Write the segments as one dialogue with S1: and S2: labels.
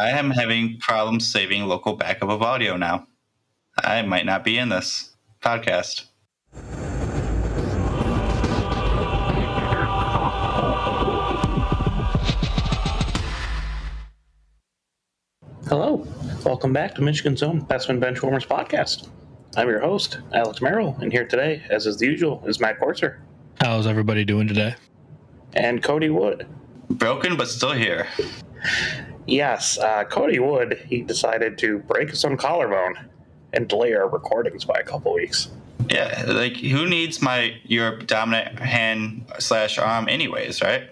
S1: I am having problems saving local backup of audio now. I might not be in this podcast.
S2: Hello, welcome back to Michigan's own Bespin Benchwarmers podcast. I'm your host, Alex Merrill, and here today, as is the usual, is Matt Corser
S3: How's everybody doing today?
S2: and Cody Wood.
S1: Broken, but still here.
S2: Yes, uh, Cody Wood, he decided to break his own collarbone and delay our recordings by a couple weeks.
S1: Yeah, like who needs my your dominant hand slash arm, anyways, right?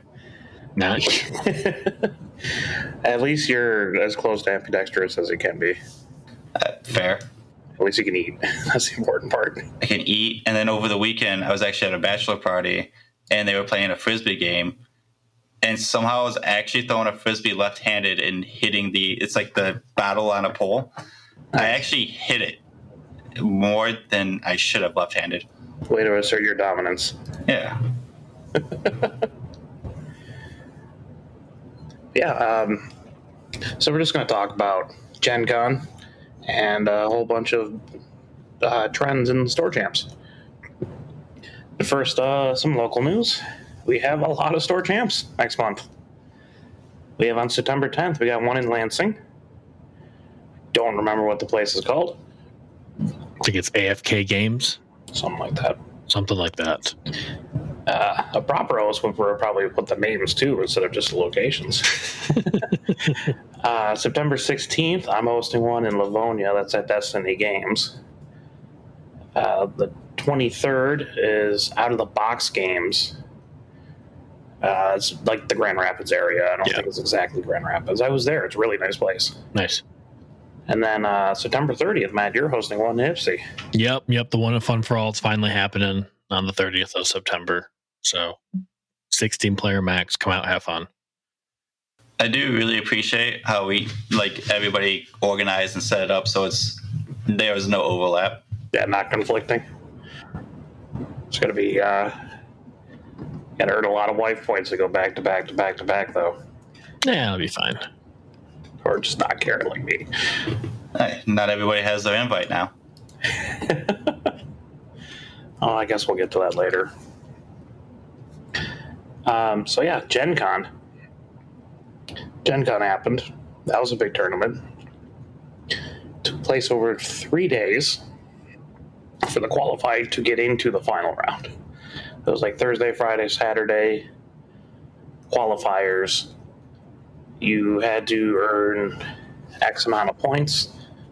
S3: Not.
S2: At least you're as close to ambidextrous as you can be.
S1: Uh, fair.
S2: At least you can eat. That's the important part.
S1: I can eat, and then over the weekend, I was actually at a bachelor party, and they were playing a frisbee game, and somehow I was actually throwing a frisbee left-handed and hitting the. It's like the battle on a pole. I actually hit it more than I should have left-handed.
S2: Way to assert your dominance.
S1: Yeah.
S2: Yeah, um, so we're just going to talk about Gen Con and a whole bunch of uh, trends in store champs. But first, uh, some local news. We have a lot of store champs next month. We have on September 10th, we got one in Lansing. Don't remember what the place is called.
S3: I think it's AFK Games,
S2: Something like that.
S3: something like that.
S2: Uh, a proper host would probably put the names too instead of just the locations. uh, September 16th, I'm hosting one in Livonia. That's at Destiny Games. Uh, the 23rd is Out of the Box Games. Uh, it's like the Grand Rapids area. I don't
S3: Yeah.
S2: think it's exactly Grand Rapids. I was there. It's a really nice place.
S3: Nice.
S2: And then uh, September 30th, Matt, you're hosting one in Ypsi.
S3: Yep, yep. The one at Fun for All is finally happening on the 30th of September. So, 16 player max. Come out, have fun.
S1: I do really appreciate how we like everybody organized and set it up so it's there is no overlap.
S2: Yeah, not conflicting. It's going to be, uh, going to earn a lot of wife points to go back to back to back to back, though.
S3: Yeah, it'll be fine.
S2: Or just not care like me.
S1: Hey, not everybody has their invite now.
S2: Oh, I guess we'll get to that later. Um, so, yeah, Gen Con. Gen Con happened. That was a big tournament. Took place over three days for the qualified to get into the final round. It was like Thursday, Friday, Saturday qualifiers. You had to earn X amount of points,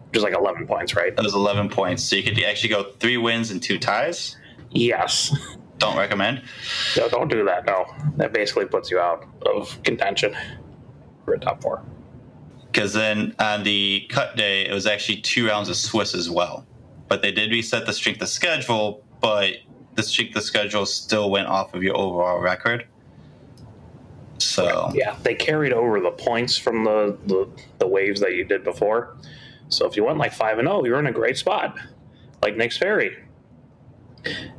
S2: which is like 11 points, right?
S1: That was 11 points. So you could actually go three wins and two ties.
S2: Yes.
S1: Don't recommend.
S2: No, don't do that. No, that basically puts you out of contention for a top four.
S1: Because then on the cut day, it was actually two rounds of Swiss as well. But they did reset the strength of schedule, but the strength the schedule still went off of your overall record. So
S2: Yeah, they carried over the points from the the, the waves that you did before. So if you went like five and zero, you're in a great spot, like Nick Sperry.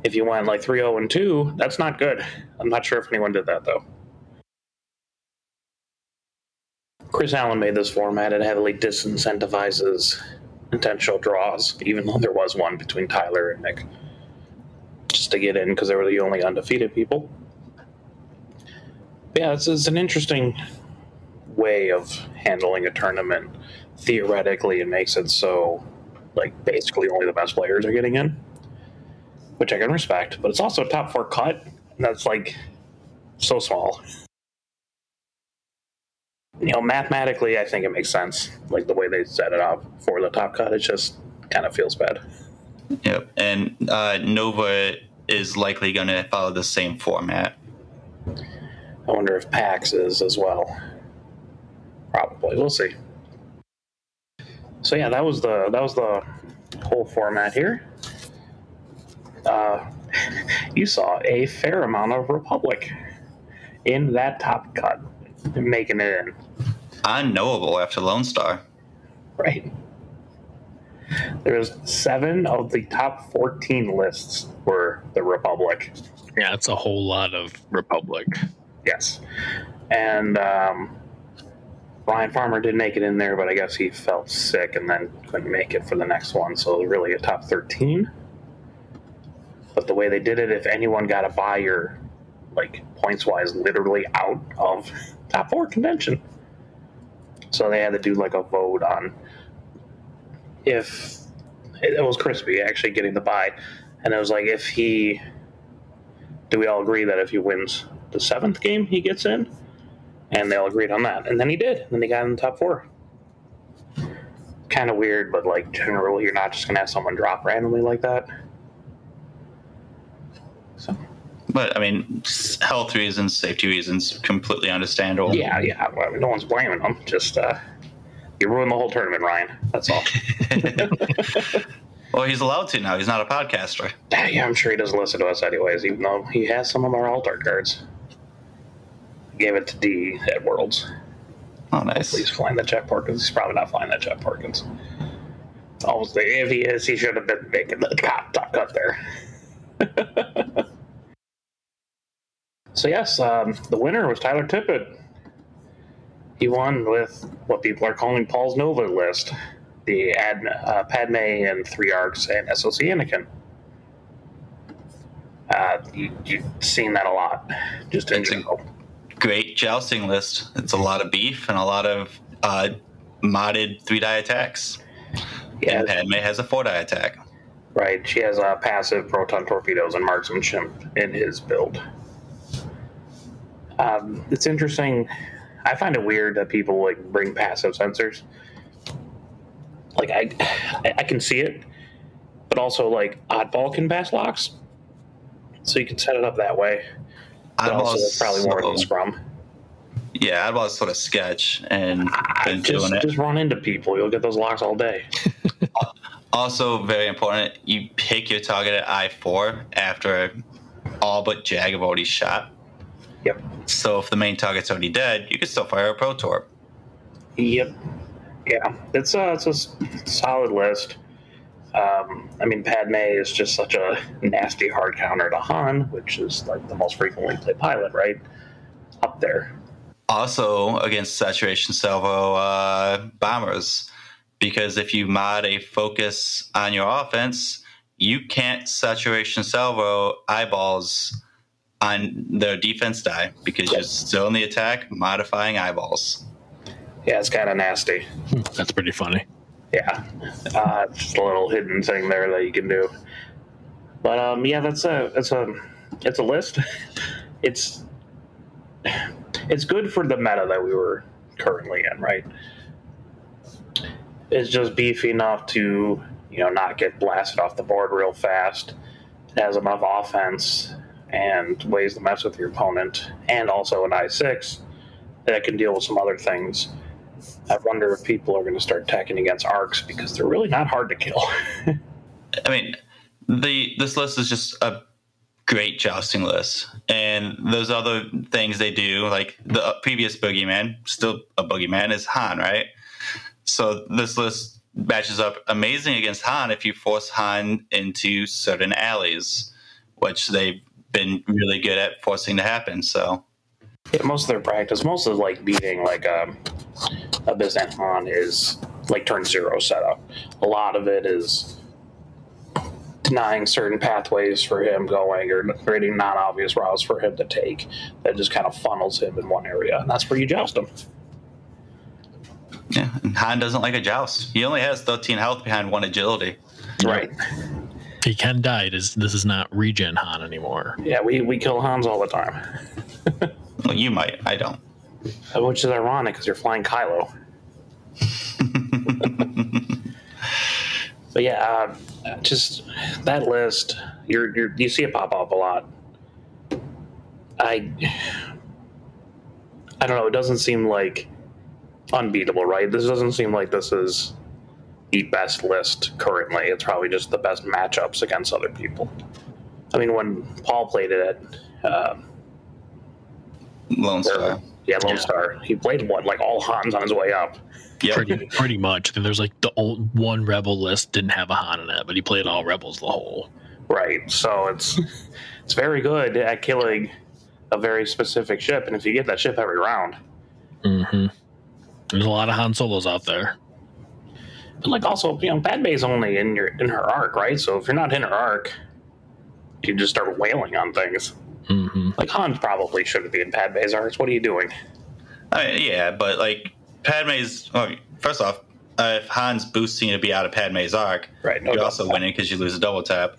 S2: If you went like three zero and two, that's not good. I'm not sure if anyone did that though. Chris Allen made this format. It heavily disincentivizes intentional draws, even though there was one between Tyler and Nick, to get in because they were the only undefeated people. But yeah, it's, it's an interesting way of handling a tournament. Theoretically, it makes it so, like, basically only the best players are getting in, which I can respect. But it's also a top four cut, and that's like so small. You know, mathematically, I think it makes sense. Like the way they set it up for the top cut, it just kind of feels bad.
S1: Yep. And uh, Nova is likely going to follow the same format.
S2: I wonder if PAX is as well. Probably. We'll see. So yeah, that was the that was the whole format here. Uh, you saw a fair amount of Republic in that top cut, making it in.
S1: Unknowable after Lone Star.
S2: Right. There's seven of the top 14 lists were the Republic.
S3: Yeah, it's a whole lot of Republic.
S2: Yes. And um, Ryan Farmer did make it in there, but I guess he felt sick and then couldn't make it for the next one. So really a top 13. But the way they did it, if anyone got a buy, you're like points wise, literally out of top four contention. So they had to do like a vote on if it was crispy actually getting the buy, and it was like if he, do we all agree that if he wins the seventh game he gets in, and they all agreed on that, and then he did, and then he got in the top four. Kind of weird, but like generally, you're not just gonna have someone drop randomly like that. So
S1: But I mean, health reasons, safety reasons, completely understandable.
S2: yeah, yeah, well, no one's blaming him. Just uh, you ruined the whole tournament, Ryan. That's all.
S1: well, he's allowed to now. He's not a podcaster.
S2: yeah, I'm sure he doesn't listen to us anyways, even though he has some of our alt art cards. Gave it to D at Worlds.
S1: Oh, nice.
S2: He's flying the Jeff Porkins. He's probably not flying that Jeff Porkins. Almost, if he is, he should have been making the top, top cut there. so yes, um, the winner was Tyler Tippett. He won with what people are calling Paul's Nova list, the Ad, uh, Padme and Three Arcs and SOC Anakin. Uh, you, you've seen that a lot, just in
S1: It's a-
S2: general.
S1: Great jousting list. It's a lot of beef and a lot of uh, modded three die attacks.
S2: Yeah,
S1: And Padme has a four die attack.
S2: Right, she has uh, passive proton torpedoes and marksmanship in his build. Um, it's interesting. I find it weird that people like bring passive sensors. Like I, I- can see it, but also like oddball can pass locks, so you can set it up that way. But also, probably more than
S1: slow.
S2: Scrum.
S1: Yeah, oddball is sort of sketch and
S2: ah,
S1: been
S2: just,
S1: doing it.
S2: just run into people. You'll get those locks all day.
S1: Also, very important, you pick your target at I 4 after all but Jag have already shot.
S2: Yep.
S1: So if the main target's already dead, you can still fire a Pro Torp.
S2: Yep. Yeah, it's a it's a solid list. Um, I mean, Padme is just such a nasty hard counter to Han, which is like the most frequently played pilot, right? Up there.
S1: Also, against Saturation Salvo uh, bombers, because if you mod a focus on your offense, you can't Saturation Salvo eyeballs on the defense die because you're still in the attack modifying eyeballs.
S2: Yeah, it's kind of nasty.
S3: That's pretty funny.
S2: Yeah, uh, just a little hidden thing there that you can do. But um, yeah, that's a it's a it's a list. It's it's good for the meta that we were currently in, right? It's just beefy enough to you know not get blasted off the board real fast. It has enough offense and ways to mess with your opponent, and also an I six that can deal with some other things. I wonder if people are going to start attacking against arcs because they're really not hard to kill.
S1: I mean, the this list is just a great jousting list, and those other things they do, like the previous boogeyman, still a boogeyman, is Han, right? So this list matches up amazing against Han if you force Han into certain alleys, which they've been really good at forcing to happen. So
S2: yeah, most of their practice, most of like beating like um, a Byzantium is like turn zero setup. A lot of it is denying certain pathways for him going or creating non obvious routes for him to take that just kind of funnels him in one area. And that's where you joust him.
S1: yeah, and Han doesn't like a joust. He only has 13 health behind one agility.
S2: Right.
S3: He can die. It is, this is not regen Han anymore.
S2: Yeah, we, we kill Hans all the time.
S1: Well, you might. I don't.
S2: Which is ironic because you're flying Kylo. But yeah, uh, just that list, you're, you're you see it pop up a lot. I I don't know. It doesn't seem like unbeatable, right? This doesn't seem like this is the best list currently. It's probably just the best matchups against other people. I mean, when Paul played it at um,
S1: Lone Star.
S2: yeah Lone
S3: Yeah.
S2: Star, he played what like all Hans on his way up.
S1: Yep.
S3: Pretty, pretty much. I think there's like the old one rebel list didn't have a Han in it, but he played all rebels the whole.
S2: Right. So it's it's very good at killing a very specific ship, and if you get that ship every round,
S3: hmm There's a lot of Han Solos out there.
S2: But like also, you know, Padme's only in your in her arc, right? So if you're not in her arc, you just start wailing on things.
S3: hmm
S2: Like Han probably shouldn't be in Padme's arcs. What are you doing?
S1: I mean, yeah, but like Padme's. Well, first off, uh, if Han's boosting to be out of Padme's arc,
S2: Right. No
S1: you're
S2: doubt.
S1: also winning because you lose a double tap.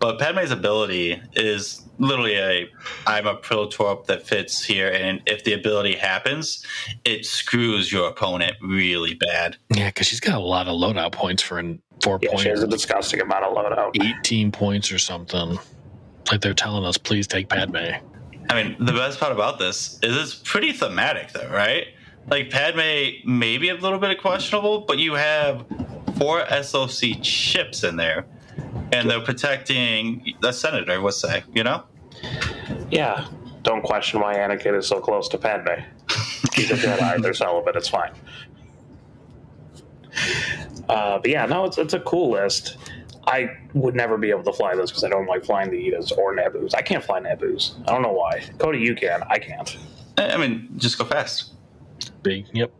S1: But Padme's ability is literally a I'm a Protorp that fits here, and if the ability happens, it screws your opponent really bad.
S3: Yeah, because she's got a lot of loadout points for an four
S2: Yeah, she has a disgusting amount of loadout.
S3: 18 points or something. Like they're telling us, please take Padme.
S1: I mean, the best part about this is it's pretty thematic, though, right? Like Padme, maybe a little bit of questionable, but you have four SOC chips in there, and they're protecting the senator. What's say, you know?
S2: Yeah. Don't question why Anakin is so close to Padme. He's a Jedi. They're celibate. It's fine. Uh, but yeah, no, it's it's a cool list. I would never be able to fly this because I don't like flying the Etas or Naboo's. I can't fly Naboo's. I don't know why. Cody, you can. I can't.
S1: I mean, just go fast.
S3: Big, yep.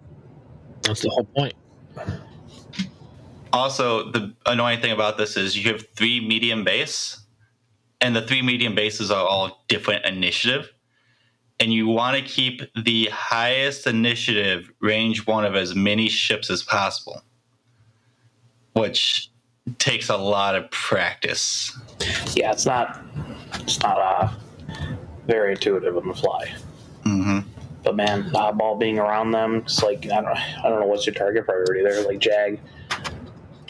S3: That's the whole point.
S1: Also, the annoying thing about this is you have three medium base, and the three medium bases are all different initiative. And you want to keep the highest initiative range one of as many ships as possible, which takes a lot of practice.
S2: Yeah, it's not. It's not uh, very intuitive on the fly.
S1: hmm
S2: But man, oddball being around them, it's like I don't, I don't know what's your target priority there. Like Jag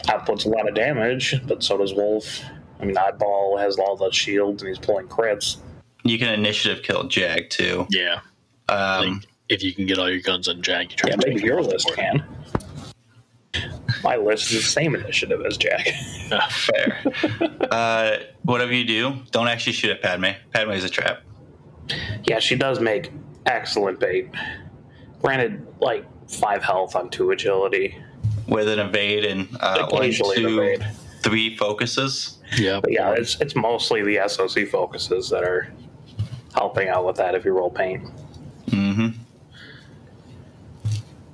S2: outputs a lot of damage, but so does Wolf. I mean, oddball has all the shields and he's pulling crits.
S1: You can initiative kill Jag too.
S3: Yeah.
S1: Um,
S3: Like, if you can get all your guns on Jag, you try
S2: Yeah,
S3: to
S2: maybe your list can. My list is the same initiative as Jag.
S1: fair. uh, whatever you do, don't actually shoot at Padme. Padme is a trap.
S2: yeah, she does make excellent bait. Granted, like five health on two agility,
S1: with an evade and uh, one, two,
S2: evade.
S1: three focuses.
S3: Yeah.
S2: But yeah, it's it's mostly the SOC focuses that are helping out with that if you roll paint.
S1: Mm-hmm.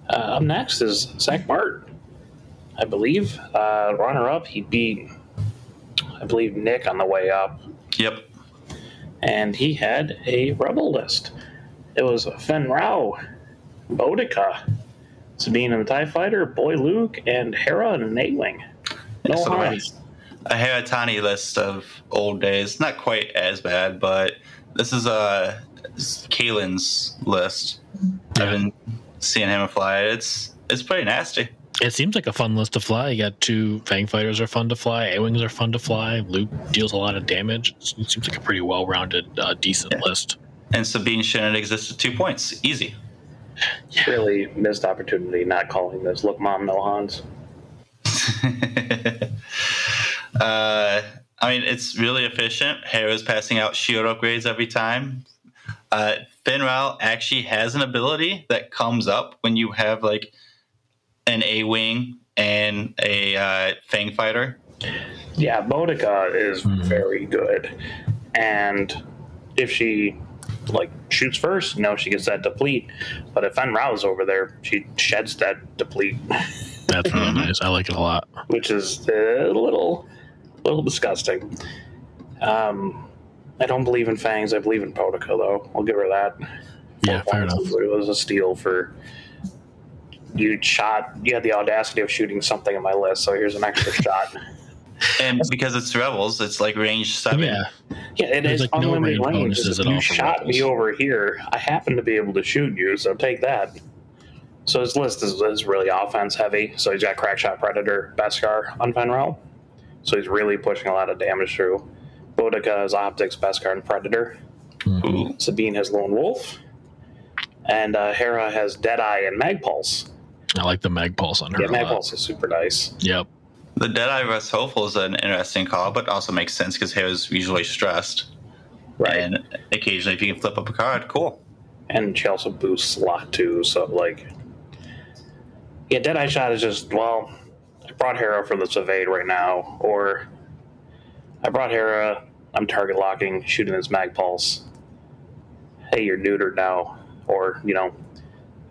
S2: Uh, up next is Zach Bart. I believe uh, runner up. He beat, I believe, Nick on the way up,
S1: Yep.
S2: and he had a rebel list. It was Fen Rao, Bodica, Sabine and the Tie Fighter, Boy Luke, and Hera and Nightwing. No
S1: So,
S2: Hines.
S1: I have a tiny list of old days. Not quite as bad, but this is uh, Kalen's list. I've been seeing him fly. It's it's pretty nasty.
S3: It seems like a fun list to fly. You got two Fang Fighters are fun to fly. A Wings are fun to fly. Luke deals a lot of damage. It seems like a pretty well rounded, uh, decent
S1: Yeah.
S3: list.
S1: And Sabine shouldn't exist at two points. Easy.
S2: Really missed opportunity not calling this. Look, Mom, no Hans.
S1: uh, I mean, it's really efficient. Hera's passing out shield upgrades every time. Uh, Fen Rao actually has an ability that comes up when you have like an A wing and a uh, Fang fighter.
S2: Yeah, Bodica is
S3: Mhm.
S2: very good, and if she like shoots first, no, she gets that deplete. But if Fen Rao's over there, she sheds that deplete,
S3: That's really nice. I like it a lot.
S2: which is a little, little disgusting. Um, I don't believe in fangs. I believe in Bodica, though. I'll give her that.
S3: Yeah, fair enough.
S2: It was a steal for you shot. You had the audacity of shooting something in my list, so here's an extra shot.
S1: And because it's rebels, it's like range seven.
S3: Yeah.
S2: Yeah, it
S3: There's,
S2: is
S3: like, no
S2: unlimited
S3: range
S2: range.
S3: bonuses at
S2: you
S3: all for
S2: shot
S3: rebels.
S2: me over here. I happen to be able to shoot you, so take that. So his list is, is really offense heavy. So he's got Crackshot Predator, Beskar, Unfenrel. So he's really pushing a lot of damage through. Bodica has Optics, Beskar, and Predator.
S1: Ooh.
S2: Sabine has Lone Wolf. And uh, Hera has Deadeye and Magpulse.
S3: I like the Mag Pulse on her.
S2: Yeah,
S3: a lot.
S2: Magpulse is super nice.
S3: Yep.
S1: The Deadeye vs. Hopeful is an interesting call, but also makes sense because Hera's usually stressed.
S2: Right.
S1: And occasionally, if you can flip up a card, cool.
S2: and she also boosts a lot too. So like, yeah, Deadeye Shot is just well, I brought Hera for this evade right now, or I brought Hera. I'm target locking, shooting this mag pulse. Hey, you're neutered now, or you know,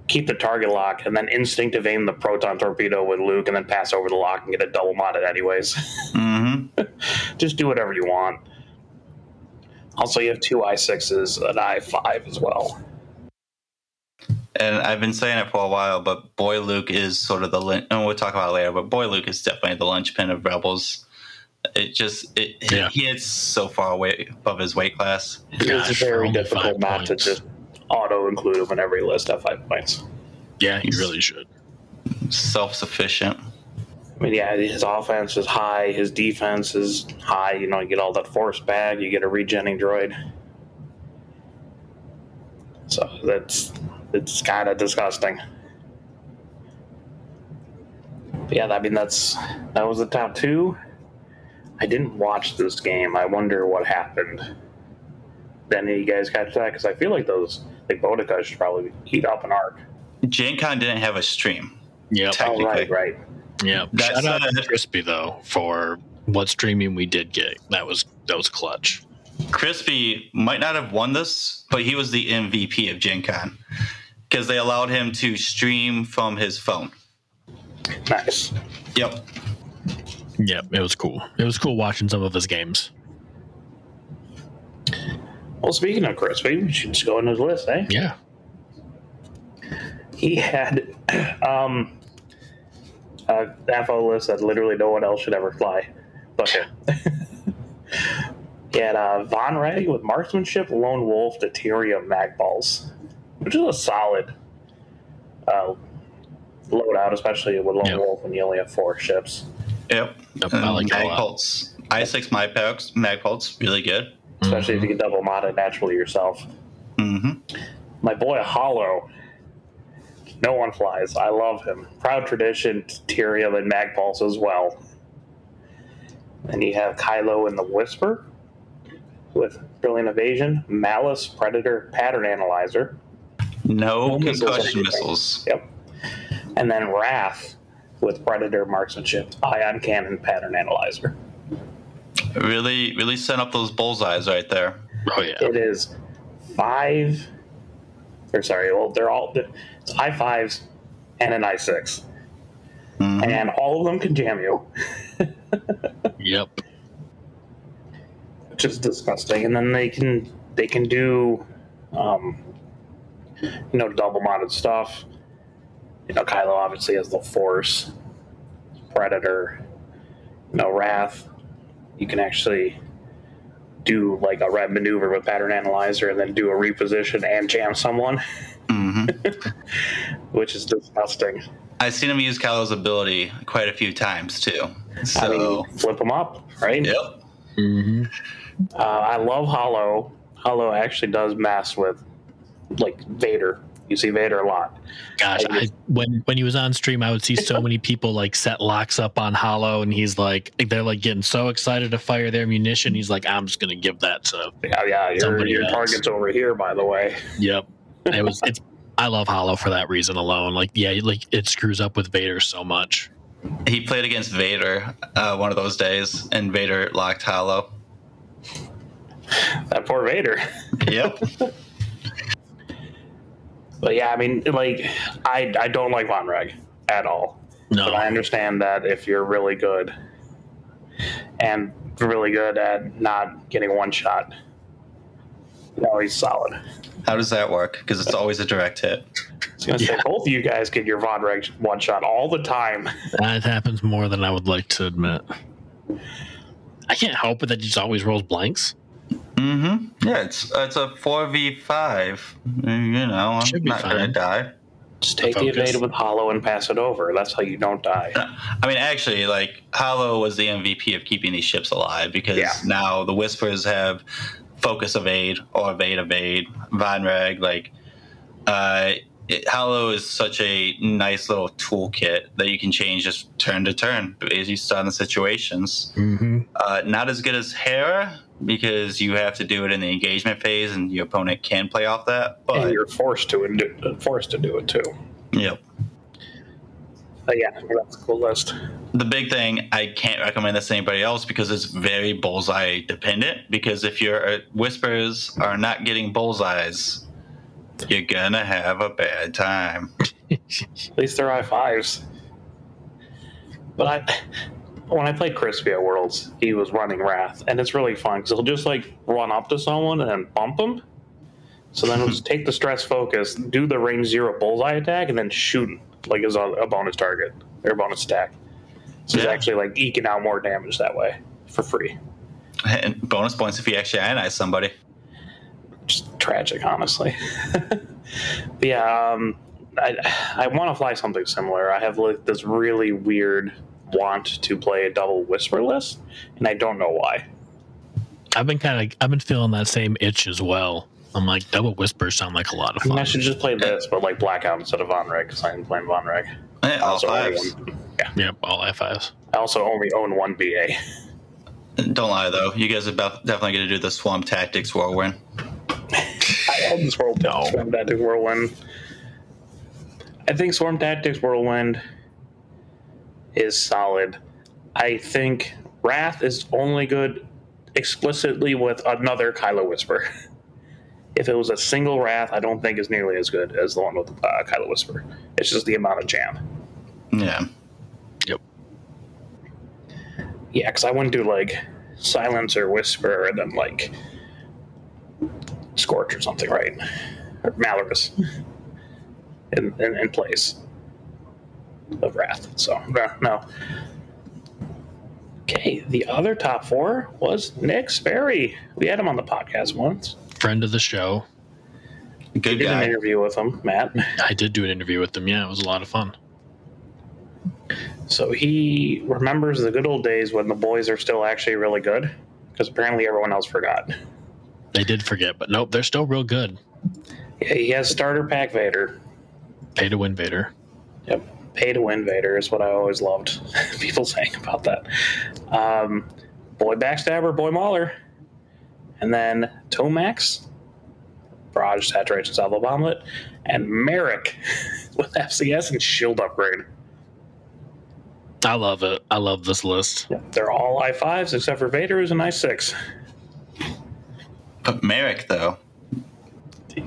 S2: keep the target lock, and then instinctive aim the proton torpedo with Luke, and then pass over the lock and get it double modded anyways.
S1: hmm
S2: Just do whatever you want. Also, you have two i sixes, an i five as well.
S1: And I've been saying it for a while, but Boy Luke is sort of the lin- and we'll talk about it later. But Boy Luke is definitely the linchpin of Rebels. It just it
S3: Yeah.
S1: he hits so far away above his weight class.
S2: it's
S3: Gosh, for
S2: very difficult
S3: five
S2: not to just auto include him in every list at five points.
S3: Yeah, he really should.
S1: Self sufficient.
S2: I mean, yeah, his offense is high, his defense is high. You know, you get all that force back, you get a regenning droid. So that's it's kind of disgusting. But yeah, I mean that's that was the top two. I didn't watch this game. I wonder what happened. Did any of you guys catch that? Because I feel like those like Bodica should probably heat up an arc.
S1: Gen Con didn't have a stream.
S3: Yeah,
S1: Tech-
S2: Oh, right,
S1: Technically.
S2: right.
S3: Yeah.
S1: That's,
S3: Shout out
S1: uh,
S3: to Crispy though for what streaming we did get. That was that was clutch.
S1: Crispy might not have won this, but he was the MVP of Gen Con because they allowed him to stream from his phone.
S2: Nice.
S1: Yep.
S3: Yep, it was cool. It was cool watching some of his games.
S2: Well, speaking of Crispy, we should just go into his list, eh?
S3: Yeah.
S2: He had um, a FO list that literally no one else should ever fly. But him. he had uh, Von Reg with marksmanship, lone wolf, deuterium, mag balls, which is a solid uh, loadout, especially with lone
S3: Yeah.
S2: wolf when you only have four ships.
S1: Yep.
S3: Yep, I like it a
S1: Mag I6 Magpulse, Magpulse, really good.
S2: Especially if you can double mod it naturally yourself.
S1: hmm
S2: My boy Holo. No one flies. I love him. Proud tradition, Tyrium, and Magpulse as well. Then you have Kylo in the Whisper with Brilliant Evasion, Malice, Predator, Pattern Analyzer.
S1: No concussion missiles.
S2: Yep. And then Wrath with Predator, Marksmanship, Ion Cannon, Pattern Analyzer.
S1: Really, really sent up those bullseyes right there.
S3: Oh yeah.
S2: It is five. Or sorry, well, they're all it's I fives and an I 6
S1: Mhm.
S2: and all of them can jam you,
S3: Yep.
S2: which is disgusting. And then they can they can do, um, you know, double modded stuff. You know, Kylo obviously has the Force, Predator, you know, Wrath. You can actually do like a red maneuver with pattern analyzer and then do a reposition and jam someone,
S1: Mhm.
S2: which is disgusting.
S1: I've seen him use Kylo's ability quite a few times too. So,
S2: I mean, flip him up, right?
S1: yep.
S3: hmm
S2: Uh, I love Holo. Holo actually does mess with like Vader. You see Vader a lot.
S3: Gosh, I, when when he was on stream, I would see so many people like set locks up on Holo, and he's like, they're like getting so excited to fire their munition. He's like, I'm just gonna give that to.
S2: Yeah, yeah. Your,
S3: Somebody
S2: your
S3: else.
S2: target's over here, by the way.
S3: Yep. It was. It's. I love Holo for that reason alone. Like, yeah, like it screws up with Vader so much.
S1: He played against Vader uh, one of those days, and Vader locked Holo.
S2: That poor Vader.
S1: Yep.
S2: But yeah, I mean, like, I I don't like Von Reg at all.
S3: No.
S2: But I understand that if you're really good and really good at not getting one shot, no, he's solid.
S1: How does that work? Because it's always a direct hit.
S2: I was gonna say both of you guys get your Von Reg one shot all the time.
S3: That happens more than I would like to admit. I can't help it that he just always rolls blanks.
S1: Mm-hmm. Yeah, it's it's a four v five. You know, I'm
S3: Should be
S1: not gonna die.
S2: Just take the
S3: Focus.
S2: evade with Holo and pass it over. That's how you don't die.
S1: I mean, actually, like Holo was the MVP of keeping these ships alive because
S2: Yeah.
S1: now the Whispers have focus evade or evade evade. Von Reg, like uh, it, Holo is such a nice little toolkit that you can change just turn to turn as you start the situations.
S3: Mm-hmm.
S1: Uh, not as good as Hera because you have to do it in the engagement phase and your opponent can play off that.
S2: and
S1: But
S2: you're forced to and do, forced to do it too.
S1: yep.
S2: But yeah, that's a cool list.
S1: the big thing i can't recommend this to anybody else because it's very bullseye dependent because if your uh, whispers are not getting bullseyes You're gonna have a bad time.
S2: At least they're I fives. But I, when I played Crispy at Worlds, he was running Wrath, and it's really fun because he'll just like run up to someone and bump them. So then he'll just take the stress focus, do the range zero bullseye attack, and then shoot him like as a, a bonus target or bonus attack. So he's actually like eking out more damage that way for free.
S1: And bonus points if you actually ionize somebody.
S2: just tragic, honestly. but yeah, um, I I want to fly something similar. I have like this really weird want to play a double whisper list, and I don't know why.
S3: I've been kind of I've been feeling that same itch as well. I'm like double whispers sound like a lot of
S2: I mean, I should just play this, but like blackout instead of Von Reg because I'm playing Von Reg.
S1: Eh,
S2: I
S1: all
S2: also, only
S1: fives.
S2: own, yeah,
S3: Yep, all F5s.
S2: I also only own one BA.
S1: Don't lie though. You guys are about, definitely gonna do the Swarm Tactics whirlwind.
S2: I had this world
S3: No.
S2: Swarm Tactics Whirlwind. I think Swarm Tactics Whirlwind is solid. I think Wrath is only good explicitly with another Kylo Whisper. If it was a single Wrath, I don't think is nearly as good as the one with uh, Kylo Whisper. It's just the amount of jam.
S1: Yeah.
S3: Yep.
S2: Yeah, because I wouldn't do like Silence or Whisper and then like Scorch or something, right? Or Malarus in, in, in place of Wrath. So, no, no. Okay, the other top four was Nick Sperry. We had him on the podcast once.
S3: Friend of the show.
S1: Good
S2: Did an interview with him, Matt.
S3: I did do an interview with him. Yeah, it was a lot of fun.
S2: So he remembers the good old days when the boys are still actually really good, because apparently everyone else forgot.
S3: They did forget, but nope, they're still real good.
S2: Yeah, he has starter pack Vader.
S3: Pay to win Vader.
S2: Yep. Pay to win Vader is what I always loved people saying about that. Um, boy Backstabber, Boy Mauler. And then Tomax, Barrage, Saturation, Salvo Bomblet, and Maarek with FCS and Shield Upgrade.
S3: I love it. I love this list.
S2: They're all I5s except for Vader, who's an I6.
S1: But Maarek though,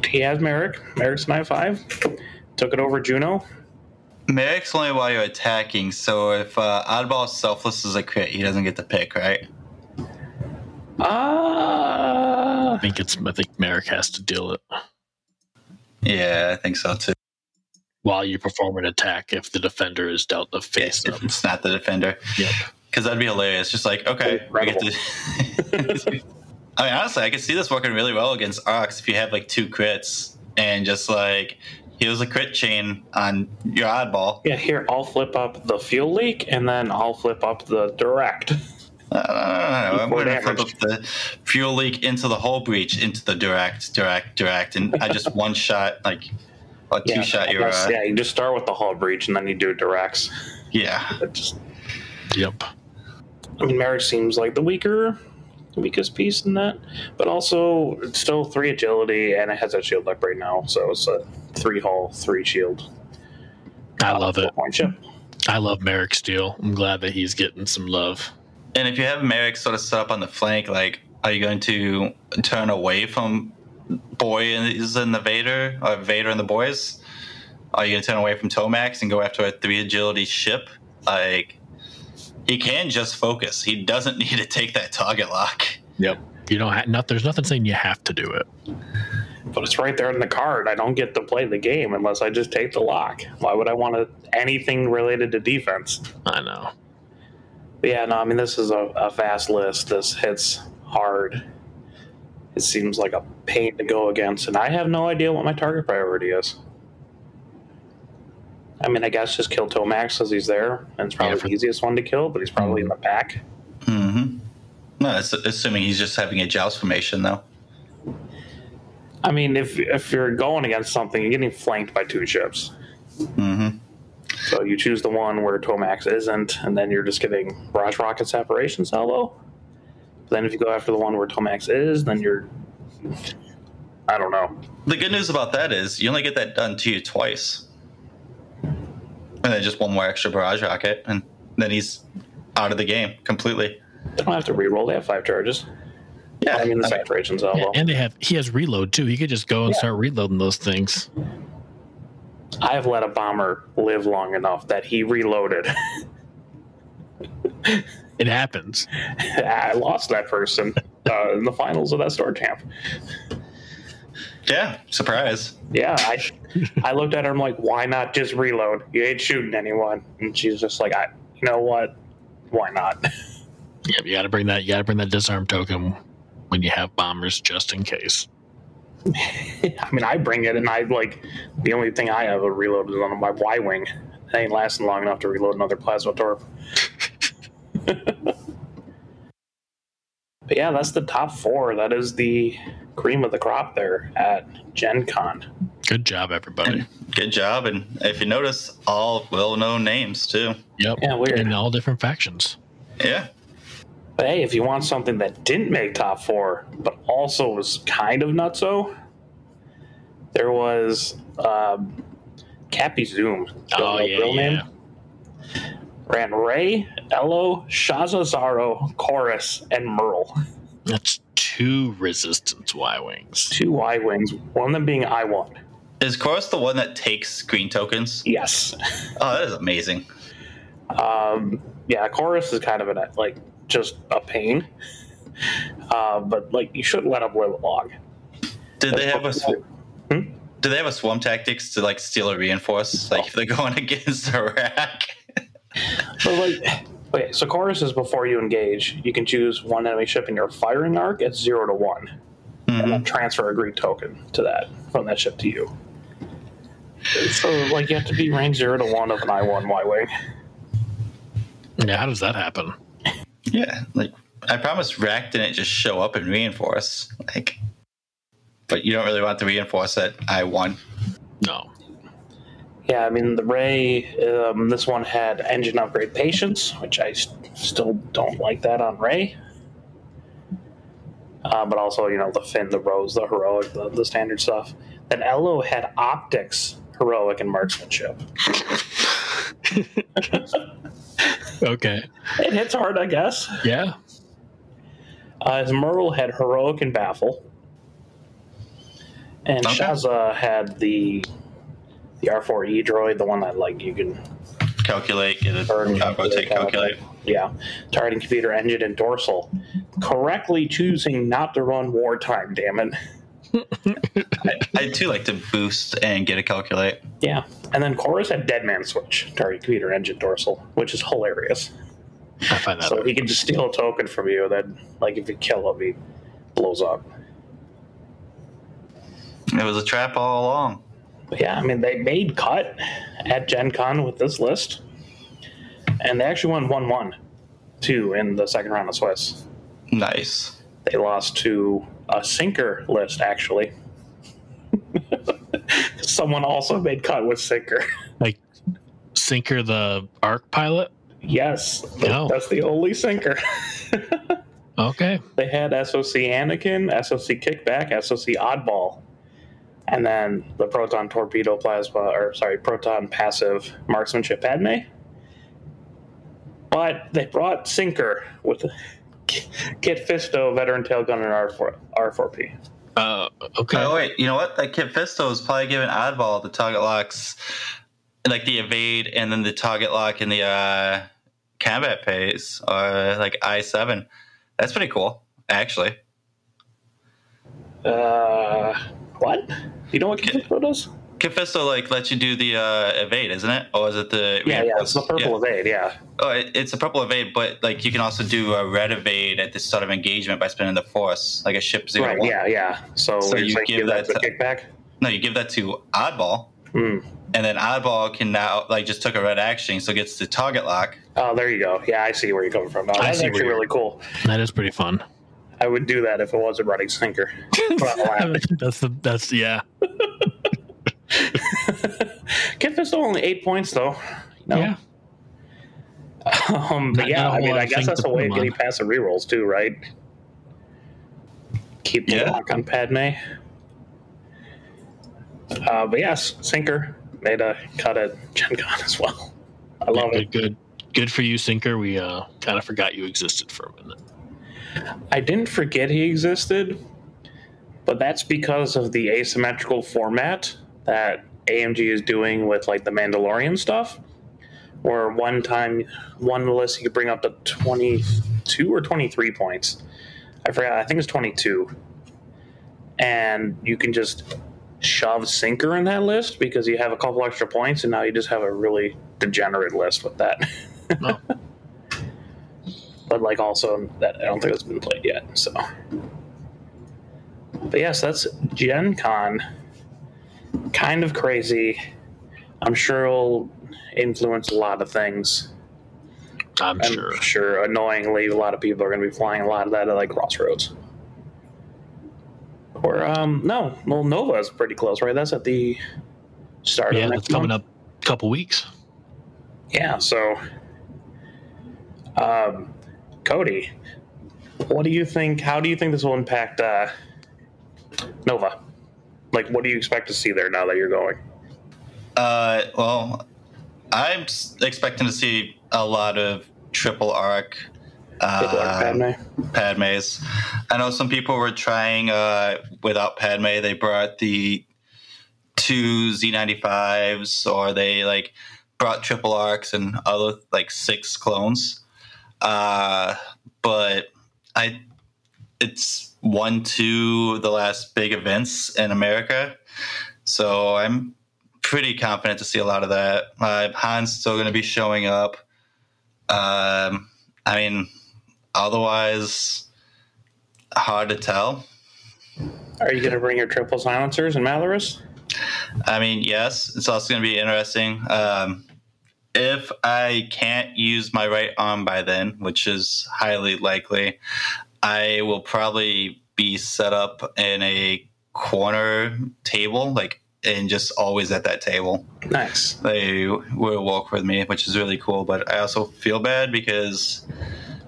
S2: He has Maarek. Maarek's an I5. Took it over Juno.
S1: Maarek's only while you're attacking. So if uh, Oddball Selfless is a crit, he doesn't get the pick, right?
S2: Ah.
S3: I think it's. I think Maarek has to deal it
S1: Yeah, I think so too.
S3: while you perform an attack if the defender is dealt the face
S1: If it's not the defender.
S3: Yep.
S1: Because that'd be hilarious. Just like, okay, we get to. I mean, honestly, I could see this working really well against Ox if you have like two crits and just like heals a crit chain on your oddball.
S2: Yeah, here, I'll flip up the fuel leak and then I'll flip up the direct.
S1: Uh, I'm going to flip up the fuel leak into the hull breach into the direct, direct, direct, and I just one shot like a two
S2: Yeah,
S1: shot
S2: I
S1: your
S2: guess,
S1: uh,
S2: yeah, you just start with the hull breach and then you do directs.
S1: yeah.
S2: Just,
S3: Yep.
S2: I mean, marriage seems like the weaker, weakest piece in that, but also it's still three agility and it has that shield up right now, so it's a three hull, three shield.
S3: I love it.
S2: Point ship.
S3: I love Maarek Stele. I'm glad that he's getting some love.
S1: And if you have Merrick sort of set up on the flank, like, are you going to turn away from Boy is in the Vader or Vader and the boys? Are you going to turn away from Tomax and go after a three agility ship? Like, he can just focus. He doesn't need to take that target lock.
S3: Yep. You don't. Ha- not, there's nothing saying you have to do it.
S2: But it's right there in the card. I don't get to play the game unless I just take the lock. Why would I want to, anything related to defense?
S3: I know.
S2: But yeah, no, I mean, this is a, a fast list. This hits hard. It seems like a pain to go against, and I have no idea what my target priority is. I mean, I guess just kill Tomax as he's there, and it's probably
S3: Yeah, for-
S2: the easiest one to kill, but he's probably in the back.
S1: Mm-hmm. No, assuming he's just having a joust formation, though.
S2: I mean, if if you're going against something, you're getting flanked by two ships.
S1: Mm-hmm.
S2: So you choose the one where Tomax isn't, and then you're just getting Barrage Rocket Saturation Salvo. But then if you go after the one where Tomax is, then you're. I don't know.
S1: The good news about that is you only get that done to you twice. And then just one more extra barrage rocket, and then he's out of the game completely.
S2: They don't have to reroll. They have five charges.
S1: Yeah,
S2: I mean the
S1: I
S2: saturation's all
S3: Yeah, and they have he has reload too. He could just go and
S2: Yeah.
S3: start reloading those things.
S2: I have let a bomber live long enough that he reloaded.
S3: It happens.
S2: I lost that person uh, in the finals of that store champ.
S1: yeah, surprise.
S2: Yeah, I I looked at her. I'm like, why not just reload? You ain't shooting anyone. And she's just like, I, you know what? Why not?
S3: Yeah, you got to bring that. You got to bring that disarm token when you have bombers, just in case.
S2: I mean, I bring it, and I like the only thing I have a reload is on my Y wing. It ain't lasting long enough to reload another plasma torp. but yeah, that's the top four. That is the cream of the crop there at Gen Con.
S3: Good job, everybody.
S1: Good job. And if you notice, all well known names too.
S3: Yep.
S2: Yeah, weird.
S3: In all different factions.
S1: Yeah.
S2: But hey, if you want something that didn't make top four, but also was kind of nutso, there was um, Cappy Zoom.
S3: Oh yeah,
S2: real
S3: yeah.
S2: Ran Rey, Ello, Shasa Zaro, Corus, and Merle.
S3: That's two resistance Y wings.
S2: Two Y wings, one of them being I one.
S1: Is Corus the one that takes green tokens?
S2: Yes.
S1: Oh, that is amazing.
S2: Um, yeah, Corus is kind of an like just a pain. Uh, but like you shouldn't let them live long.
S1: Did they have a sw-
S2: Hmm?
S1: do they have a swarm tactics to like steal a reinforce? Like if they're going against a rack?
S2: So like, okay, so chorus is before you engage. You can choose one enemy ship in your firing arc at zero to one, and then transfer a green token to that from that ship to you. So like, you have to be range zero to one of an I one Y wing.
S3: Yeah, how does that happen?
S1: Yeah, like I promise rack didn't just show up and reinforce. Like but you don't really want to reinforce it. I won.
S3: No.
S2: Yeah, I mean the Rey. Um, this one had engine upgrade patience, which I s- still don't like that on Rey. Uh, but also, you know, the Finn, the Rose, the heroic, the, the standard stuff. Then Ello had optics, heroic, and marksmanship.
S3: Okay.
S2: It hits hard, I guess.
S3: Yeah.
S2: Uh, his Merle had heroic and baffle, and
S1: Okay.
S2: Shasa had the the R4E droid, the one that like you can
S1: calculate, get it,
S2: Burn,
S1: uh, rotate, calculate.
S2: Yeah, targeting computer engine and dorsal. Correctly choosing not to run wartime. Damn it.
S1: I too like to boost and get a calculate.
S2: Yeah, and then Corus had dead man switch, target computer engine dorsal, which is hilarious.
S3: I find that.
S2: So he can just steal a token from you. Then, like, if you kill him, he blows up.
S1: It was a trap all along.
S2: But yeah, I mean, they made cut at Gen Con with this list, and they actually won 1 1 2 in the second round of Swiss.
S1: Nice.
S2: They lost to a sinker list, actually. Someone also made cut with sinker.
S3: like Sinker the arc pilot.
S2: yes,
S3: No.
S2: that's the only sinker.
S3: Okay.
S2: they had SOC Anakin, SOC Kickback, SOC Oddball, and then the Proton Torpedo Plasma, or sorry, Proton Passive Marksmanship Padme. But they brought Sinker with Kit Fisto, Veteran Tailgun, and R4, R4P.
S3: Uh, okay.
S1: Oh wait, you know what? That Kit Fisto is probably giving oddball the target locks, like the evade, and then the target lock in the uh, combat phase, or like I seven. That's pretty cool, actually.
S2: Uh, what? You know what Kit Fisto does?
S1: Kit Fisto like lets you do the uh, evade, isn't it? Or is it the
S2: Yeah, yeah, it's the purple
S1: Yeah.
S2: evade, yeah.
S1: Oh, it, it's a purple evade, but like you can also do a red evade at this sort of engagement by spending the force, like a ship zero
S2: Right,
S1: one.
S2: yeah, yeah. So,
S1: So
S2: you're
S1: you give
S2: that
S1: that
S2: the
S1: to-
S2: kickback?
S1: No, you give that to oddball,
S2: Hmm.
S1: and then oddball can now like just took a red action, so gets the target lock.
S2: Oh, there you go. Yeah, I see where you're coming from. No,
S3: I
S2: that's
S3: see
S2: actually
S3: where
S2: really cool.
S3: That is pretty fun.
S2: I would do that if it wasn't running sinker. But I'm laughing.
S3: that's the that's yeah.
S2: Kit Fisto only eight points though. No.
S3: Yeah.
S2: Um, but yeah,
S3: not a
S2: I
S3: whole
S2: mean,
S3: lot
S2: I guess that's a way of getting
S3: on.
S2: past the rerolls too, right? Keep the
S1: Yeah.
S2: lock on Padme. Uh, but yes, Sinker made a cut at Gen Con as well. I love
S3: good,
S2: it.
S3: good, good for you, Sinker. We uh kind of forgot you existed for a minute.
S2: I didn't forget he existed, but that's because of the asymmetrical format that AMG is doing with like the Mandalorian stuff. Where one time, one list you could bring up to twenty-two or twenty-three points. I forgot. I think it's twenty-two, and you can just shove Sinker in that list because you have a couple extra points, and now you just have a really degenerate list with that.
S3: Oh.
S2: but like also that I don't think it's been played yet. So, but yes, that's Gen Con. Kind of crazy. I'm sure it'll influence a lot of things.
S3: I'm
S2: I'm
S3: sure.
S2: sure annoyingly, a lot of people are going to be flying a lot of that at like Crossroads. Or um, no, well, Nova is pretty close, right? That's at the start
S3: Yeah,
S2: of
S3: that's coming
S2: month.
S3: up a couple weeks.
S2: Yeah, so um, Cody, what do you think? How do you think this will impact uh, Nova? Like, what do you expect to see there now that you're going?
S1: Uh, well, I'm expecting to see a lot of triple arc uh,
S2: Padme?
S1: Padmes. I know some people were trying uh, without Padme. They brought the two Z95s, or they like brought triple arcs and other like six clones. Uh, but I, it's one two the last big events in America, so I'm pretty confident to see a lot of that. Uh, Han's still going to be showing up. Um, I mean, otherwise, hard to tell.
S2: Are you going to bring your triple silencers and Malarus?
S1: I mean, yes, it's also going to be interesting. Um, if I can't use my right arm by then, which is highly likely, I will probably be set up in a corner table, like, and just always at that table.
S2: Nice.
S1: They will walk with me, which is really cool. But I also feel bad because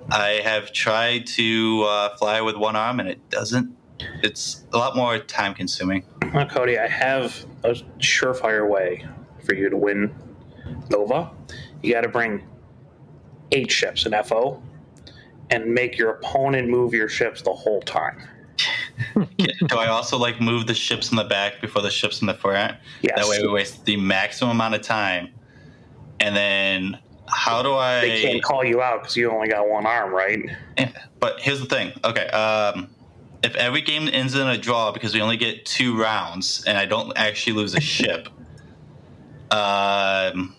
S1: I have tried to uh, fly with one arm and it doesn't. It's a lot more time consuming.
S2: Well, Cody, I have a surefire way for you to win Nova. You got to bring eight ships in FO and make your opponent move your ships the whole time.
S1: Do I also like move the ships in the back before the ships in the front?
S2: Yes.
S1: That way we waste the maximum amount of time. And then how do I?
S2: They can't call you out because you only got one arm, right?
S1: Yeah, But here's the thing. Okay, um, if every game ends in a draw because we only get two rounds and I don't actually lose a ship, um,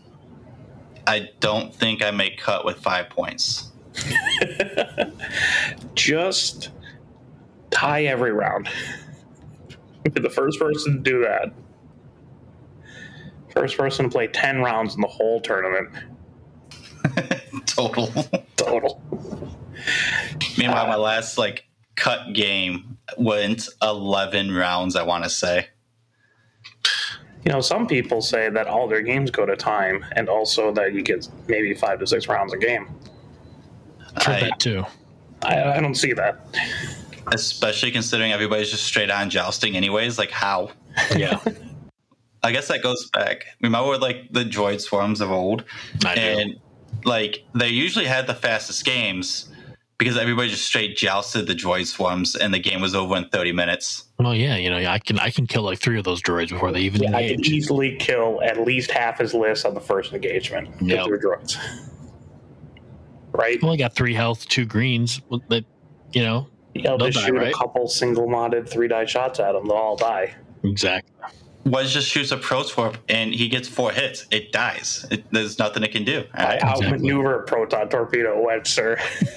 S1: I don't think I may cut with five points.
S2: Just tie every round. Be the first person to do that. First person to play 10 rounds in the whole tournament.
S1: Total.
S2: Total.
S1: Meanwhile, my last like cut game went eleven rounds. I want to say.
S2: You know, some people say that all their games go to time and also that you get maybe five to six rounds a game.
S3: I've
S1: I-
S3: that too.
S2: I, I don't see that.
S1: especially considering everybody's just straight on jousting anyways like how
S3: Yeah,
S1: i guess that goes back remember like the droid swarms of old
S3: I do.
S1: and like they usually had the fastest games because everybody just straight jousted the droid swarms and the game was over in 30 minutes
S3: Well, yeah, you know, I can I can kill like three of those droids before they even
S2: Yeah, I can
S3: engage.
S2: easily kill at least half his list on the first engagement if
S3: Yep.
S2: they're droids. Right?
S3: Well, I got three health, two greens. Well, That you know
S2: You'll
S3: They'll
S2: just
S3: die,
S2: shoot
S3: right?
S2: a couple single modded three die shots at them, they'll all die.
S3: exactly.
S1: wedge just shoots a pro swarm and he gets four hits it dies it, there's nothing it can do
S2: I
S1: Alright?
S2: outmaneuver a proton torpedo wedge, sir.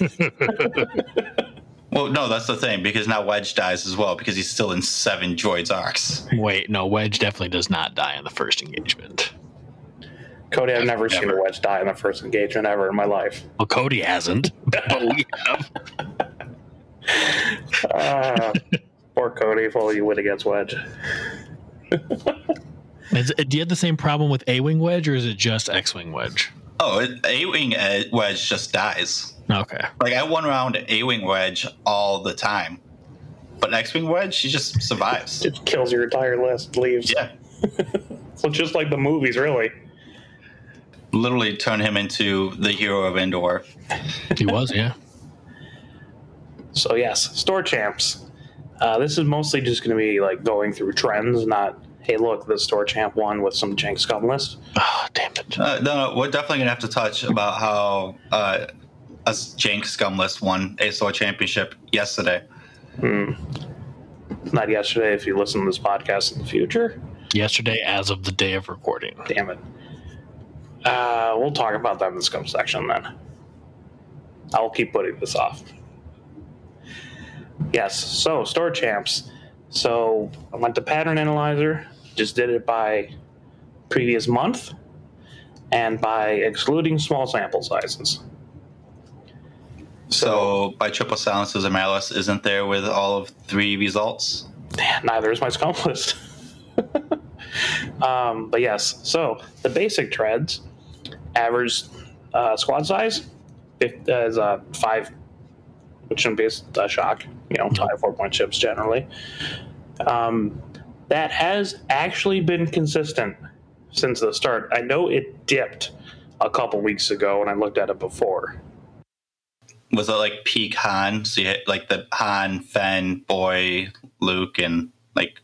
S1: well no that's the thing because now wedge dies as well because he's still in seven droids arcs
S3: Wait, no, Wedge definitely does not die in the first engagement.
S2: Cody, I've never seen a wedge die in the first engagement ever in my life.
S3: Well, Cody hasn't, but we have.
S2: Uh, poor Cody, if only you win against Wedge.
S3: Is do you have the same problem with A Wing Wedge, or is it just X Wing Wedge?
S1: oh a-wing wedge just dies
S3: Okay.
S1: Like I one round A wing wedge all the time, but X wing wedge she just survives.
S2: It kills your entire list, leaves.
S1: Yeah,
S2: So just like the movies, really.
S1: Literally turn him into the hero of Endor.
S3: He was, yeah.
S2: So yes, store champs. Uh, this is mostly just going to be like going through trends, not hey look the store champ won with some jank scum list.
S3: Oh, damn it.
S1: Uh, no, no, we're definitely gonna have to touch about how uh, a Jank Scumless won a store championship yesterday.
S2: Hmm. Not yesterday. If you listen to this podcast in the future,
S3: Yesterday, as of the day of recording.
S2: damn it. Uh, we'll talk about that in the scum section then. I'll keep putting this off. Yes, so store champs. So I went to Pattern Analyzer, just did it by previous month and by excluding small sample sizes.
S1: So by triple silencers and malice isn't there with all of three results.
S2: neither is my scum list. um, but yes, so the basic treads average uh, squad size uh, is uh, five, which shouldn't be a shock. You know, five four point chips generally. Um, that has actually been consistent since the start. I know it dipped a couple weeks ago when I looked at it before.
S1: Was it like peak Han? So you hit like the Han, Fen, Boy, Luke, and like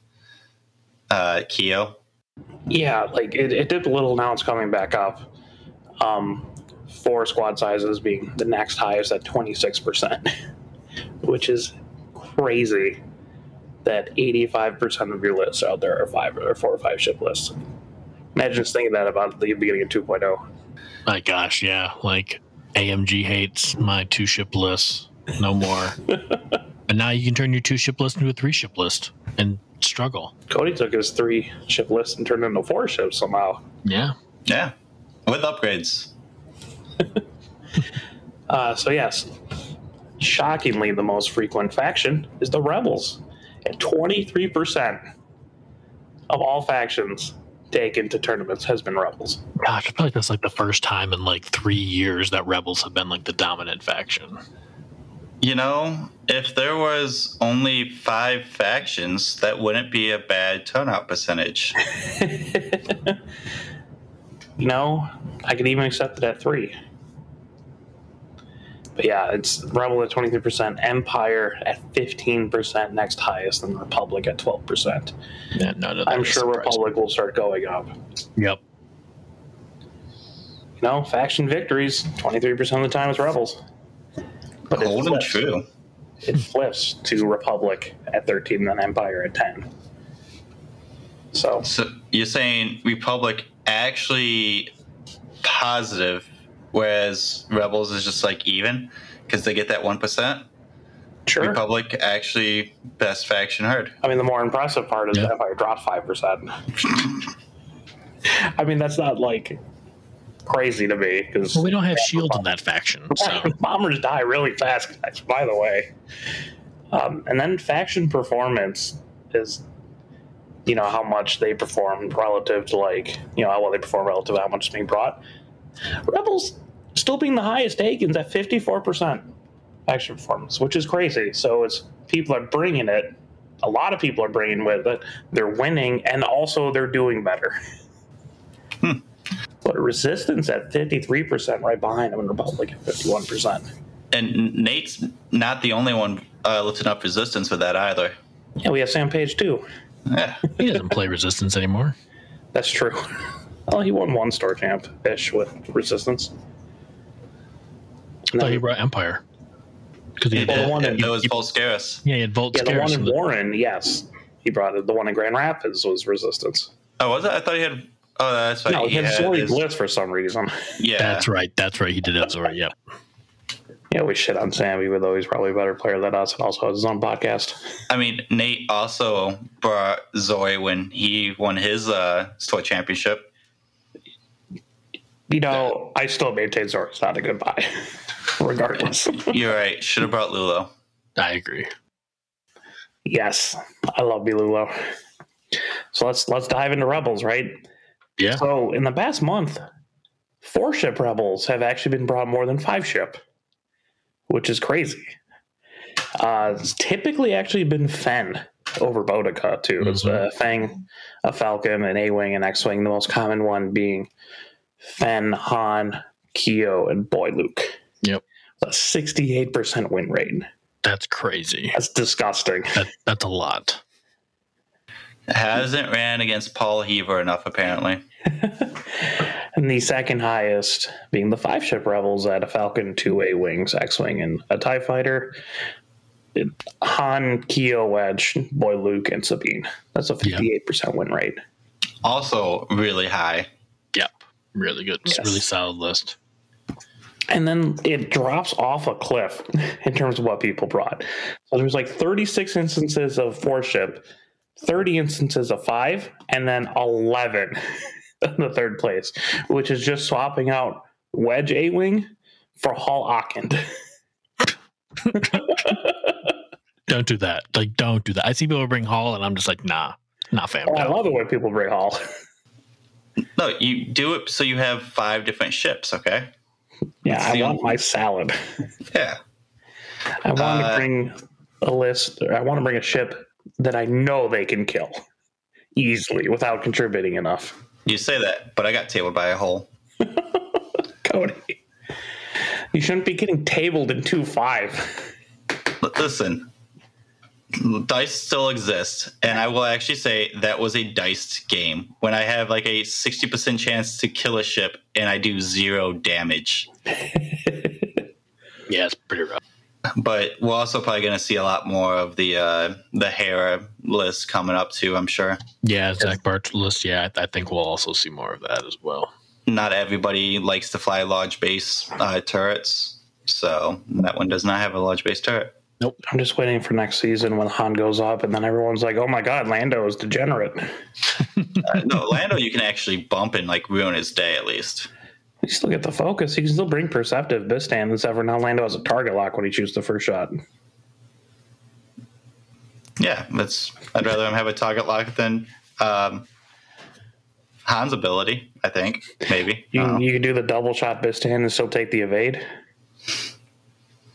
S1: uh Keo.
S2: Yeah, like it, it dipped a little. Now it's coming back up. Um, four squad sizes being the next highest at 26%, which is crazy that 85% of your lists out there are five or four or five ship lists. Imagine just thinking that about the beginning of oh. 2.0.
S3: My gosh, yeah. Like AMG hates my two ship list. No more. and now you can turn your two ship list into a three ship list and struggle.
S2: Cody took his three ship list and turned it into four ships somehow.
S3: Yeah.
S1: Yeah, with upgrades.
S2: Uh, so, yes, shockingly, the most frequent faction is the Rebels. At 23% of all factions taken to tournaments has been Rebels.
S3: Gosh, I feel like that's like the first time in like three years that Rebels have been like the dominant faction.
S1: You know, if there was only five factions, that wouldn't be a bad turnout percentage.
S2: you know, I could even accept it at three. But yeah, it's Rebel at 23%, Empire at 15%, next highest, and Republic at 12%.
S3: Yeah, none of that
S2: I'm sure
S3: surprising.
S2: Republic will start going up.
S3: Yep.
S2: You know, faction victories, 23% of the time it's Rebels. But it
S1: Old and
S2: flips.
S1: true.
S2: It flips to Republic at 13 and then Empire at 10. So,
S1: So you're saying Republic actually positive, whereas Rebels is just like even because they get that one percent.
S2: sure.
S1: Republic actually best faction heard.
S2: I mean, the more impressive part is
S3: Yeah.
S2: that Empire dropped 5%. I mean, that's not like crazy to me because
S3: Well, we don't have shield in that faction, so
S2: bombers die really fast, guys, by the way. Um, and then faction performance is, you know, how much they perform relative to, like, you know, how well they perform relative to how much is being brought. Rebels still being the highest takens at 54% faction performance, which is crazy. So it's people are bringing it. A lot of people are bringing with it. They're winning, and also they're doing better. But resistance at 53%, right behind them, and Republic at 51%.
S1: And Nate's not the only one uh, lifting up resistance with that either.
S2: Yeah, we have Sam Page too.
S1: Yeah.
S3: he doesn't play resistance anymore.
S2: That's true. Well, oh, he won one star camp ish with Resistance.
S3: I thought he brought Empire. Because he
S1: He
S3: had
S2: Well, the
S1: did.
S2: one
S1: It,
S2: in-
S1: it was Vult Skerris.
S3: yeah, he had Vult
S2: yeah, the one in
S3: in the-
S2: Warren, yes, he brought it. The one in Grand Rapids was Resistance.
S1: Oh, was it? I thought he had. Oh, that's right.
S2: no, he had Zori
S1: his-
S2: Bliss for some reason.
S1: Yeah.
S3: That's right. That's right. He did have Zora. Yep.
S2: Yeah, we shit on Sammy, even though he's probably a better player than us, and also has his own podcast.
S1: I mean, Nate also brought Zoe when he won his uh, store championship.
S2: You know, I still maintain Zori's not a good buy, regardless.
S1: You're right. Should have brought Lulo.
S3: I agree.
S2: yes, I love Bilulo. So let's let's dive into Rebels, right?
S3: Yeah.
S2: So in the past month, four ship rebels have actually been brought more than five ship, which is crazy. Uh, it's typically actually been Fen over Bodica too. It's
S3: Mhm.
S2: uh, Fang, a Falcon, an A wing, and X wing. The most common one being Fen, Han, Keo, and Boy Luke.
S3: Yep.
S2: A sixty-eight percent win rate.
S3: That's crazy.
S2: That's disgusting.
S3: That, that's a lot.
S1: Hasn't ran against Paul Heaver enough, apparently.
S2: and the second highest being the five ship rebels at a Falcon, two A wings, X wing, and a TIE fighter. Han, Keo, Wedge, Boy Luke, and Sabine. That's a 58% win rate.
S1: Also, really high.
S3: Yep. Really good.
S2: Yes.
S3: really solid list.
S2: And then it drops off a cliff in terms of what people brought. So there's like 36 instances of four ship, 30 instances of five, and then 11 in the third place, which is just swapping out Wedge A Wing for Hall Ockend.
S3: Don't do that. Like, don't do that. I see people bring Hall, and I'm just like, nah, not fam.
S2: Oh, I love it when people bring Hall.
S1: No, you do it so you have five different ships, okay?
S2: Yeah, I
S1: See?
S2: want my salad.
S1: Yeah.
S2: I want
S1: Uh,
S2: to bring a list, or I want to bring a ship that I know they can kill easily without contributing enough.
S1: You say that, but I got tabled by a hole.
S2: Cody. You shouldn't be getting tabled in 2 5.
S1: Listen, dice still exist, and I will actually say that was a diced game. When I have like a 60% chance to kill a ship and I do zero damage.
S3: Yeah, it's pretty rough.
S1: But we're also probably going to see a lot more of the uh, the Hera list coming up too. I'm sure.
S3: Yeah, Zach Bart's list. Yeah, I, I think we'll also see more of that as well.
S1: Not everybody likes to fly large base uh, turrets, so that one does not have a large base turret. Nope.
S2: I'm just waiting for next season when Han goes up, and then everyone's like, oh my god, Lando is degenerate.
S1: Uh, no, Lando, you can actually bump and like ruin his day at least.
S2: You still get the focus. You can still bring Perceptive Bistan, except for now Lando has a target lock when he shoots the first shot.
S1: Yeah, that's. I'd rather him have a target lock than um, Han's ability. I think maybe.
S2: You,
S1: Uh,
S2: you can do the double shot Bistan and still take the evade.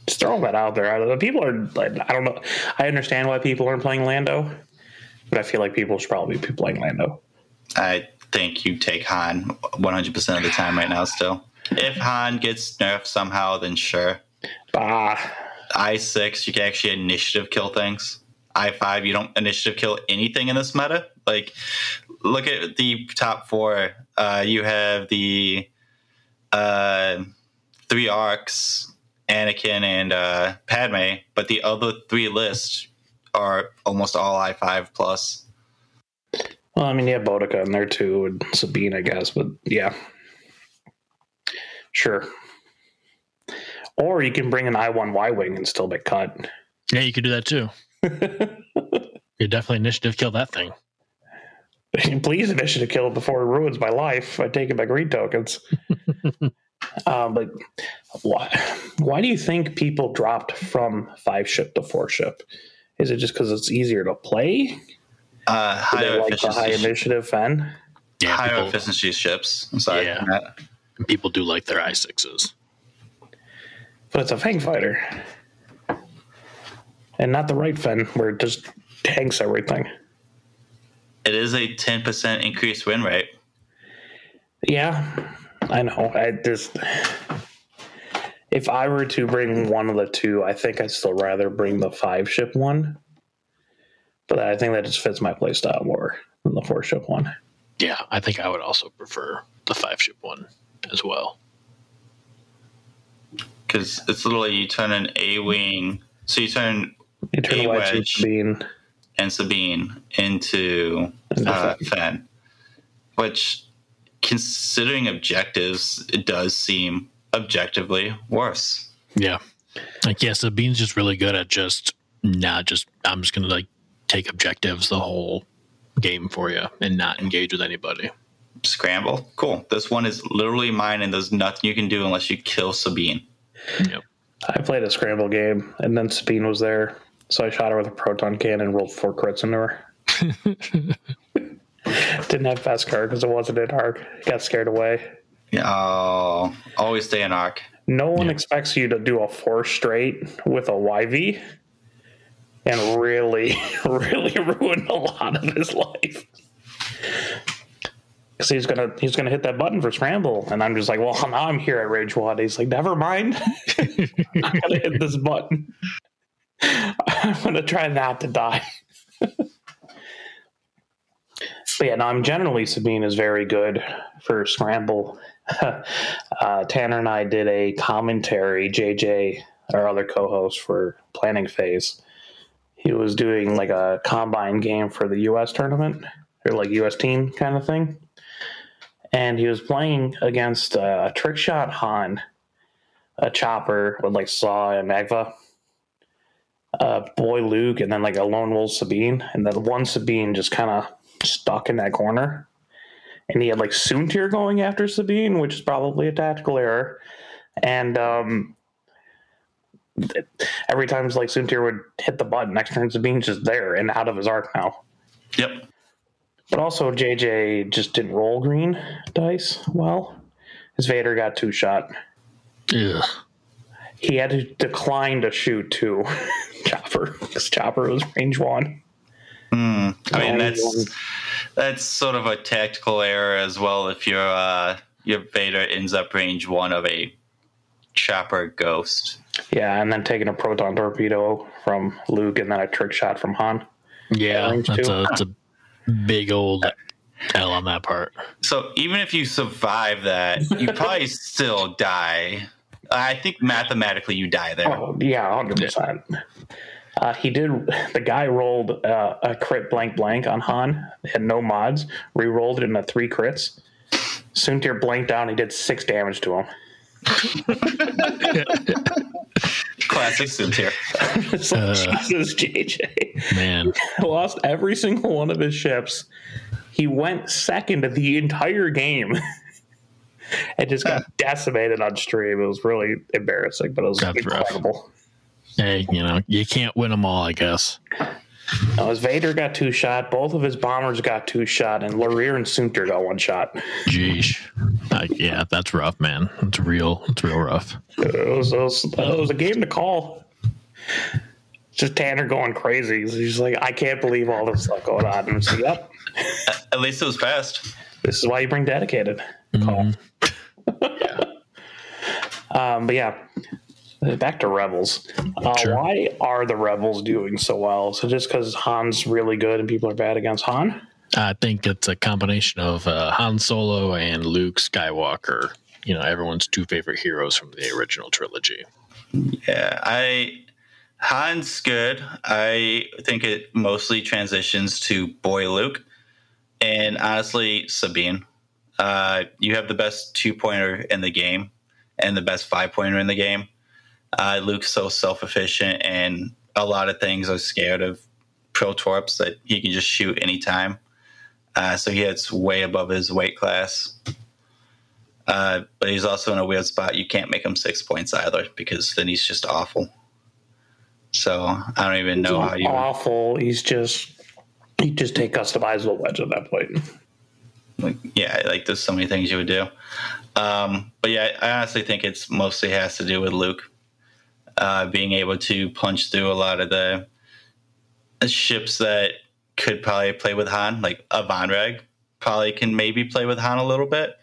S2: Just throwing that out there. I don't know. People are like, I don't know. I understand why people aren't playing Lando, but I feel like people should probably be playing Lando.
S1: I think you take Han 100 percent of the time right now. Still, if Han gets nerfed somehow, then sure.
S2: Bah.
S1: I six, you can actually initiative kill things. I five, you don't initiative kill anything in this meta. Like, look at the top four. Uh, you have the uh, three arcs, Anakin and uh, Padme, but the other three lists are almost all I five plus.
S2: Well, I mean, you have Bodica in there too, and Sabine, I guess, but yeah. Sure. Or you can bring an I1 Y Wing and still get cut.
S3: Yeah, you could do that too. You definitely initiative kill that thing.
S2: Please initiative kill it before it ruins my life. I take it by green tokens. um, but why? Why do you think people dropped from five ship to four ship? Is it just because it's easier to play?
S1: Uh,
S2: Do they
S1: higher
S2: like the high
S1: efficiency,
S2: initiative Fen?
S3: Yeah,
S1: higher
S3: people,
S1: efficiency ships. I'm sorry.
S3: Yeah.
S1: Matt.
S3: people do like their i sixes.
S2: But it's a Fang fighter. And not the right Fen, where it just tanks everything.
S1: It is a 10% increased win rate.
S2: Yeah, I know. I just if I were to bring one of the two, I think I'd still rather bring the five ship one. But I think that just fits my playstyle more than the four ship one.
S3: Yeah, I think I would also prefer the five ship one as well.
S1: because it's literally you turn an A wing, so you turn
S2: You turn
S1: A
S2: the wedge
S1: wedge.
S2: into
S1: and Sabine into
S2: Into
S1: uh,
S2: Fen.
S1: Fen, which, considering objectives, it does seem objectively worse.
S3: Yeah. Like, yeah, Sabine's just really good at just not just, I'm just going to like take objectives the whole game for you and not engage with anybody.
S1: Scramble, cool. This one is literally mine, and there's nothing you can do unless you kill Sabine.
S3: Yep.
S2: I played a scramble game and then Sabine was there. So I shot her with a proton cannon and rolled four crits into her. Didn't have fast card because it wasn't in arc. Got scared away.
S1: Yeah, Oh, always stay in arc.
S2: No one
S3: Yeah.
S2: expects you to do a four straight with a YV and really, really ruin a lot of his life. Because he's gonna he's gonna hit that button for scramble, and I'm just like, well, now I'm here at Rage One. He's like, never mind, I'm gonna hit this button. I'm gonna try not to die. but yeah, no, I'm generally Sabine is very good for scramble. uh, Tanner and I did a commentary. JJ, our other co-host for planning phase, he was doing like a combine game for the U.S. tournament or like U.S. team kind of thing, and he was playing against uh, a trick shot Han, a chopper with like Saw and Magva uh, boy Luke and then like a lone wolf Sabine, and then one Sabine just kind of stuck in that corner. And he had like Soontir going after Sabine, which is probably a tactical error. And um, every time it's like Soontir would hit the button, next turn Sabine's just there and out of his arc now.
S1: Yep.
S2: But also JJ just didn't roll green dice well. His Vader got two shot.
S3: Yeah.
S2: He had to decline to shoot too. Chopper, because Chopper was range one.
S1: Mm, I mean, that's that's sort of a tactical error as well. If your uh, your Vader ends up range one of a chopper ghost.
S2: Yeah, and then taking a proton torpedo from Luke and then a trick shot from Han.
S3: Yeah, that's a, that's a big old L on that part.
S1: So even if you survive that, you probably still die. I think mathematically you die there.
S2: Oh yeah, hundred percent. Uh, he did. The guy rolled uh, a crit blank blank on Han. Had no mods. Re-rolled it into three crits. Soon Soontir blanked down. He did six damage to him.
S1: Classic Soontir.
S2: It's like,
S3: Uh.
S2: Jesus, JJ
S3: Man,
S2: lost every single one of his ships. He went second the entire game. and just got decimated on stream. It was really embarrassing, but it was
S3: That's rough.
S2: incredible.
S3: hey, you know, you can't win them all, I guess.
S2: Now, his Vader got two shot. Both of his bombers got two shot, and Lorrir and Soontir got one shot.
S3: Jeez. Uh, yeah, that's rough, man. It's real. It's real rough.
S2: It was, it was, it was a game to call. Just Tanner going crazy. He's like, I can't believe all this stuff going on. And it's like, yep,
S1: At least it was fast.
S2: this is why you bring dedicated. Call. um, but yeah, back to Rebels. Uh,
S3: Sure.
S2: Why are the Rebels doing so well? So just because Han's really good and people are bad against Han?
S3: I think it's a combination of uh, Han Solo and Luke Skywalker. You know, everyone's two favorite heroes from the original trilogy.
S1: Yeah, I Han's good. I think it mostly transitions to boy Luke, and honestly Sabine. Uh, you have the best two pointer in the game, and the best five pointer in the game. Uh, Luke's so self efficient, and a lot of things are scared of Pro Torps that he can just shoot anytime. Uh, so he hits way above his weight class. Uh, but he's also in a weird spot. You can't make him six points either because then he's just awful. So I don't even know how you.
S2: awful. He's just you just take customizable wedge at that point.
S1: Like, yeah, like there's so many things you would do. Um, but yeah, I honestly think it's mostly has to do with Luke uh, being able to punch through a lot of the ships that could probably play with Han, like a Vonreg probably can maybe play with Han a little bit,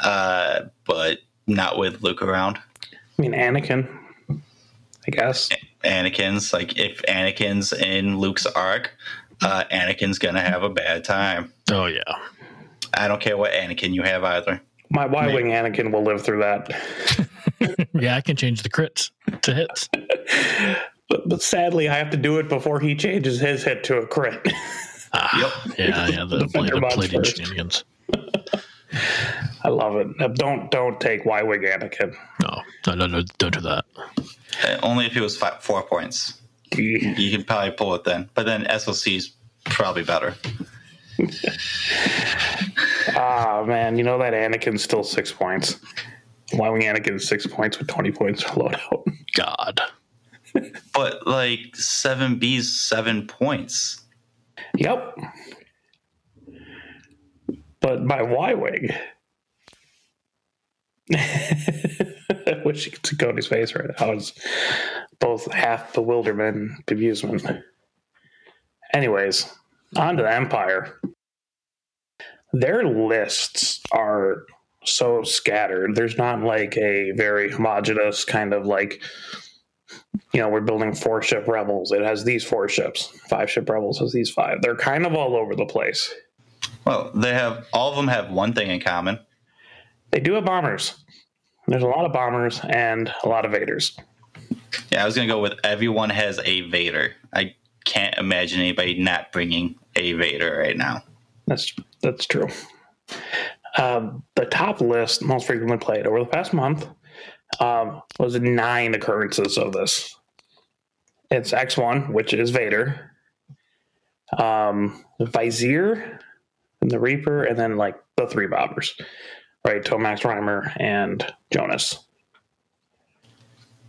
S1: uh, but not with Luke around.
S2: I mean, Anakin, I guess.
S1: Anakin's like if Anakin's in Luke's arc, uh, Anakin's gonna have a bad time.
S3: Oh yeah,
S1: I don't care what Anakin you have either.
S2: My Y wing Anakin will live through that.
S3: yeah. I can change the crits to hits.
S2: But, but sadly, I have to do it before he changes his hit to a crit.
S3: Ah, Yeah, yeah. The,
S2: Defend your
S3: the
S2: mods
S3: plating
S2: first.
S3: shenanigans.
S2: I love it. Don't don't take Y wing Anakin.
S3: No, no, no, no, don't do that.
S1: Uh, Only if it was five, four points. You can probably pull it then. But then SLC's probably better.
S2: Ah man, you know that Anakin's still six points. Y wing Anakin is six points with twenty points for loadout.
S3: Oh, God.
S1: But like seven B's seven points.
S2: Yep. But my Y wing. I wish you could see Cody's face right now. It's both half bewilderment and bemusement. Anyways, on to the Empire. Their lists are so scattered. There's not like a very homogenous kind of like you know, we're building four ship rebels. It has these four ships. Five ship rebels has these five. They're kind of all over the place.
S1: Well, they have all of them have one thing in common.
S2: They do have bombers. There's a lot of bombers and a lot of Vaders.
S1: Yeah, I was gonna go with everyone has a Vader. I can't imagine anybody not bringing a Vader right now.
S2: That's that's true. Um, the top list most frequently played over the past month um, was nine occurrences of this. It's X1, which is Vader, um, Vizier, and the Reaper, and then like the three bombers, right? Tomax, Rhymer, and Jonus.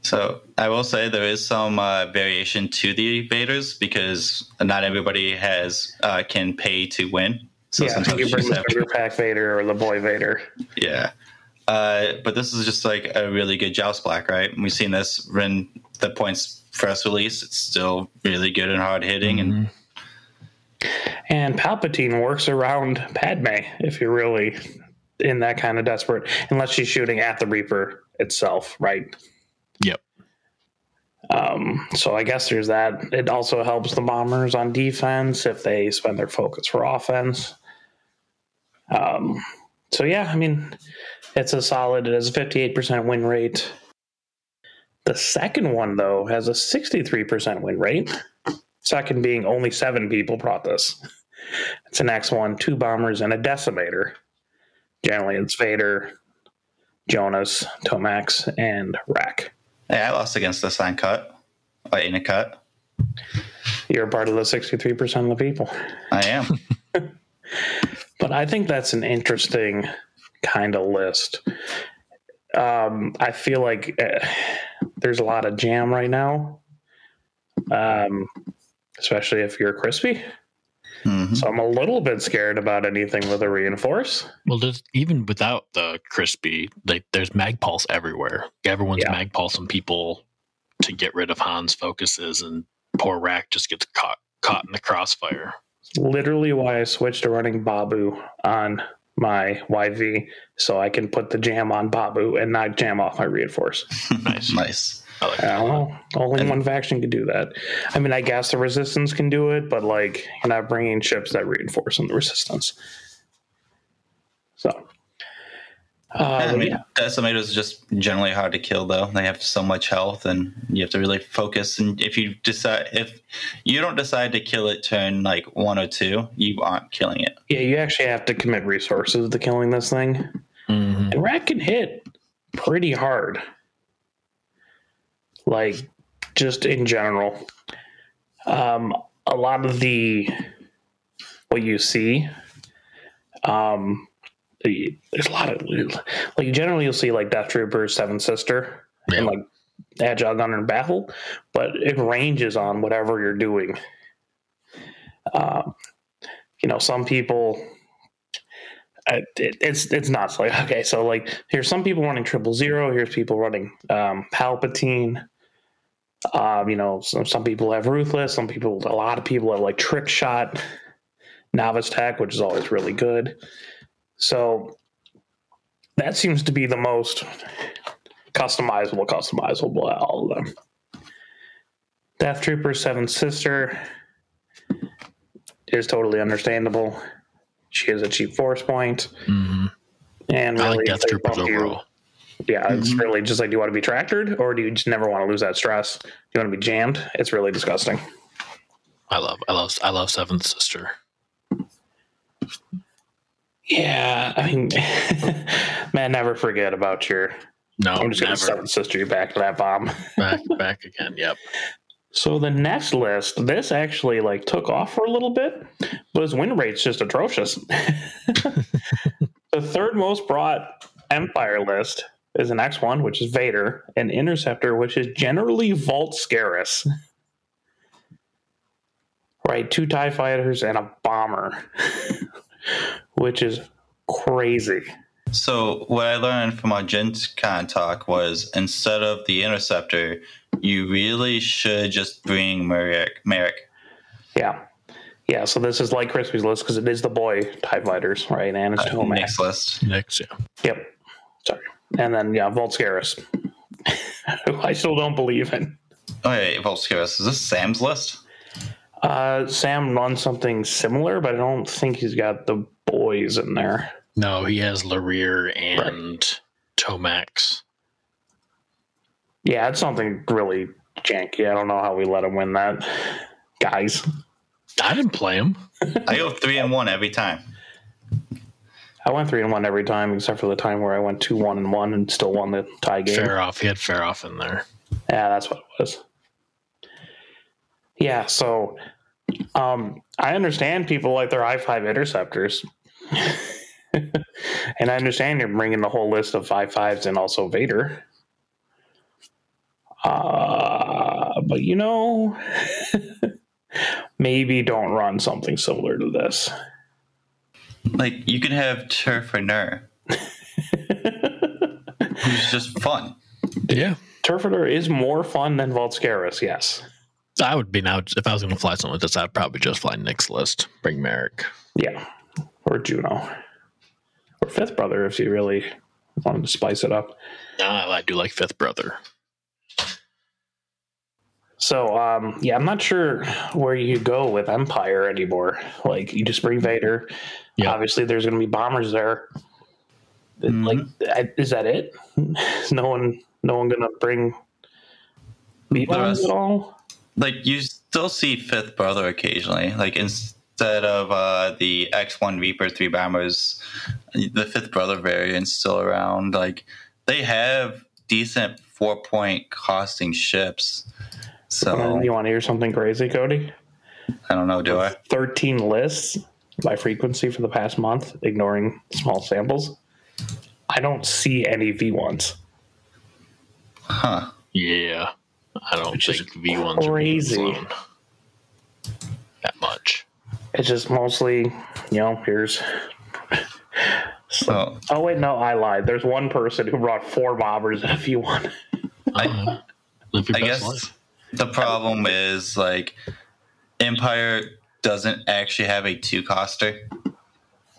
S1: So I will say there is some uh, variation to the Vaders because not everybody has uh, can pay to win. So
S2: yeah,
S1: sometimes
S2: you
S1: you
S2: bring the
S1: have
S2: Pack Vader or the Boy Vader.
S1: Yeah. Uh, but this is just like a really good joust black, right? And we've seen this when the points press release. It's still really good and hard hitting. And
S3: Mhm.
S2: And Palpatine works around Padme if you're really in that kind of desperate, unless she's shooting at the Reaper itself, right?
S3: Yep.
S2: Um, so I guess there's that. It also helps the bombers on defense if they spend their focus for offense. Um, so yeah, I mean, it's a solid. It has a 58% win rate. The second one though has a 63% win rate. Second being only seven people brought this. It's an X1, two bombers, and a decimator. Generally, it's Vader, Jonus, Tomax, and Rack.
S1: hey, I lost against this on cut, uh, in a cut.
S2: You're part of the 63% of the people.
S1: I am.
S2: But I think that's an interesting kind of list. Um, I feel like uh, there's a lot of jam right now, um, especially if you're crispy.
S1: Mhm.
S2: So I'm a little bit scared about anything with a reinforce.
S3: Well, there's, even without the crispy, like there's mag pulse everywhere. Everyone's
S2: Yeah.
S3: mag pulsing people to get rid of Han's focuses, and poor Rack just gets caught caught in the crossfire.
S2: Literally, why I switched to running Babu on my YV, so I can put the jam on Babu and not jam off my reinforce.
S3: Nice.
S1: nice.
S3: I like
S2: I
S3: that.
S2: don't know. Only
S1: And-
S2: one faction could do that. I mean, I guess the resistance can do it, but like you're not bringing ships that reinforce on the resistance. So, uh,
S1: I mean,
S2: yeah,
S1: Decimators is just generally hard to kill, though. They have so much health, and you have to really focus. And if you decide, if you don't decide to kill it turn like one or two, you aren't killing it.
S2: yeah, you actually have to commit resources to killing this thing.
S3: Mhm.
S2: And Rat can hit pretty hard. Like, just in general. Um, a lot of the what you see, um, there's a lot of like generally you'll see like Death Troopers, Seven Sister, and like Agile Gunner and Baffle, but it ranges on whatever you're doing. Um, you know, some people uh, it, it's it's nuts. Like okay, so like here's some people running triple zero. Here's people running um, Palpatine. Um, you know, some some people have ruthless. Some people, a lot of people have like trick shot, novice tech, which is always really good. So that seems to be the most customizable, customizable out of all of them. Death Trooper Seven Sister is totally understandable. She is a cheap force point,
S3: Mhm.
S2: and
S3: I
S2: really,
S3: like Death
S2: they
S3: Troopers
S2: bump you- yeah, it's
S1: Mhm.
S2: really just like, do you want to be tractored or do you just never want to lose that stress? Do you want to be jammed? It's really disgusting.
S3: I love, I love, I love Seventh Sister.
S2: Yeah, I mean, man, never forget about your.
S3: No,
S2: I'm just going
S3: never.
S2: to seven sister you back to that bomb.
S3: back, back again. Yep.
S2: So the next list, this actually like took off for a little bit, but his win rate's just atrocious. the third most brought Empire list is an X1, which is Vader, an Interceptor, which is generally Vult Skerris. Right, two TIE fighters and a bomber, which is crazy.
S1: So what I learned from our Gen Con talk was instead of the interceptor, you really should just bring Maarek. Maarek.
S2: Yeah. Yeah, so this is like Crispy's list because it is the boy TIE fighters, right? And it's
S1: Uh,
S2: Tomac.
S1: Nick's list.
S3: Next, yeah.
S2: Yep. Sorry. And then yeah, Vult Skerris. who I still don't believe in.
S1: Oh, wait, Vult Skerris, is this Sam's list?
S2: Uh, Sam runs something similar, but I don't think he's got the boys in there.
S3: No, he has Lorrir and Tomax.
S2: Yeah, it's something really janky. I don't know how we let him win that, guys.
S3: I didn't play him.
S1: I go three and one every time.
S2: I went three and one every time, except for the time where I went two one and one and still won the tie game.
S3: Fair off. He had fair off in there.
S2: Yeah, that's what it was. Yeah, so um, I understand people like their i five interceptors, and I understand you're bringing the whole list of five fives and also Vader. Uh, but you know, maybe don't run something similar to this.
S1: Like you can have Turf or Nur, who's just fun.
S3: Yeah.
S2: Turr Phennir is more fun than Vult Skerris, yes.
S3: I would be now if I was going to fly something like this. I'd probably just fly Nick's list. Bring Maarek.
S2: Yeah, or Juno, or Fifth Brother if you really wanted to spice it up.
S3: No, I do like Fifth Brother.
S2: So, um, yeah, I'm not sure where you go with Empire anymore. Like, you just bring Vader.
S3: Yeah.
S2: Obviously, there's going to be bombers there. Like, I- is that it? Is no one, no one going to bring B bombs
S1: rest-
S2: at all?
S1: Like you still see Fifth Brother occasionally. Like instead of uh, the X One Reaper three bombers, the Fifth Brother variant's still around. Like they have decent four point costing ships. So
S2: you want to hear something crazy, Cody?
S1: I don't know. Do I?
S2: 13 lists by frequency for the past month, ignoring small samples. I don't see any V1s.
S1: Huh.
S3: Yeah. I don't
S2: Which is
S3: think V1s are being
S2: crazy.
S3: flown that much.
S2: It's just mostly, you know, here's.
S1: So
S2: Oh, wait, no, I lied. There's one person who brought four bobbers in a V1.
S3: Uh, live your
S1: I guess
S3: life.
S1: the problem is like Empire doesn't actually have a two coster.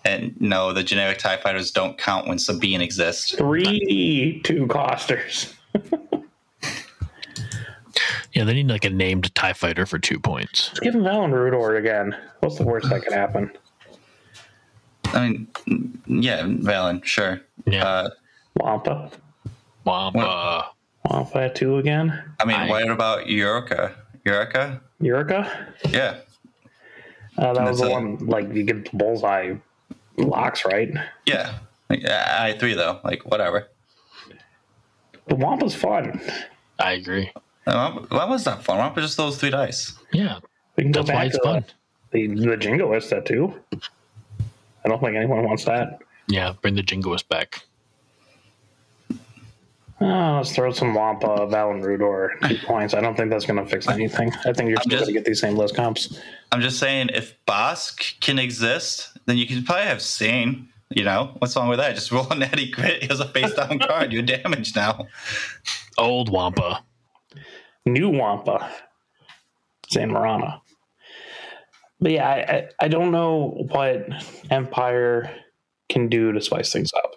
S1: And no, the generic TIE fighters don't count when Sabine exists.
S2: Three two costers.
S3: Yeah, they need like a named TIE fighter for two points.
S2: Let's give him Valen Rudor again. What's the worst that could happen?
S1: I mean, yeah, Valen, sure.
S3: Yeah.
S1: Uh,
S2: Wampa.
S3: Wampa.
S2: Wampa at two again.
S1: I mean,
S3: I-
S1: what about Eureka? Eureka?
S2: Yurika?
S1: Yeah.
S2: Uh, that was the
S1: a-
S2: one, like, you get the bullseye locks, right?
S1: Yeah. Like, I three though. Like whatever.
S2: The Wampa's fun.
S3: I agree.
S1: Uh, Why was that fun? Why just those three dice?
S3: Yeah,
S2: We can go
S3: that's why
S2: back
S3: it's
S2: to
S3: fun.
S2: the, the Jingoist that too. I don't think anyone wants that.
S3: Yeah, bring the Jingoist back.
S2: Oh, let's throw some Wampa, Valen Rudor, two points. I don't think that's going to fix anything. I think you're
S1: I'm
S2: still
S1: just-
S2: going to get these same list comps.
S1: I'm just saying, if Bossk can exist, then you can probably have Sane. You know what's wrong with that? Just roll a natty crit. He has a face down card. You're damaged now.
S3: Old Wampa.
S2: New Wampa, San Marana. But yeah, I, I, I don't know what Empire can do to spice things up.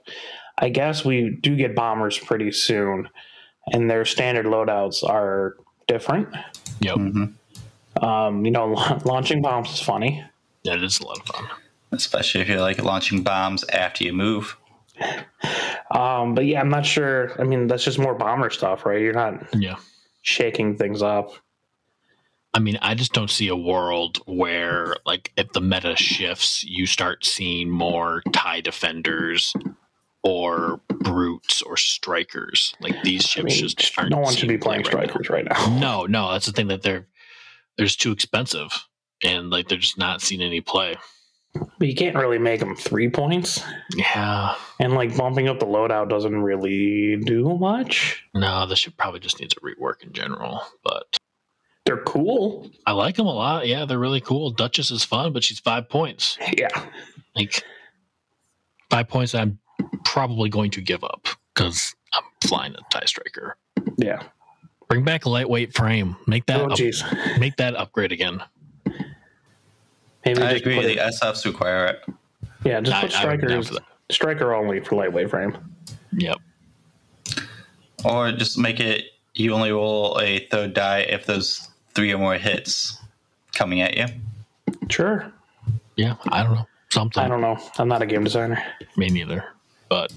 S2: I guess we do get bombers pretty soon, and their standard loadouts are different.
S3: Yep.
S1: Mm-hmm.
S2: Um, you know, launching bombs is funny.
S3: Yeah, it is a lot of fun.
S1: Especially if you're like launching bombs after you move.
S2: Um, but yeah, I'm not sure. I mean, that's just more bomber stuff, right? You're not
S3: Yeah.
S2: Shaking things up.
S3: I mean, I just don't see a world where, like, if the meta shifts, you start seeing more TIE defenders or brutes or strikers. Like, these
S2: I
S3: ships
S2: mean,
S3: just aren't.
S2: no one should be playing
S3: play right now.
S2: strikers right now.
S3: No, no, that's the thing that they're they're just too expensive, and like they're just not seeing any play.
S2: But you can't really make them three points.
S3: Yeah,
S2: And like bumping up the loadout doesn't really do much.
S3: no, this ship probably just needs a rework in general. But
S2: They're cool.
S3: I like them a lot. Yeah, they're really cool. Duchess is fun, but she's five points.
S2: Yeah.
S3: Like five points, I'm probably going to give up because I'm flying a tie striker.
S2: Yeah.
S3: Bring back a lightweight frame. Make that
S2: Oh
S3: up- make that upgrade again.
S2: Maybe
S1: I
S2: just
S1: agree.
S2: put
S1: The
S2: it,
S1: SFs require it.
S2: yeah, just
S3: I-
S2: put
S3: I would be down
S2: strikers striker only for lightweight frame.
S3: Yep.
S1: Or just make it you only roll a third die if there's three or more hits coming at you.
S2: Sure.
S3: Yeah, I don't know. Something.
S2: I don't know. I'm not a game designer.
S3: Me neither. But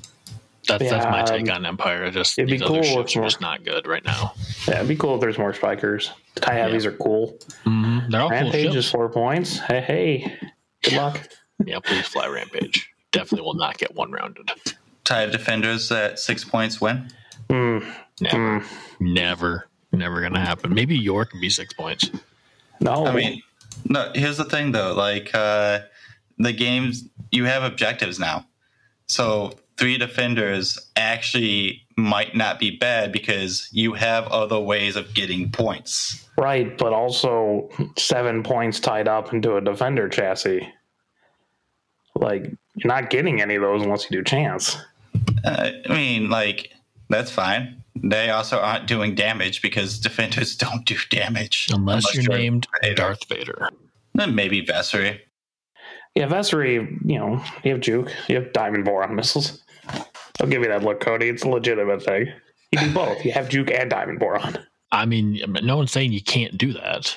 S3: that's that's my take
S2: um,
S3: on Empire. Just
S2: it'd be
S3: these
S2: cool
S3: other
S2: if
S3: ships are
S2: more-
S3: just not good right now.
S2: Yeah, it'd be cool if there's more strikers. The tie heavies are cool.
S3: Mm-hmm. They're all cool
S2: Rampage is four points. Hey, hey. Good luck.
S3: Yeah, please fly Rampage. Definitely will not get one rounded.
S1: TIE defenders at six points win.
S2: Hmm.
S3: Never,
S2: Hmm.
S3: never, never gonna happen. Maybe York can be six points.
S2: No.
S1: I mean, no. Here's the thing, though. Like uh, the games, you have objectives now, so three defenders actually might not be bad because you have other ways of getting points.
S2: right, but also seven points tied up into a defender chassis. Like, you're not getting any of those unless you do chance.
S1: Uh, I mean, like that's fine. They also aren't doing damage because defenders don't do damage
S3: Unless, you're, named
S1: Vader.
S3: Darth Vader.
S1: Then maybe Vessery.
S2: Yeah, Vessery, you know, you have Juke, you have Diamond Boron missiles. I'll give you that look, Cody. It's a legitimate thing. You do both. You have Juke and Diamond Boron.
S3: I mean, no one's saying you can't do that.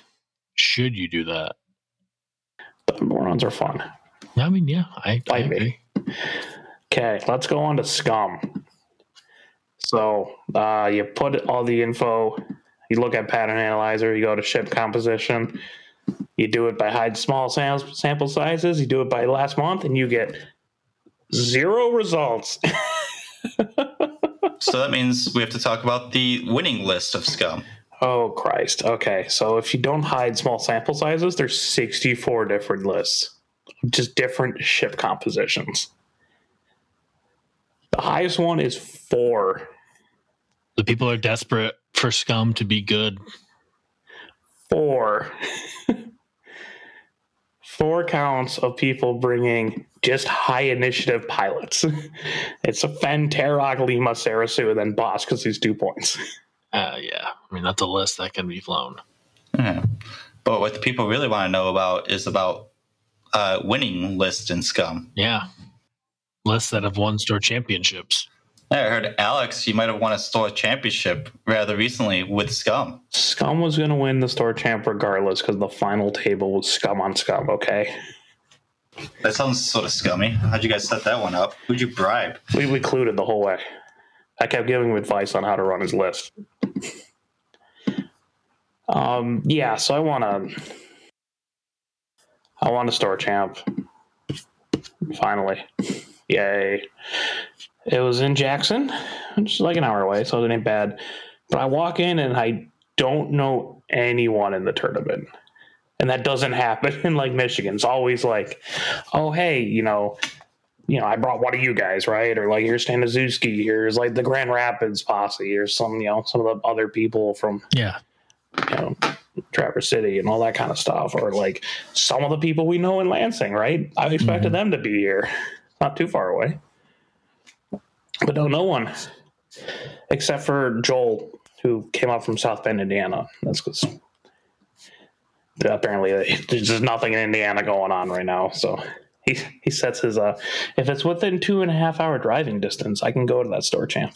S3: Should you do that?
S2: Diamond Borons are fun.
S3: I mean, yeah, I, I agree.
S2: Okay, let's go on to Scum. So uh, you put all the info, you look at pattern analyzer, you go to ship composition, you do it by hide small sam- sample sizes, you do it by last month, and you get zero results.
S1: So that means we have to talk about the winning list of scum.
S2: oh, Christ. Okay, so if you don't hide small sample sizes, there's 64 different lists, just different ship compositions. The highest one is four.
S3: The people are desperate for scum to be good.
S2: Four four counts of people bringing just high initiative pilots. It's a Fen, Tarok, Lima, Sarasu, and then Bossk because he's two points.
S3: Uh, yeah, I mean that's a list that can be flown.
S1: Yeah. But what the people really want to know about is about uh, winning lists in scum.
S3: Yeah, lists that have won store championships.
S1: I heard Alex, you might have won a store championship rather recently with scum.
S2: Scum was going to win the store champ regardless because the final table was Scum on Scum, okay?
S1: That sounds sort of scummy. How'd you guys set that one up? Who'd you bribe?
S2: We we clued the whole way. I kept giving him advice on how to run his list. Um, yeah, so I want to. I want a store champ. Finally, yay! It was in Jackson, just like an hour away, so it ain't bad. But I walk in and I don't know anyone in the tournament, and that doesn't happen in like Michigan. It's always like, oh hey, you know, you know, I brought one of you guys, right? Or like here's Staniszewski, here's like the Grand Rapids posse, or some, you know, some of the other people from,
S3: Yeah,
S2: you know, Traverse City and all that kind of stuff. Or like some of the people we know in Lansing, right? I expected mm-hmm. them to be here. Not too far away. But no, no one. Except for Joel, who came up from South Bend, Indiana. That's because apparently there's just nothing in Indiana going on right now. So he he sets his uh if it's within two and a half hour driving distance, I can go to that store champ.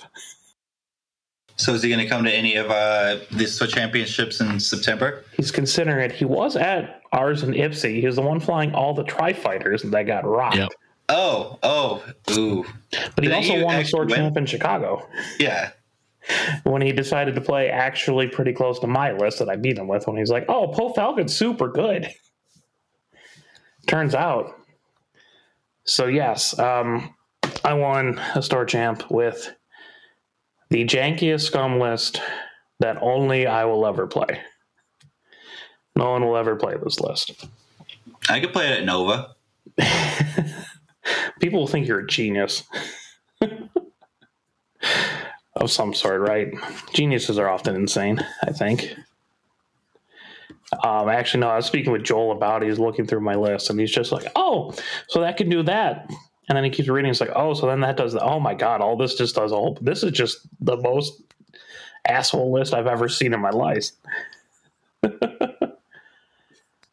S1: So is he going to come to any of uh, the store championships in September?
S2: He's considering it. He was at ours in Ypsi. He was the one flying all the tri fighters that got rocked.
S3: Yep.
S1: Oh, oh, ooh,
S2: But he
S1: Did
S2: also won the store champ in Chicago
S1: yeah.
S2: when he decided to play actually pretty close to my list that I beat him with. When he's like, "Oh, Poe Falcon's super good." Turns out. So yes, um, I won a store champ with the jankiest scum list that only I will ever play. No one will ever play this list.
S1: I could play it at Nova.
S2: People will think you're a genius of some sort, right? Geniuses are often insane, I think. Um, actually, no, I was speaking with Joel about it. He's looking through my list and he's just like, oh, so that can do that. And then he keeps reading. It's like, oh, so then that does that. Oh my God, all this just does a whole. This is just the most asshole list I've ever seen in my life.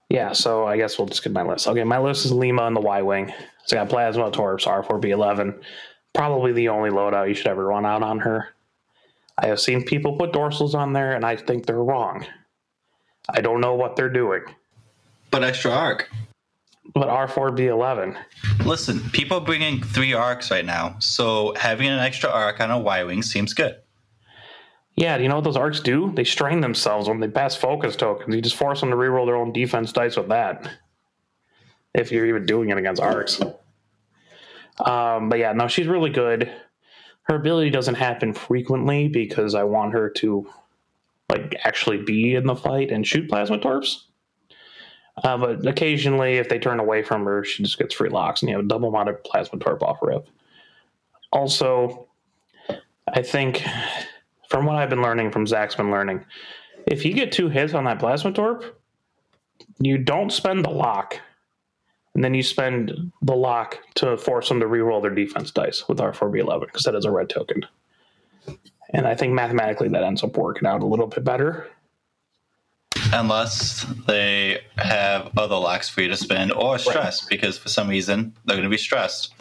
S2: yeah, so I guess we'll just get my list. Okay, my list is Lima and the Y Wing. So I got Plasma, Torps, R4B11. Probably the only loadout you should ever run out on her. I have seen people put dorsals on there, and I think they're wrong. I don't know what they're doing.
S1: But extra arc.
S2: But R4B11.
S1: Listen, people are bringing three arcs right now, so having an extra arc on a Y Wing seems good.
S2: Yeah, you know what those arcs do? They strain themselves when they pass focus tokens. You just force them to reroll their own defense dice with that. If you're even doing it against arcs. Um, but yeah, no, she's really good. Her ability doesn't happen frequently because I want her to like actually be in the fight and shoot plasma torps. Uh, but occasionally, if they turn away from her, she just gets free locks, and you have a double mounted plasma torp off rip. Also, I think from what I've been learning from Zach's been learning, if you get two hits on that plasma torp, you don't spend the lock, and then you spend the lock to force them to reroll their defense dice with R4B11 because that is a red token. And I think mathematically that ends up working out a little bit better.
S1: Unless they have other locks for you to spend or stress, right. because for some reason they're going to be stressed.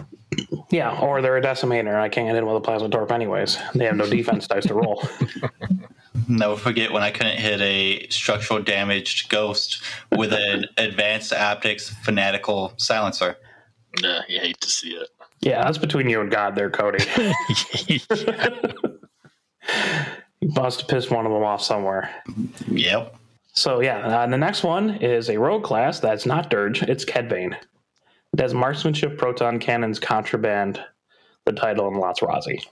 S2: Yeah, or they're a decimator. I can't get in with a plasma torp anyways. They have no defense dice to roll.
S1: Never forget when I couldn't hit a structural damaged ghost with an advanced optics fanatical silencer.
S3: Yeah, you hate to see it.
S2: Yeah, that's between you and God there, Cody. you must have pissed one of them off somewhere.
S1: Yep.
S2: So yeah, uh, the next one is a rogue class that's not Dirge. It's Cad Bane. Has marksmanship, proton cannons, contraband, the title, and Latts Razzi.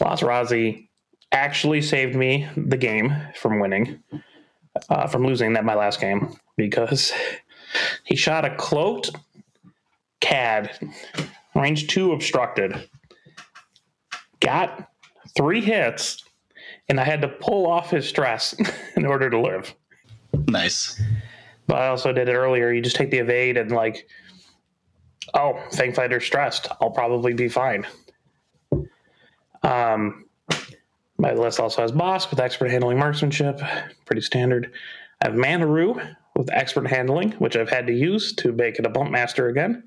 S2: Latts Razzi actually saved me the game from winning, uh, from losing that my last game because he shot a cloaked CAD, range two obstructed, got three hits, and I had to pull off his stress in order to live.
S1: Nice.
S2: But I also did it earlier. You just take the evade and like, oh, Fang Fighter's stressed. I'll probably be fine. Um, my list also has Bossk with expert handling marksmanship, pretty standard. I have Manaroo with expert handling, which I've had to use to make it a JumpMaster again.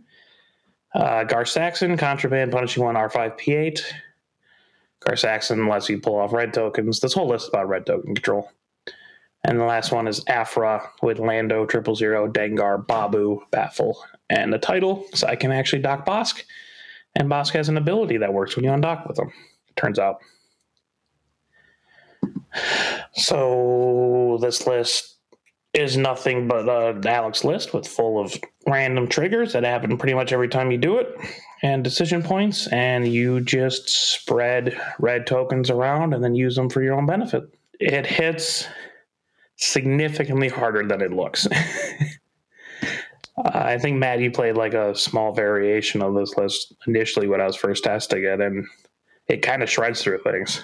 S2: Uh, Gar Saxon, contraband, punishing one, R5P8. Gar Saxon lets you pull off red tokens. This whole list is about red token control. And the last one is Afra with Lando, Triple Zero, Dengar, Babu, Baffle, and the title. So I can actually dock Bossk. And Bossk has an ability that works when you undock with him, it turns out. So this list is nothing but uh, Alex list with full of random triggers that happen pretty much every time you do it and decision points and you just spread red tokens around and then use them for your own benefit it hits significantly harder than it looks i think matt you played like a small variation of this list initially when i was first testing it and it kind of shreds through things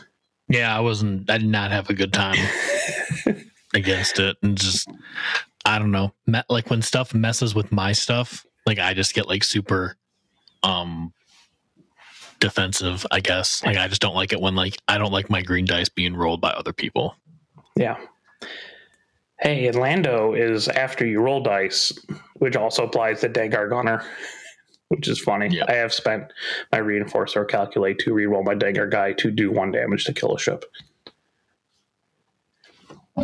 S3: yeah i wasn't i did not have a good time against it and just I don't know, like when stuff messes with my stuff, like I just get like super um defensive, I guess. Like I just don't like it when like I don't like my green dice being rolled by other people.
S2: Yeah. Hey, and Lando is after you roll dice, which also applies to Dengar Gunner, which is funny. Yep. I have spent my reinforcer calculate to re-roll my Dengar guy to do one damage to kill a ship.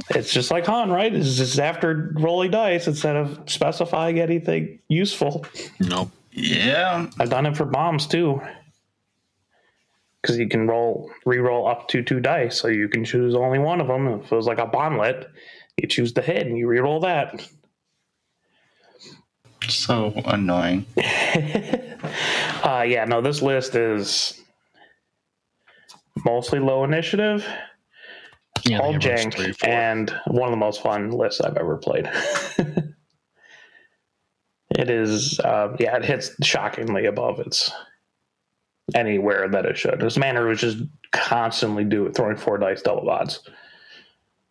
S2: It's just like Han, right? It's just after rolling dice instead of specifying anything useful.
S3: Nope.
S1: Yeah.
S2: I've done it for bombs too. Because you can roll, re-roll up to two dice, so you can choose only one of them. If it was like a bomblet, you choose the head and you re-roll that.
S1: So annoying.
S2: uh, yeah, no, this list is mostly low initiative yeah, all jank three, and one of the most fun lists I've ever played. it is, uh, yeah, it hits shockingly above its anywhere that it should. This manner was just constantly do it, throwing four dice double odds.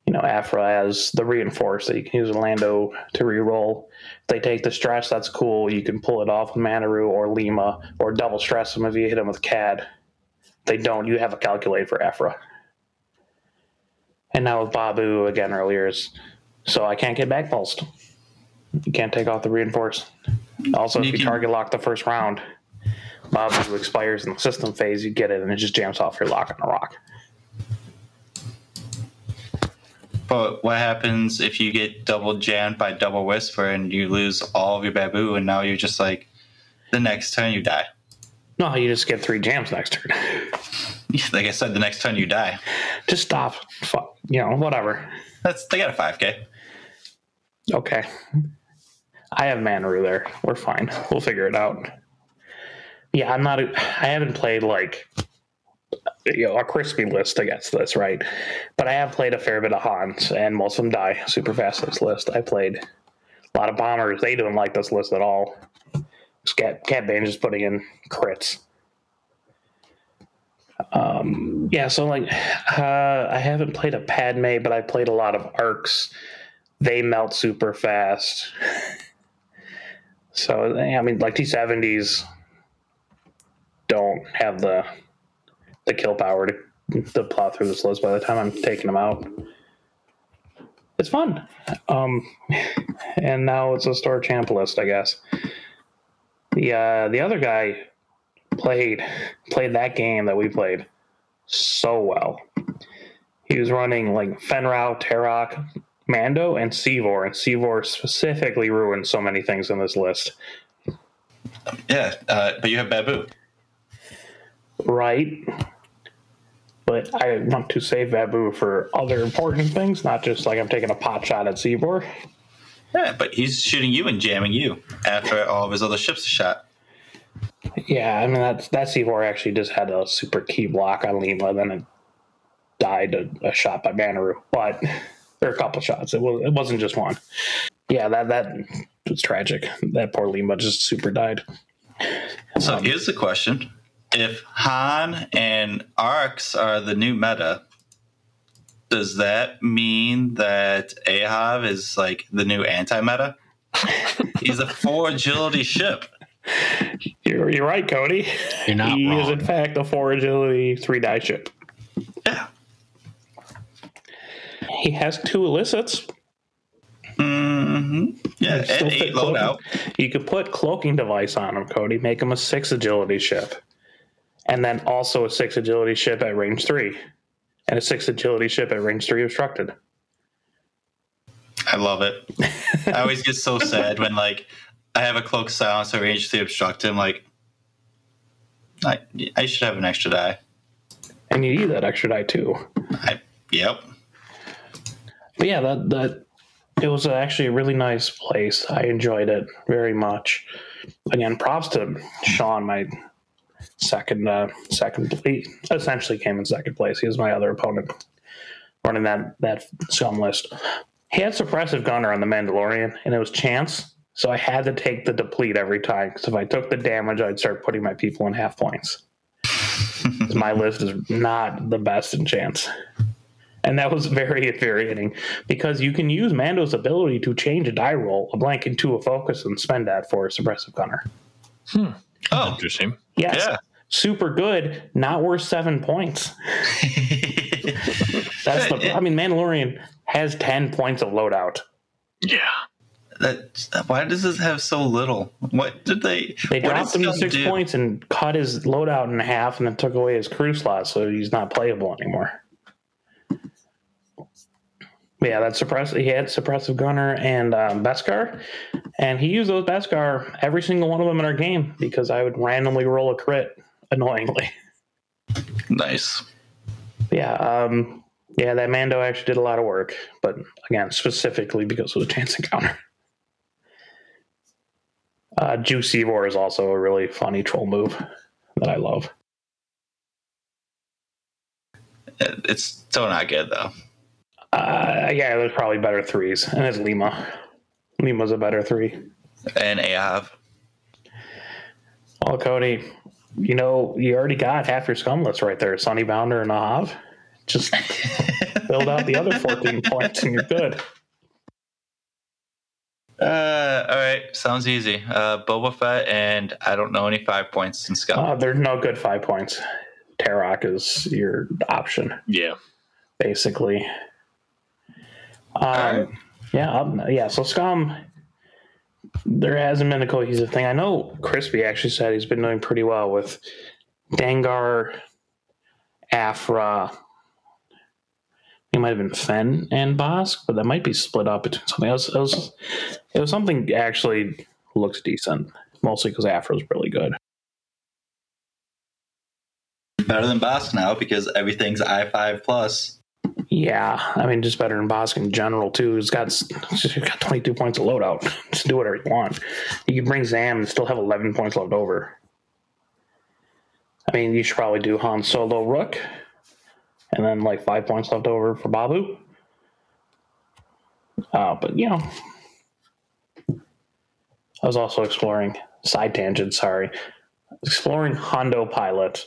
S2: You know, Afra as the reinforce that you can use Orlando to re-roll. If they take the stress, that's cool. You can pull it off with Manaroo or Lima or double stress them if you hit them with CAD. If they don't, you have a calculate for Afra. and now with Babu again earlier is so I can't get back pulsed. You can't take off the reinforce. Also, you if you can... target lock the first round, Babu expires in the system phase, you get it and it just jams off your lock on the rock.
S1: But what happens if you get double jammed by double whisper and you lose all of your babu and now you're just like the next turn you die?
S2: No, you just get three jams next turn.
S1: Like I said, the next turn you die.
S2: just stop. Fuck. You know, whatever.
S1: That's they got a five k.
S2: Okay. I have Manaroo there. We're fine. We'll figure it out. Yeah, I'm not. I haven't played like you know a crispy list against this, right? But I have played a fair bit of Hans, and most of them die super fast this list. I played a lot of bombers. They don't like this list at all. Cad Cad Bane just putting in crits. Um, yeah, so like, uh, I haven't played a Padme, but I played a lot of arcs. They melt super fast. so I mean, like T seventies don't have the the kill power to, to plow through this list by the time I'm taking them out. It's fun. Um, and now it's a store champ list, I guess. The uh, the other guy played played that game that we played so well. He was running like Fen Rao, Terok, Mando, and Seevor, and Seevor specifically ruined so many things in this list.
S1: Yeah, uh, but you have babu.
S2: Right. But I want to save Babu for other important things, not just like I'm taking a pot shot at Seevor.
S1: Yeah, but he's shooting you and jamming you after all of his other ships are shot.
S2: Yeah, I mean that that Seevor actually just had a super key block on Lima, then it died a, a shot by Manaroo. But there are a couple shots. It was it wasn't just one. Yeah, that that was tragic. That poor Lima just super died.
S1: So here's the question: If Han and Arcs are the new meta, does that mean that Ahav is like the new anti-meta? He's a four agility ship.
S2: You're, you're right, Cody.
S3: You're not
S2: he
S3: wrong.
S2: is in fact a four agility three die ship.
S1: Yeah.
S2: He has two illicits.
S1: hmm Yeah, and eight loadout.
S2: You could put cloaking device on him, Cody. Make him a six agility ship, and then also a six agility ship at range three, and a six agility ship at range three obstructed.
S1: I love it. I always get so sad when like I have a cloak silence or range to obstruct him. Like, I I should have an extra die.
S2: And you need that extra die too.
S1: I yep.
S2: But yeah, that that it was actually a really nice place. I enjoyed it very much. Again, props to Sean, my second uh, second place. Essentially, came in second place. He was my other opponent running that that scum list. He had suppressive gunner on the Mandalorian, and it was chance. So I had to take the deplete every time because if I took the damage, I'd start putting my people in half points. my list is not the best in chance. And that was very infuriating because you can use Mando's ability to change a die roll, a blank into a focus, and spend that for a suppressive gunner.
S1: Oh
S3: Interesting.
S2: Yes.
S1: yeah.
S2: Super good, not worth seven points. That's the I mean, Mandalorian has ten points of loadout.
S3: Yeah.
S1: that, why does this have so little? What did they?
S2: They dropped him to six
S1: do?
S2: points and cut his loadout in half and then took away his crew slot, so he's not playable anymore. Yeah, that suppress he had suppressive gunner and um, Beskar, and he used those Beskar every single one of them in our game because I would randomly roll a crit annoyingly.
S1: Nice.
S2: Yeah, um, yeah, that Mando actually did a lot of work, but again, specifically because of the chance encounter. Uh, Juicy War is also a really funny troll move that I love.
S1: It's still not good though.
S2: Uh, yeah, there's probably better threes, and it's Lima. Lima's a better three.
S1: And Ahab.
S2: Well, Cody, you know you already got half your scum list right there, Sunny Bounder and Ahav. Just build out the other 14 points, and you're good.
S1: Uh, all right, sounds easy. Uh, Boba Fett, and I don't know any five points in Scum.
S2: Uh, there's no good five points. Tarok is your option.
S3: Yeah.
S2: basically. Um,
S1: Alright.
S2: Yeah, um, yeah. So Scum, there hasn't been a cohesive thing. I know Crispy actually said he's been doing pretty well with Dengar, Afra, it might have been Fen and Bossk, but that might be split up between something else. It was, it was something actually looks decent, mostly because Afro's really good.
S1: Better than Bossk now because everything's i five plus.
S2: Yeah, I mean, just better than Bossk in general too. He's got he's got 22 points of loadout. Just do whatever you want. You can bring Zam and still have 11 points left over. I mean, you should probably do Han Solo Rook, and then like five points left over for Babu. Uh, but you know, I was also exploring side tangent. Sorry, exploring Hondo Pilot,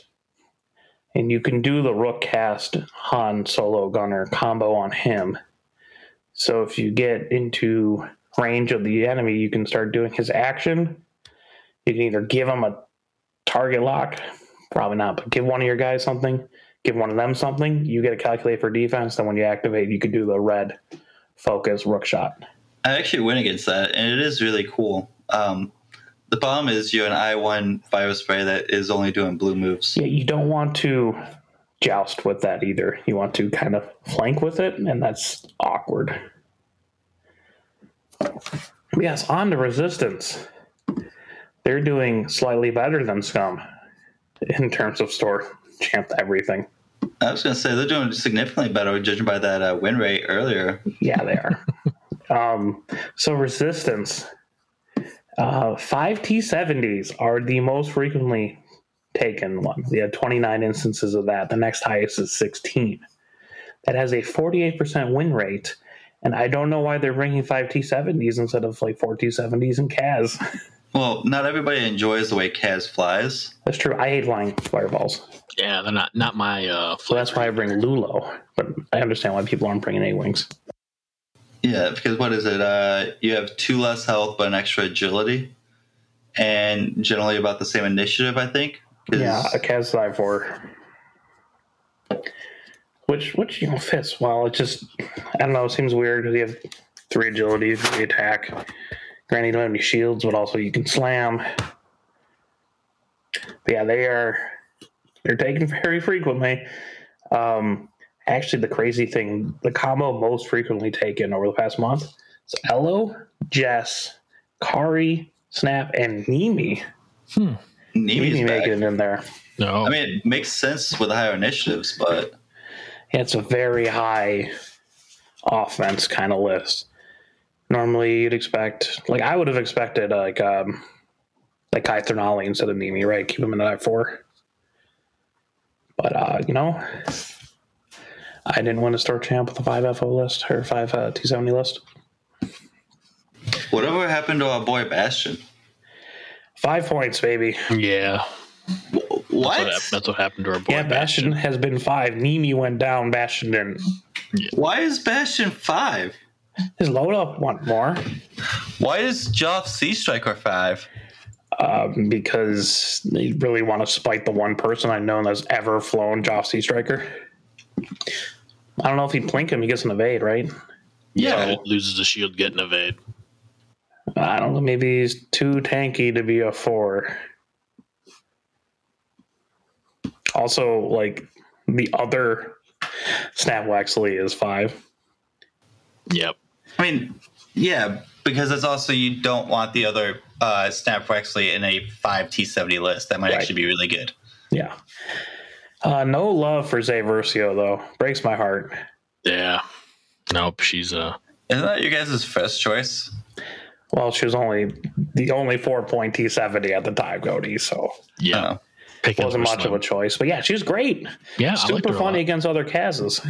S2: and you can do the Rook Kast Han Solo Gunner combo on him. So if you get into range of the enemy, you can start doing his action. You can either give him a target lock, probably not, but give one of your guys something, give one of them something. You get a calculate for defense. Then when you activate, you can do the red focus rook shot.
S1: I actually went against that, and it is really cool. Um, the problem is you're an I1 fire spray that is only doing blue moves.
S2: Yeah, you don't want to joust with that either. You want to kind of flank with it, and that's awkward. Yes, on to resistance. They're doing slightly better than Scum in terms of store champ everything.
S1: I was going to say they're doing significantly better, judging by that uh, win rate earlier.
S2: Yeah, they are. um, so resistance, uh, five T70s are the most frequently taken one. We had 29 instances of that. The next highest is 16. That has a 48% win rate. And I don't know why they're bringing five T70s instead of like four T70s and Kaz.
S1: Well, not everybody enjoys the way Kaz flies.
S2: That's true. I hate flying fireballs.
S3: Yeah, they're not not my. Uh,
S2: So that's why I bring Lulo. But I understand why people aren't bringing A Wings.
S1: Yeah, because what is it? Uh, you have two less health, but an extra agility, and generally about the same initiative, I think.
S2: Yeah, a Kaz 4. Which, which you know, fits well. It just, I don't know, it seems weird because you have three agility, three attack. Granted, you don't have any shields, but also you can slam. But yeah, they are, they're taken very frequently. Um, actually, the crazy thing, the combo most frequently taken over the past month is Elo, Jess, Kari, Snap, and Nimi.
S1: Nimi's
S2: Nimi
S1: back.
S2: making it in there.
S3: no.
S1: I mean, it makes sense with higher initiatives, but
S2: it's a very high offense kind of list. Normally, you'd expect, like, I would have expected, like, um, like Kai Thernali instead of Nimi, right? Keep him in that four. But, uh, you know, I didn't want to start champ with a 5 FO list or 5 uh, T70 list.
S1: whatever happened to our boy Bastion?
S2: Five points, baby.
S3: yeah,
S1: What?
S3: That's what, that's what happened to our boy.
S2: Yeah, Bastion has been five. Nimi went down. Bastion didn't.
S1: Why is Bastion five?
S2: His load up want more
S1: Why is Joph Seastriker five?
S2: um, because they really want to spite the one person I know that's ever flown Joph Seastriker. I don't know if he plink him, he gets an evade, right?
S3: Yeah,
S1: Yeah.
S3: loses the shield, get an evade.
S2: I don't know. Maybe he's too tanky to be a four. Also, like the other Snap Wexley is five.
S3: Yep.
S1: I mean, yeah, because it's also you don't want the other uh, Snap Wexley in a five T seventy list. That might
S2: Right.
S1: actually be really good.
S2: Yeah. Uh, no love for Zay Versio though. Breaks my heart.
S3: Yeah. Nope. She's uh
S1: Isn't that your guys' first choice?
S2: Well, she was only the only four point T seventy at the time, Cody. So
S3: yeah.
S1: Oh.
S3: Pickens
S2: wasn't
S3: were
S2: much of a choice. But yeah, she was great.
S3: Yeah,
S2: Super funny against other Kazes.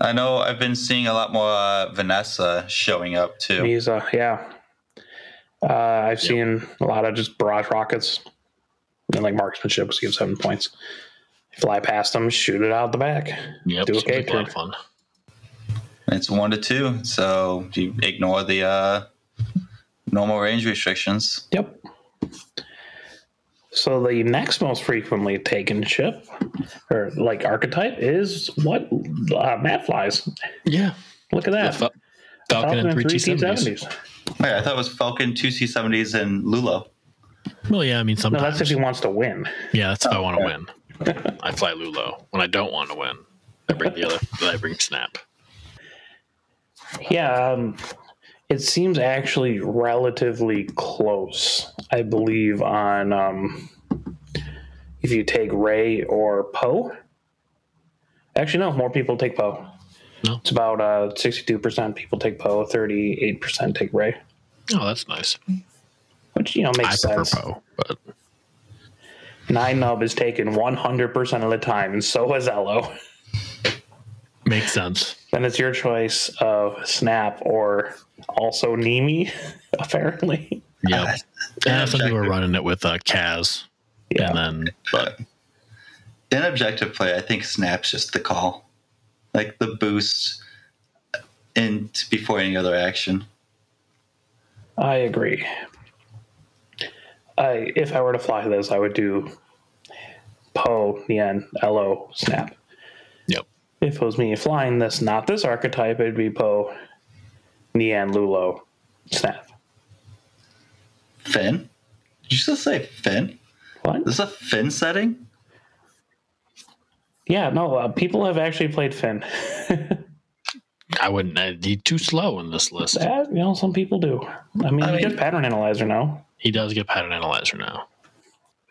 S1: I know I've been seeing a lot more uh, Vanessa showing up too.
S2: He's uh yeah. Uh, I've seen a lot of just barrage rockets and like marksmanship because he gives seven points. Fly past them, shoot it out the back.
S3: Yep.
S2: Do a
S3: seems like a lot
S2: cape
S3: of fun.
S1: It's one to two, so you ignore the uh, normal range restrictions.
S2: Yep. So the next most frequently taken ship, or like archetype, is what uh, Matt flies.
S3: Yeah.
S2: Look at that.
S3: Fa- Falcon, and three T seventies.
S1: Wait, I thought it was Falcon two C seventies and Lulo.
S3: Well, yeah. I mean, sometimes.
S2: No,
S3: sometimes.
S2: that's if he wants to win.
S3: yeah, that's if I want to
S1: Okay.
S3: win. I fly Lulo when I don't want to win. I bring the other. I bring Snap.
S2: Yeah, um, it seems actually relatively close, I believe, on um, if you take Rey or Poe. Actually, no, more people take Poe.
S3: No.
S2: It's about uh, 62% people take Poe, 38% take Rey,
S3: Oh, that's nice.
S2: which, you know,
S3: I
S2: makes
S3: prefer
S2: sense.
S3: Poe, but
S2: Nien Nunb is taken 100% of the time, and so is Elo.
S3: makes sense.
S2: Then it's your choice of Snap or also Nimi, apparently.
S3: Yeah.
S1: Uh,
S3: Yeah, some people are
S1: objective-
S3: running it with uh, Kaz,
S2: Yeah.
S3: and then but
S1: in objective play, I think Snap's just the call, like the boost, in before any other action.
S2: I agree. I if I were to fly this, I would do Poe, Nien, Elo, Snap.
S3: yep.
S2: If it was me flying this, not this archetype, it'd be Poe, Nien, Lulo, Snap.
S1: Finn? Did you just say Finn?
S2: What?
S1: This is a Finn setting?
S2: Yeah, no. Uh, people have actually played Finn.
S3: I wouldn't. Uh, he's too slow in this list.
S2: that, you know, some people do. I mean,
S1: I
S2: you
S1: mean-
S2: get pattern analyzer now.
S3: He does get pattern analyzer now.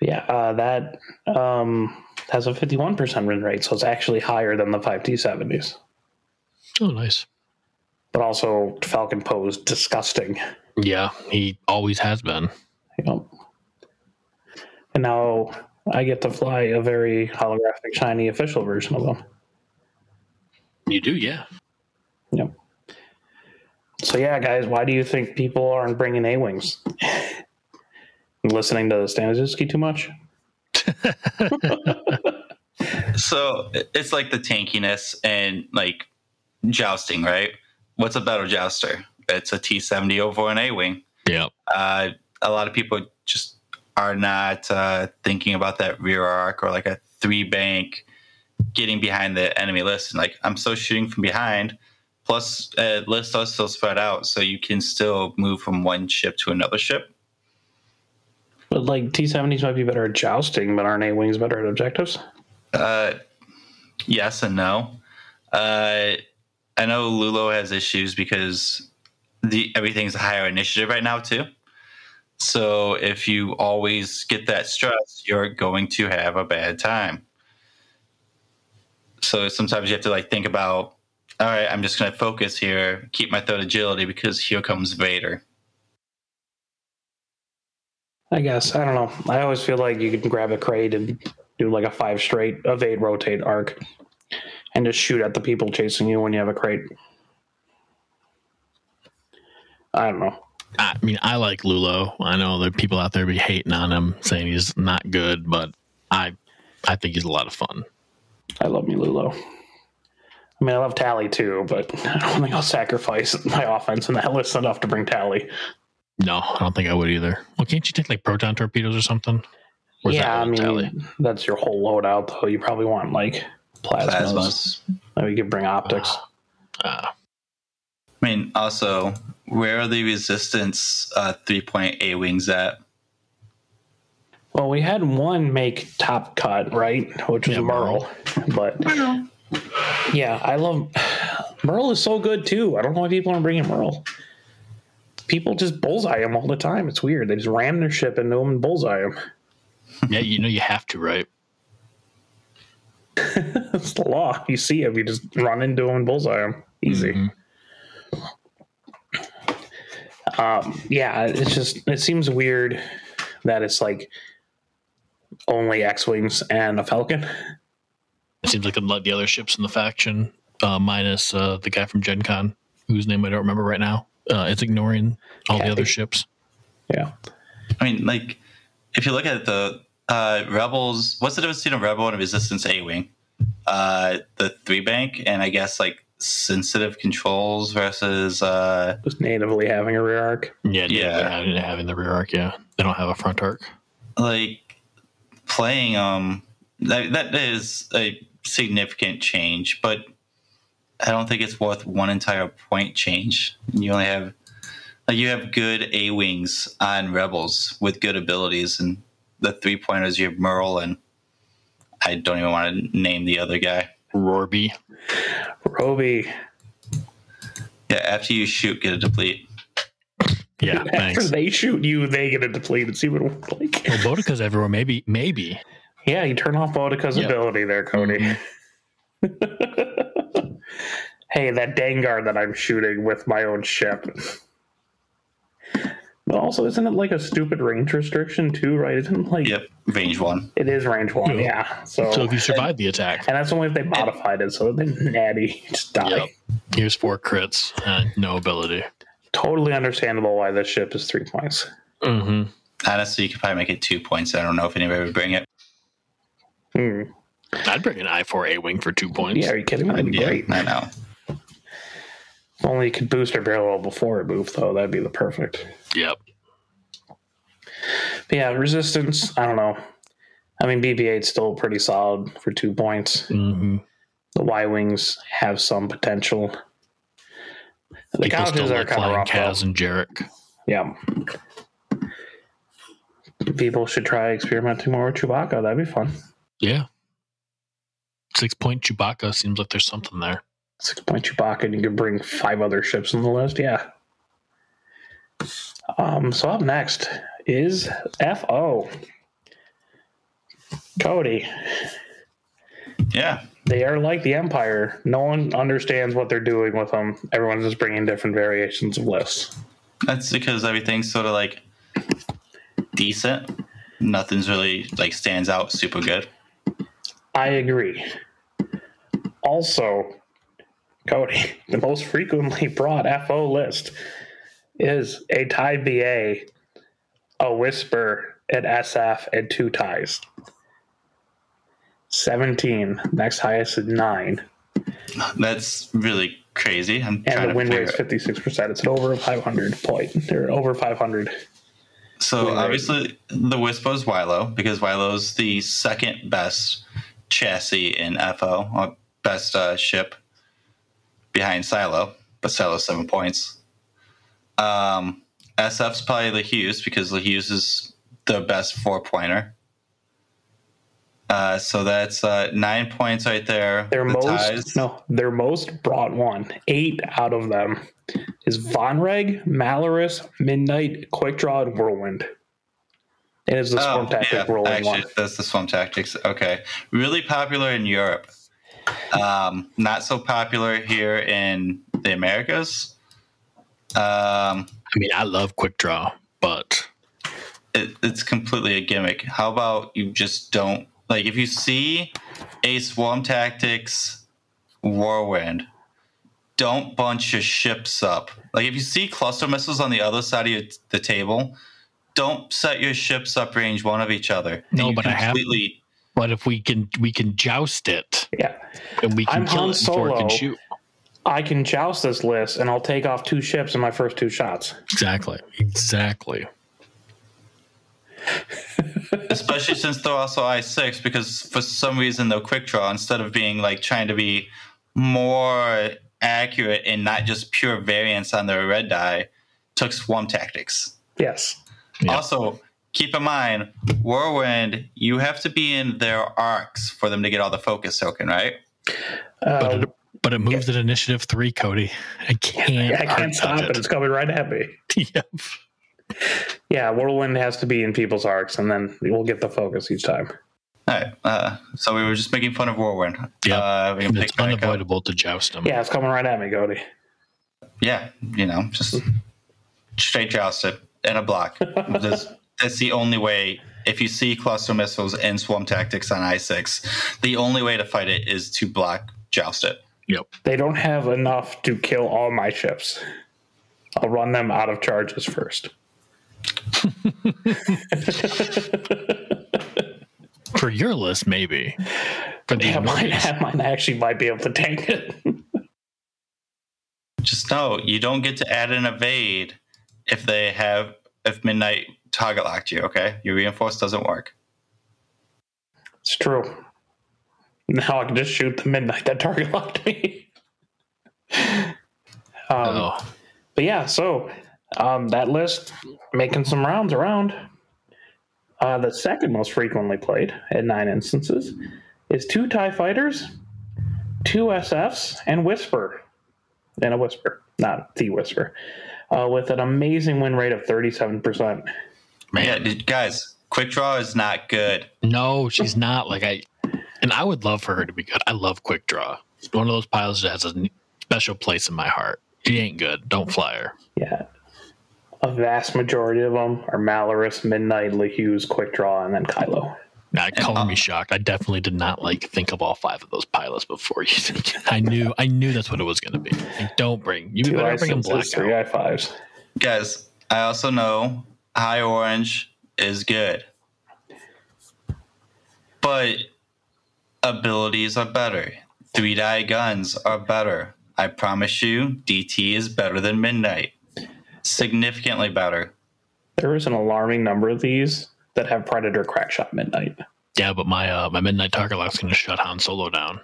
S2: Yeah, uh, that um, has a fifty-one percent win rate, so it's actually higher than the five T seventies.
S3: Oh, nice.
S2: But also, Falcon Poe is disgusting.
S3: Yeah, he always has been.
S2: Yep. And now I get to fly a very holographic, shiny official version of them.
S3: You do, yeah.
S2: Yep. So yeah, guys, why do you think people aren't bringing A wings? Listening to the Staniszewski too much?
S1: So it's like the tankiness and like jousting, right? What's a better jouster? It's a T seventy over an A wing.
S3: Yep.
S1: Uh, a lot of people just are not uh, thinking about that rear arc or like a three bank getting behind the enemy list. And like I'm still shooting from behind. Plus, uh, list does still spread out, so you can still move from one ship to another ship.
S2: But like T seventies might be better at jousting, but aren't A wings better at objectives?
S1: Uh, yes and no. Uh, I know Lulo has issues because the everything's a higher initiative right now too. So if you always get that stress, you're going to have a bad time. So sometimes you have to like think about, all right, I'm just going to focus here, keep my third agility because here comes Vader.
S2: I guess. I don't know. I always feel like you can grab a crate and do like a five straight evade rotate arc and just shoot at the people chasing you when you have a crate. I don't know.
S3: I mean, I like Lulo. I know there are people out there be hating on him, saying he's not good, but I, I think he's a lot of fun.
S2: I love me Lulo. I mean, I love Tally too, but I don't think I'll sacrifice my offense in that list enough to bring Tally.
S3: No, I don't think I would either. Well, can't you take like proton torpedoes or something? Or is
S2: yeah,
S3: that
S2: I mean,
S3: tally?
S2: that's your whole loadout, though. You probably want like plasmas.
S1: Plasmas.
S2: Maybe you could bring optics.
S3: Uh,
S1: I mean, also, where are the resistance uh, three point A wings at?
S2: Well, we had one make top cut, right? Which was
S3: Yeah,
S2: Merle. But yeah, I love Merle is so good too. I don't know why people aren't bringing Merle. People just bullseye them all the time. It's weird. They just ram their ship into them and bullseye them.
S3: yeah, you know you have to, right?
S2: it's the law. You see him, you just run into them and bullseye them. Easy.
S3: Mhm.
S2: Um, yeah, it's just it seems weird that it's like only X wings and a Falcon.
S3: It seems like the other ships in the faction, uh, minus uh, the guy from Gen Con, whose name I don't remember right now, uh, is ignoring all the
S2: Kathy.
S3: other ships.
S2: Yeah.
S1: I mean, like, if you look at the uh, Rebels, what's the difference between a Rebel and a Resistance A Wing? Uh, the three bank, and I guess like sensitive controls versus. Uh,
S2: Just natively having a rear arc.
S3: Yeah,
S1: Yeah.
S3: yeah, having, having the rear arc. Yeah, they don't have a front arc.
S1: like playing um that, that is a significant change but i don't think it's worth one entire point change you only have like you have good a wings on rebels with good abilities and the three pointers you have merle and i don't even want to name the other guy
S3: Rorby.
S2: Roby.
S1: Yeah, after you shoot, get a deplete.
S3: Yeah,
S2: After
S3: thanks.
S2: they shoot you, they get a deplete and see what it looks like.
S3: Well, Bodica's everywhere. Maybe, maybe.
S2: Yeah, you turn off Bodica's
S3: Yeah.
S2: ability there, Cody. Mm-hmm. hey, that Dengar that I'm shooting with my own ship. But also, isn't it like a stupid range restriction too? Right? Isn't it like
S1: Yep, range one.
S2: it is range one?
S3: Yeah.
S2: Yeah. So,
S3: So if you survive the attack,
S2: and that's only if they modified it. So they natty just die.
S3: Yep. here's four crits and no ability.
S2: Totally understandable why this ship is three points.
S3: Mm-hmm.
S1: Honestly, you could probably make it two points. I don't know if anybody would bring it.
S2: Hmm.
S3: I'd bring an I four A wing for two points.
S2: Yeah, are you kidding me? That'd be
S1: Yeah,
S2: great.
S1: I know.
S2: Only could boost her barrel roll before it moved, though. That'd be the perfect.
S3: Yep.
S2: But yeah, resistance. I don't know. I mean, BB-8 is still pretty solid for two points.
S3: Mm-hmm.
S2: The Y wings have some potential. The
S3: People
S2: couches are
S3: like
S2: kind of rough.
S3: Kaz
S2: though.
S3: and Jarek.
S2: Yeah. People should try experimenting more with Chewbacca. That'd be fun.
S3: Yeah. Six point Chewbacca seems like there's something there.
S2: Six point Chewbacca, and you can bring five other ships on the list. Yeah. Um. So up next is FO. Cody.
S1: Yeah,
S2: They are like the Empire. No one understands what they're doing with them. Everyone's just bringing different variations of lists.
S1: that's because everything's sort of like decent. Nothing's really like stands out super good.
S2: I agree. Also, Cody, the most frequently brought FO list is a tie BA, a Whisper, an SF, and two ties. 17. Next highest is 9.
S1: That's really crazy. I'm
S2: And
S1: trying
S2: the
S1: to
S2: win rate is 56%. It's an over 500 point. They're over 500.
S1: So obviously the Whisper is Wilo because Wilo's the second best chassis in FO, best uh, ship behind Silo, but Silo's seven points. Um, SF's probably the Hughes because the Hughes is the best four pointer. Uh, so that's uh, nine points right there.
S2: Their
S1: The
S2: most
S1: ties-
S2: no, their most brought one. Eight out of them is Von Reg, Malarus, Midnight, Quick Draw, and Whirlwind. It is the Swarm Tactic
S1: Oh, yeah, actually,
S2: one.
S1: that's the Swarm Tactics. Okay, really popular in Europe. Um, not so popular here in the Americas. Um,
S3: I mean, I love quick draw, but
S1: it, it's completely a gimmick. How about you just don't like if you see a Swarm Tactics Whirlwind, don't bunch your ships up. Like if you see cluster missiles on the other side of the table, don't set your ships up range one of each other.
S3: No, but I have-
S1: completely
S3: but if we can we can joust it
S2: Yeah.
S3: and we can
S2: I'm
S3: kill
S2: Han
S3: it before it
S2: Solo.
S3: can shoot.
S2: I can joust this list and I'll take off two ships in my first two shots.
S3: Exactly. Exactly.
S1: especially since they're also i6 because for some reason they'll quick draw instead of being like trying to be more accurate and not just pure variance on their red die took swarm tactics
S2: Yes.
S3: Yeah.
S1: also keep in mind whirlwind you have to be in their arcs for them to get all the focus token right
S2: Uh,
S3: But it, but it moves at initiative three, Cody. I can't.
S2: I can't stop it. It's coming right at me.
S3: Yep.
S2: Yeah, Whirlwind has to be in people's arcs and then we'll get the focus each time.
S1: all right uh, so we were just making fun of whirlwind
S3: Yeah.
S1: uh,
S3: It's
S1: pick back up.
S3: unavoidable to joust them.
S2: Yeah, it's coming right at me, Cody.
S1: yeah you know just straight joust it in a block That's- that's the only way if you see cluster missiles and swarm tactics on i6 the only way to fight it is to block joust it
S3: Yep.
S2: They don't have enough to kill all my ships. I'll run them out of charges first.
S3: For your list, maybe. For the
S2: Yeah, mine, mine actually might be able to tank it.
S1: just know you don't get to add an evade if they have if midnight target locked you okay your reinforce doesn't work
S2: It's true. Now I can just shoot the midnight that target locked me. um,
S3: Oh,
S2: But yeah, so um, that list making some rounds around. Uh, the second most frequently played at nine instances is two TIE fighters, two SFs and Whisper, and a Whisper, not the Whisper, uh, with an amazing win rate of 37%.
S3: Man,
S1: Yeah, guys, quick draw is not good.
S3: no, she's not. Like I, and I would love for her to be good. I love quick draw. It's one of those pilots that has a special place in my heart. She ain't good. Don't fly her.
S2: Yeah. A vast majority of them are Malorus, Midnight, LeHughes, Quick Draw, and then Kylo.
S3: Now, color me uh, shocked. I definitely did not like think of all five of those pilots before you. I knew, I knew that's what it was going to be. Like, don't bring you better bring them black
S2: licenses, three
S3: out.
S2: I5s.
S1: Guys, I also know high orange is good. But abilities are better. Three die guns are better. I promise you, DT is better than Midnight. Significantly better.
S2: There is an alarming number of these that have Predator Crackshot Midnight.
S3: Yeah, but my uh, my midnight target lock's going to shut Han Solo down.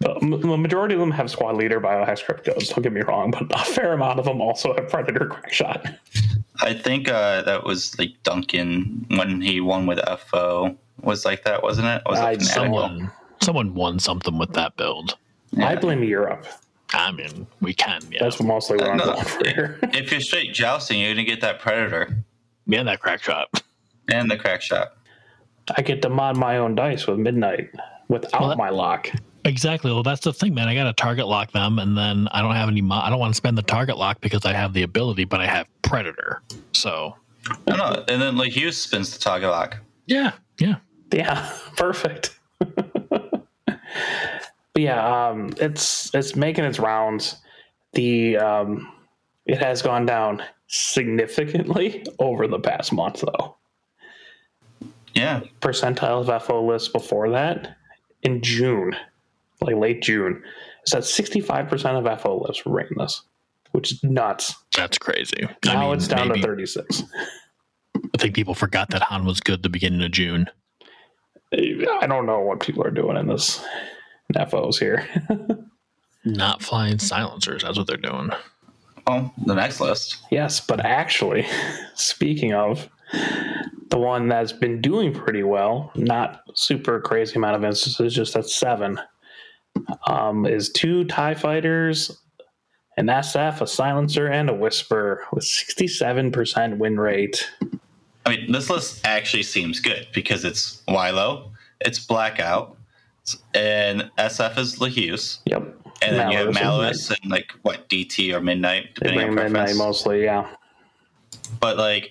S2: But m- the majority of them have Squad Leader Biohexacrypt codes, don't get me wrong, but a fair amount of them also have Predator Crackshot.
S1: I think uh, that was like Duncan when he won with FO. Was like that, wasn't it? Was it
S3: Someone, someone won something with that build.
S2: I blame Europe.
S3: I mean, we can. Yeah,
S2: That's mostly what I'm
S1: No.
S2: going for here.
S1: If you're straight jousting, you're gonna get that Predator
S3: yeah, that crack shot.
S1: and the crack shot.
S2: I get to mod my own dice with Midnight without
S3: Well, that-
S2: my lock.
S3: Exactly. Well, that's the thing, man. I got to target lock them, and then I don't have any. Mo- I don't want to spend the target lock because I have the ability, but I have Predator. So
S1: No, no, and then LeHuse spins the target lock.
S3: yeah, yeah.
S2: Yeah, perfect. but yeah, um, it's it's making its rounds. The um, it has gone down significantly over the past month, though.
S1: Yeah,
S2: Percentile of FO lists before that in June, like late June, it's at sixty five percent of FO lists were rating this, which is nuts.
S3: That's crazy.
S2: Now
S3: I mean,
S2: it's down
S3: maybe-
S2: to thirty six.
S3: I think people forgot that Han was good the beginning of June.
S2: I don't know what people are doing in this NFOs here.
S3: Not flying silencers. That's what they're doing.
S1: well, the next list.
S2: Yes, but actually, speaking of the one that's been doing pretty well, not super crazy amount of instances, just at seven, um, is two TIE fighters, an SF, a silencer, and a whisper with 67% win rate.
S1: I mean, this list actually seems good because it's Wilo, it's Blackout, and SF is LeHuse,
S2: Yep.
S1: and then you have
S2: Malarus and
S1: and like what DT or Midnight, depending on
S2: midnight mostly, yeah.
S1: But like,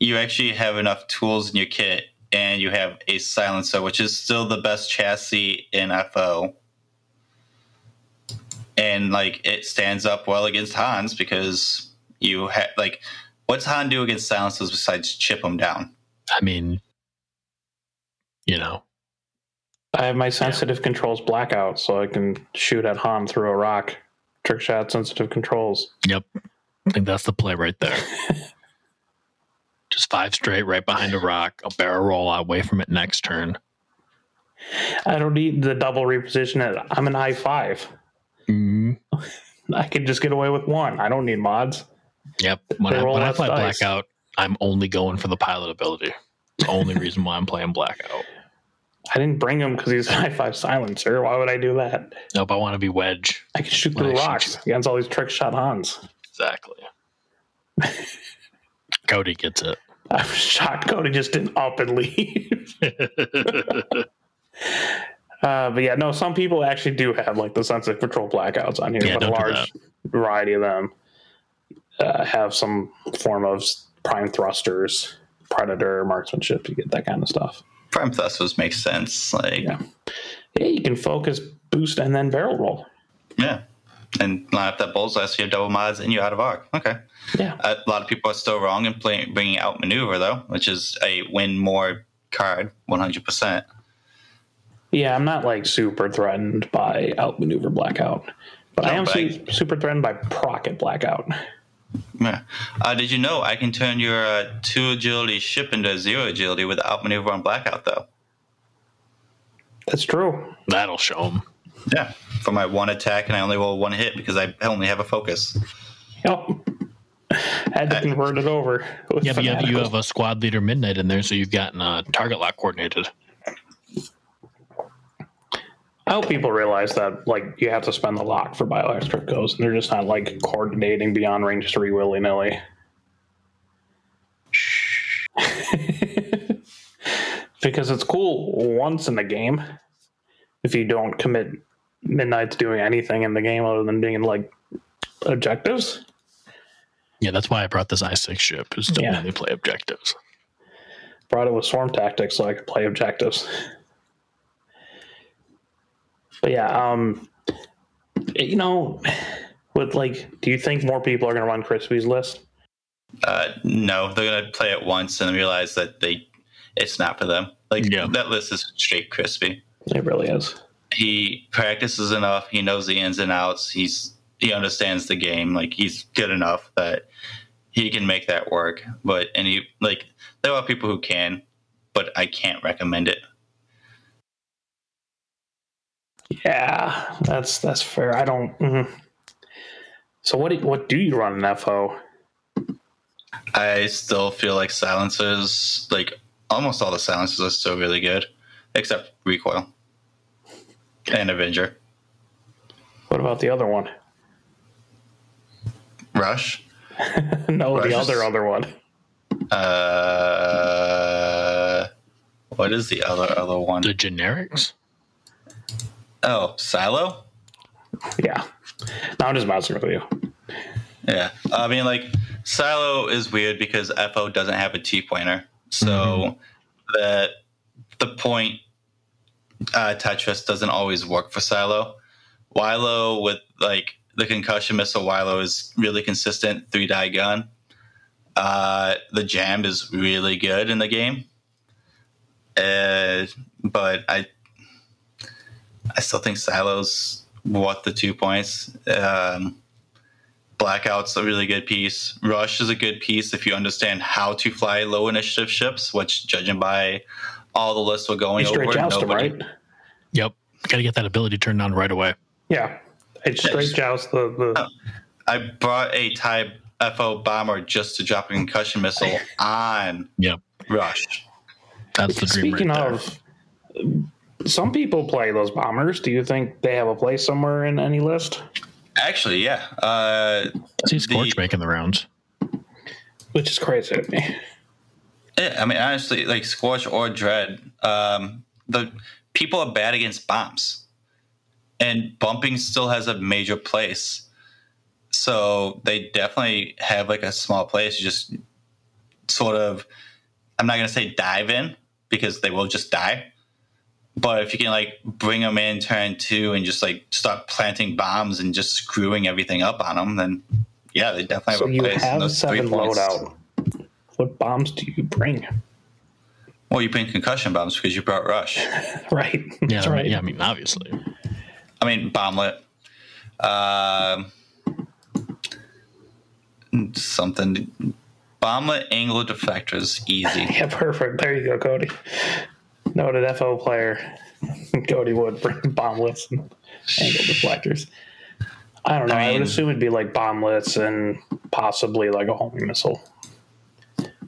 S1: you actually have enough tools in your kit, and you have a silencer, which is still the best chassis in FO. And like, it stands up well against Hans because you have like, what's Han do against silencers besides chip them down?
S3: I mean, you know,
S2: I have my sensitive controls blackout, so I can shoot at Han through a rock. Trick shot sensitive controls.
S3: yep. I think that's the play right there. Just five straight right behind a rock, a barrel roll out away from it next turn.
S2: I don't need the double reposition it. I'm an i5.
S3: Mm,
S2: I could just get away with one. I don't need mods.
S3: yep. When
S2: They
S3: I, when I play
S2: dice.
S3: blackout, I'm only going for the pilot ability. It's the only reason why I'm playing blackout.
S2: I didn't bring him because he's an i5 silencer. Why would I do that?
S3: Nope, I want to be wedge.
S2: I can shoot
S3: Well,
S2: through
S3: I
S2: rocks against all these trick shot Hans.
S3: Exactly. Cody gets it.
S2: I'm shocked Cody just didn't up and leave. Uh, but yeah, no, some people actually do have like the sensitive control blackouts on here,
S3: Yeah,
S2: but a large variety of them uh, have some form of prime thrusters, predator, marksmanship You get that kind of stuff.
S1: Prime thrusters makes sense. Like,
S2: Yeah. Yeah, you can focus, boost, and then barrel roll.
S1: yeah. And line up that bullseye so you have double mods and you're out of arc. Okay.
S2: Yeah.
S1: A lot of people are still wrong in playing, bringing out maneuver though, which is a win more card, 100%.
S2: Yeah, I'm not like super threatened by outmaneuver blackout, but I am
S1: but
S2: su- super threatened by procket blackout.
S1: Yeah. Uh, did you know I can turn your uh, two agility ship into zero agility with outmaneuver on blackout though?
S2: That's true.
S3: That'll show him.
S1: Yeah. For my one attack, and I only roll one hit because I only have a focus.
S2: Yep. Had to convert it over.
S3: Yeah, but you have, you have a squad leader midnight in there, so you've gotten uh, target lock coordinated.
S2: I hope people realize that like you have to spend the lock for Biohexacrypt codes, and they're just not like coordinating beyond range three willy nilly. because it's cool once in the game if you don't commit midnight to doing anything in the game other than being like objectives.
S3: Yeah, that's why I brought this i6 ship is to
S2: Yeah.
S3: only play objectives.
S2: Brought it with swarm tactics so I could play objectives. But yeah, um you know, with like do you think more people are gonna run Crispy's list?
S1: Uh, no, they're gonna play it once and realize that they it's not for them. Like
S3: Yeah.
S1: that list is straight crispy.
S2: It really is.
S1: He practices enough. He knows the ins and outs. He's he understands the game. Like he's good enough that he can make that work. But and he like there are people who can, but I can't recommend it.
S2: Yeah, that's that's fair. I don't. mhm. So what do, what do you run in FO?
S1: I still feel like silencers, like almost all the silencers, are still really good, except recoil and Avenger.
S2: What about the other one?
S1: Rush.
S2: no,
S1: Rush
S2: the
S1: is-
S2: other other one.
S1: Uh, what is the other other one?
S3: The generics?
S1: Oh, Silo.
S2: Yeah. No, I'm just messing with you.
S1: Yeah, I mean, like Silo is weird because FO doesn't have a T pointer, so that the point uh, Tetris doesn't always work for Silo. Wilo with like the concussion missile, Wilo is really consistent three die gun. Uh, the jam is really good in the game, uh, but I I still think Silo's worth the two points. Um, Blackout's a really good piece. Rush is a good piece if you understand how to fly low initiative ships, which, judging by all the lists we're going
S2: straight
S1: over,
S2: joust him,
S1: nobody-
S2: right?
S3: Yep. Got to get that ability turned on right away.
S2: Yeah. It's straight joust the, the
S1: I brought a Type FO bomber just to drop a concussion missile on
S3: Yep.
S1: Rush.
S3: That's the dream
S2: Speaking
S3: right there.
S2: of, some people play those bombers. Do you think they have a place somewhere in any list?
S1: Actually, yeah. Uh,
S3: I see Scorch
S1: the-
S3: making the rounds.
S2: Which is crazy to me.
S1: yeah, I mean, honestly, like Scorch or Dread, um, the people are bad against bombs, and bumping still has a major place. So they definitely have like a small place. You just sort of, I'm not gonna say dive in because they will just die. But if you can like bring them in turn two and just like start planting bombs and just screwing everything up on them, then yeah, they definitely have
S2: So
S1: a
S2: you
S1: place. in
S2: have
S1: those
S2: seven
S1: points.
S2: loadout. What bombs do you bring?
S1: Well, you bring concussion bombs because you brought Rush.
S2: Right.
S3: Yeah,
S2: That's right.
S3: yeah, I mean, obviously.
S1: I mean, bomblet. Um, something. Bomblet angle deflectors, easy.
S2: Yeah, perfect. There you go, Cody. Noted FO player. Cody would bring bomblets and angle deflectors. I don't know. I,
S1: I
S2: would assume it'd be like bomblets and possibly like a homing missile.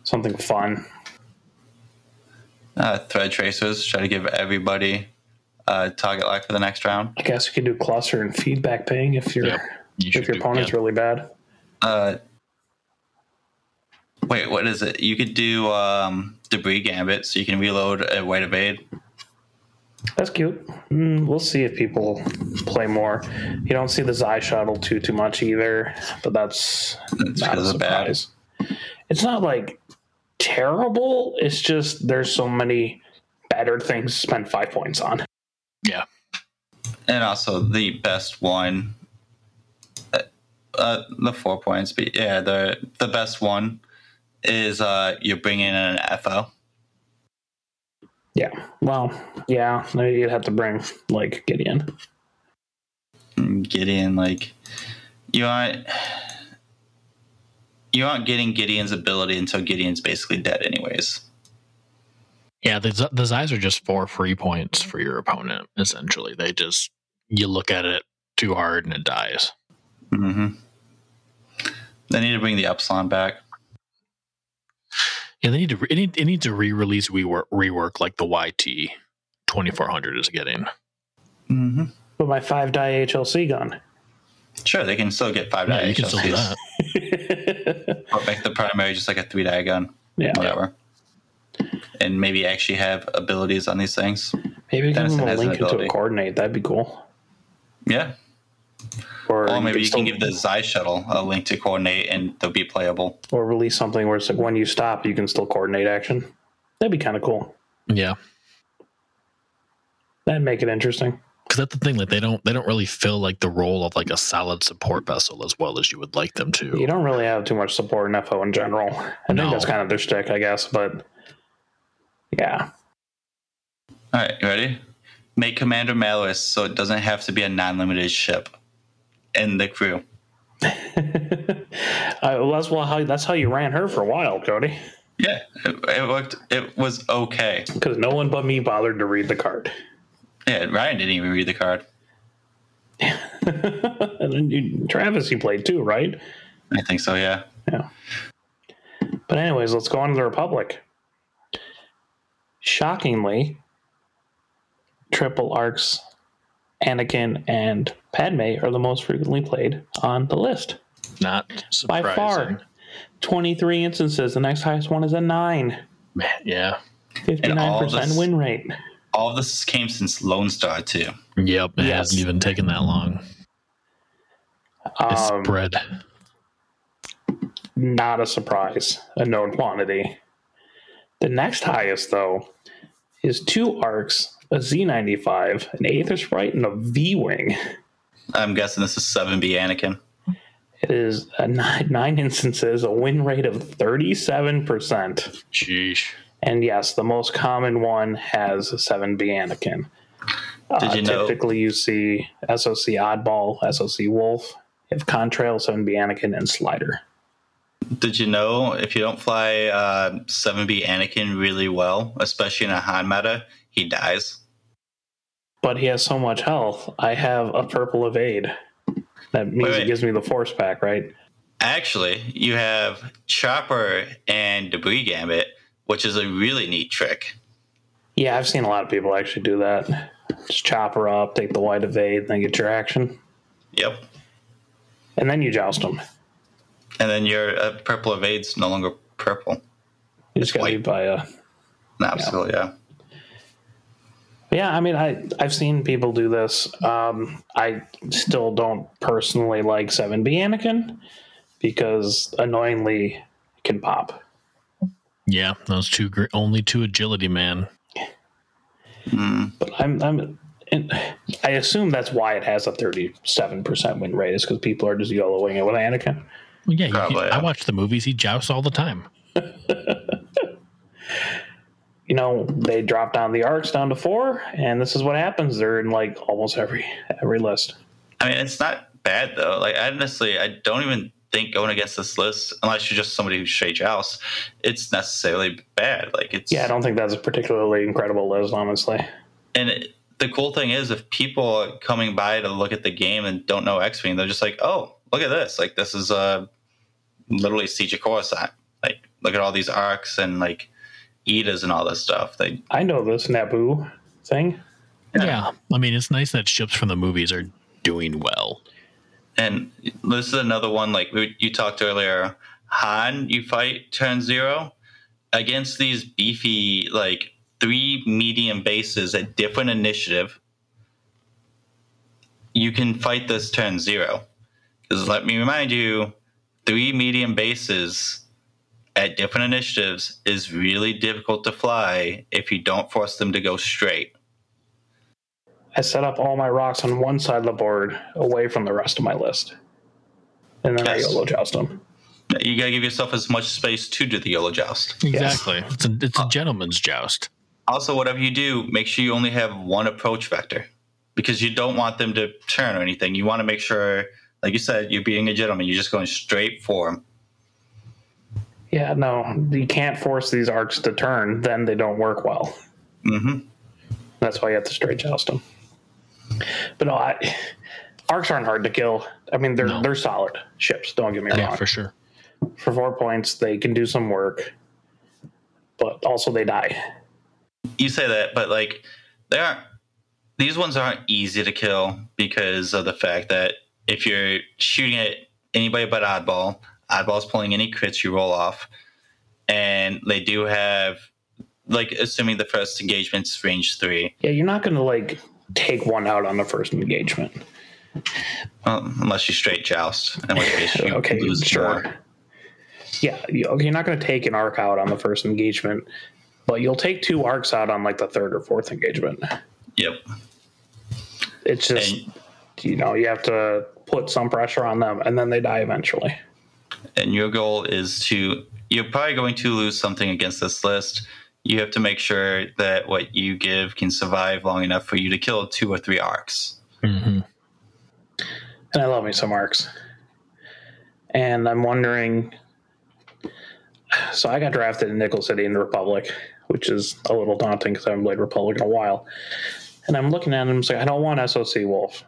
S2: Something fun.
S1: Uh, thread tracers, try to give everybody a target lock for the next round.
S2: I guess you could do cluster and feedback ping if your
S3: Yep. You
S2: if your opponent's
S3: yeah.
S2: really bad.
S1: Uh, wait, what is it? You could do um, debris gambit, so you can reload a white evade.
S2: That's cute. Mm, we'll see if people play more. You don't see the Xi shuttle too too much either, but that's
S1: It's
S2: not a
S1: because bad.
S2: surprise. It's not like terrible. It's just there's so many better things to spend five points on.
S3: Yeah.
S1: and also the best one uh, uh the four points but yeah the the best one is uh you're bringing in an fo
S2: Yeah. Well, yeah. Maybe you'd have to bring like Gideon.
S1: gideon like you aren't you aren't getting gideon's ability until gideon's basically dead anyways
S3: Yeah, the, Z- the Xis are just four free points for your opponent, essentially. They just, you look at it too hard and it dies.
S1: mm-hmm. they need to bring the epsilon back
S3: Yeah, they need to, re- it, need, it needs to re release rework, rework like the YT 2400 is getting.
S1: Mm-hmm.
S2: But my five die HLC gun.
S1: Sure, they can still get five
S3: Yeah,
S1: die
S3: you can still do
S1: HLCs.
S3: that.
S1: Or make the primary just like a three die gun.
S2: Yeah.
S1: Whatever. And maybe actually have abilities on these things.
S2: Maybe give
S1: Denison
S2: them a link into a coordinate. That'd be cool.
S1: Yeah.
S2: Or,
S1: Or maybe you
S2: still-
S1: can give the Xi shuttle a link to coordinate and they'll be playable.
S2: or release something where it's like when you stop, you can still coordinate action. That'd be kind of cool.
S3: Yeah,
S2: That'd make it interesting.
S3: because that's the thing. Like they don't they don't really fill like the role of like a solid support vessel as well as you would like them to.
S2: You don't really have too much support in FO in general. I
S3: No.
S2: think that's kind of their stick, I guess. But yeah,
S1: All right, you ready? Make Commander Malarus so it doesn't have to be a non limited ship and the crew.
S2: I, uh, well, that's well, how that's how you ran her for a while, Cody.
S1: Yeah, it, it worked. It was okay.
S2: Because no one but me bothered to read the card.
S1: Yeah, Ryan didn't even read the card.
S2: and then you, Travis, you played too, right?
S1: I think so, yeah.
S2: Yeah. But anyways, let's go on to the Republic. Shockingly, triple arcs Anakin and Padme are the most frequently played on the list.
S3: Not
S2: By far. 23 instances. The next highest one is a 9.
S3: Yeah.
S2: 59%
S1: this-
S2: win rate.
S1: All of this came since Lone Star, too.
S3: Yep. It
S2: Yes.
S3: hasn't even taken that long. It's
S2: Um,
S3: spread.
S2: not a surprise, a known quantity. The next highest, though, is two arcs, a Z95, an Aether Sprite, and a V Wing.
S1: I'm guessing this is 7B Anakin.
S2: It is a nine, nine instances, a win rate of 37%.
S3: Sheesh.
S2: And yes, the most common one has 7B Anakin.
S1: Did
S2: Uh,
S1: you know-
S2: Typically, you see SOC Oddball, SOC Wolf, if have Contrail, 7B Anakin, and Slider.
S1: Did you know if you don't fly uh, 7B Anakin really well, especially in a Han meta, he dies?
S2: But he has so much health. I have a purple evade. That means
S1: Wait,
S2: it gives me the force back, right?
S1: Actually, you have Chopper and Debris Gambit, which is a really neat trick.
S2: Yeah, I've seen a lot of people actually do that. Just chop her up, take the white evade, then get your action,
S1: Yep.
S2: and then you joust them.
S1: And then your uh, purple evade's no longer purple.
S2: You just got to be by a.
S1: Absolutely, yeah.
S2: Yeah, I mean, I I've seen people do this. Um, I still don't personally like seven B Anakin because annoyingly it can pop.
S3: Yeah, those two gr- only two agility, man.
S1: Mm.
S2: But I'm I'm. And I assume that's why it has a 37% win rate, is because people are just yellowing it with Anakin.
S3: Well, yeah,
S1: Probably,
S3: I
S1: yeah.
S3: watch the movies. He jousts all the time.
S2: you know they drop down the arcs down to four and this is what happens they're in like almost every every list
S1: I mean, it's not bad though. Like, honestly, I don't even think going against this list, unless you're just somebody who's straight joust, it's necessarily bad. Like, it's
S2: yeah i don't think that's a particularly incredible list honestly
S1: and it, the cool thing is, if people are coming by to look at the game and don't know X Wing, they're just like, "Oh, look at this! Like, this is uh, literally Siege of Coruscant. Like, look at all these arcs and like Etas and all this stuff. They
S2: i know this naboo thing
S1: Yeah.
S3: Yeah. I mean, it's nice that ships from the movies are doing well.
S1: And this is another one like we, you talked earlier. Han, you fight turn zero against these beefy like three medium bases at different initiative. You can fight this turn zero because let me remind you, three medium bases at different initiatives is really difficult to fly if you don't force them to go straight.
S2: i set up all my rocks on one side of the board away from the rest of my list and then
S1: Yes.
S2: i YOLO joust them
S1: You gotta give yourself as much space to do the YOLO joust.
S3: Exactly. It's a it's a uh, gentleman's joust.
S1: Also, whatever you do, make sure you only have one approach vector because you don't want them to turn or anything. You want to make sure, like you said, you're being a gentleman. You're just going straight for them.
S2: Yeah no you can't force these arcs to turn then they don't work well
S1: hmm
S2: That's why you have to straight joust them. But no, I, arcs aren't hard to kill. I mean, they're
S3: No.
S2: they're solid ships. Don't get me
S3: Yeah,
S2: wrong.
S3: for sure.
S2: For four points, they can do some work, but also they die.
S1: You say that, but like they aren't these ones aren't easy to kill because of the fact that if you're shooting at anybody but oddball, oddball's pulling any crits you roll off, and they do have like assuming the first engagement's range three.
S2: Yeah, you're not going to like take one out on the first engagement.
S1: Well, unless you straight joust, in which case you
S2: okay,
S1: lose
S2: sure.
S1: more.
S2: Yeah, you're not going to take an arc out on the first engagement, but you'll take two arcs out on like the third or fourth engagement.
S1: Yep.
S2: It's just
S1: And,
S2: you know you have to put some pressure on them, and then they die eventually.
S1: And your goal is to you're probably going to lose something against this list. You have to make sure that what you give can survive long enough for you to kill two or three arcs.
S3: hmm
S2: And I love me some arcs. And I'm wondering. So I got drafted in Nickel City in the Republic, which is a little daunting because I haven't played Republic in a while. And I'm looking at him, and I'm saying, I don't want SOC Wolf.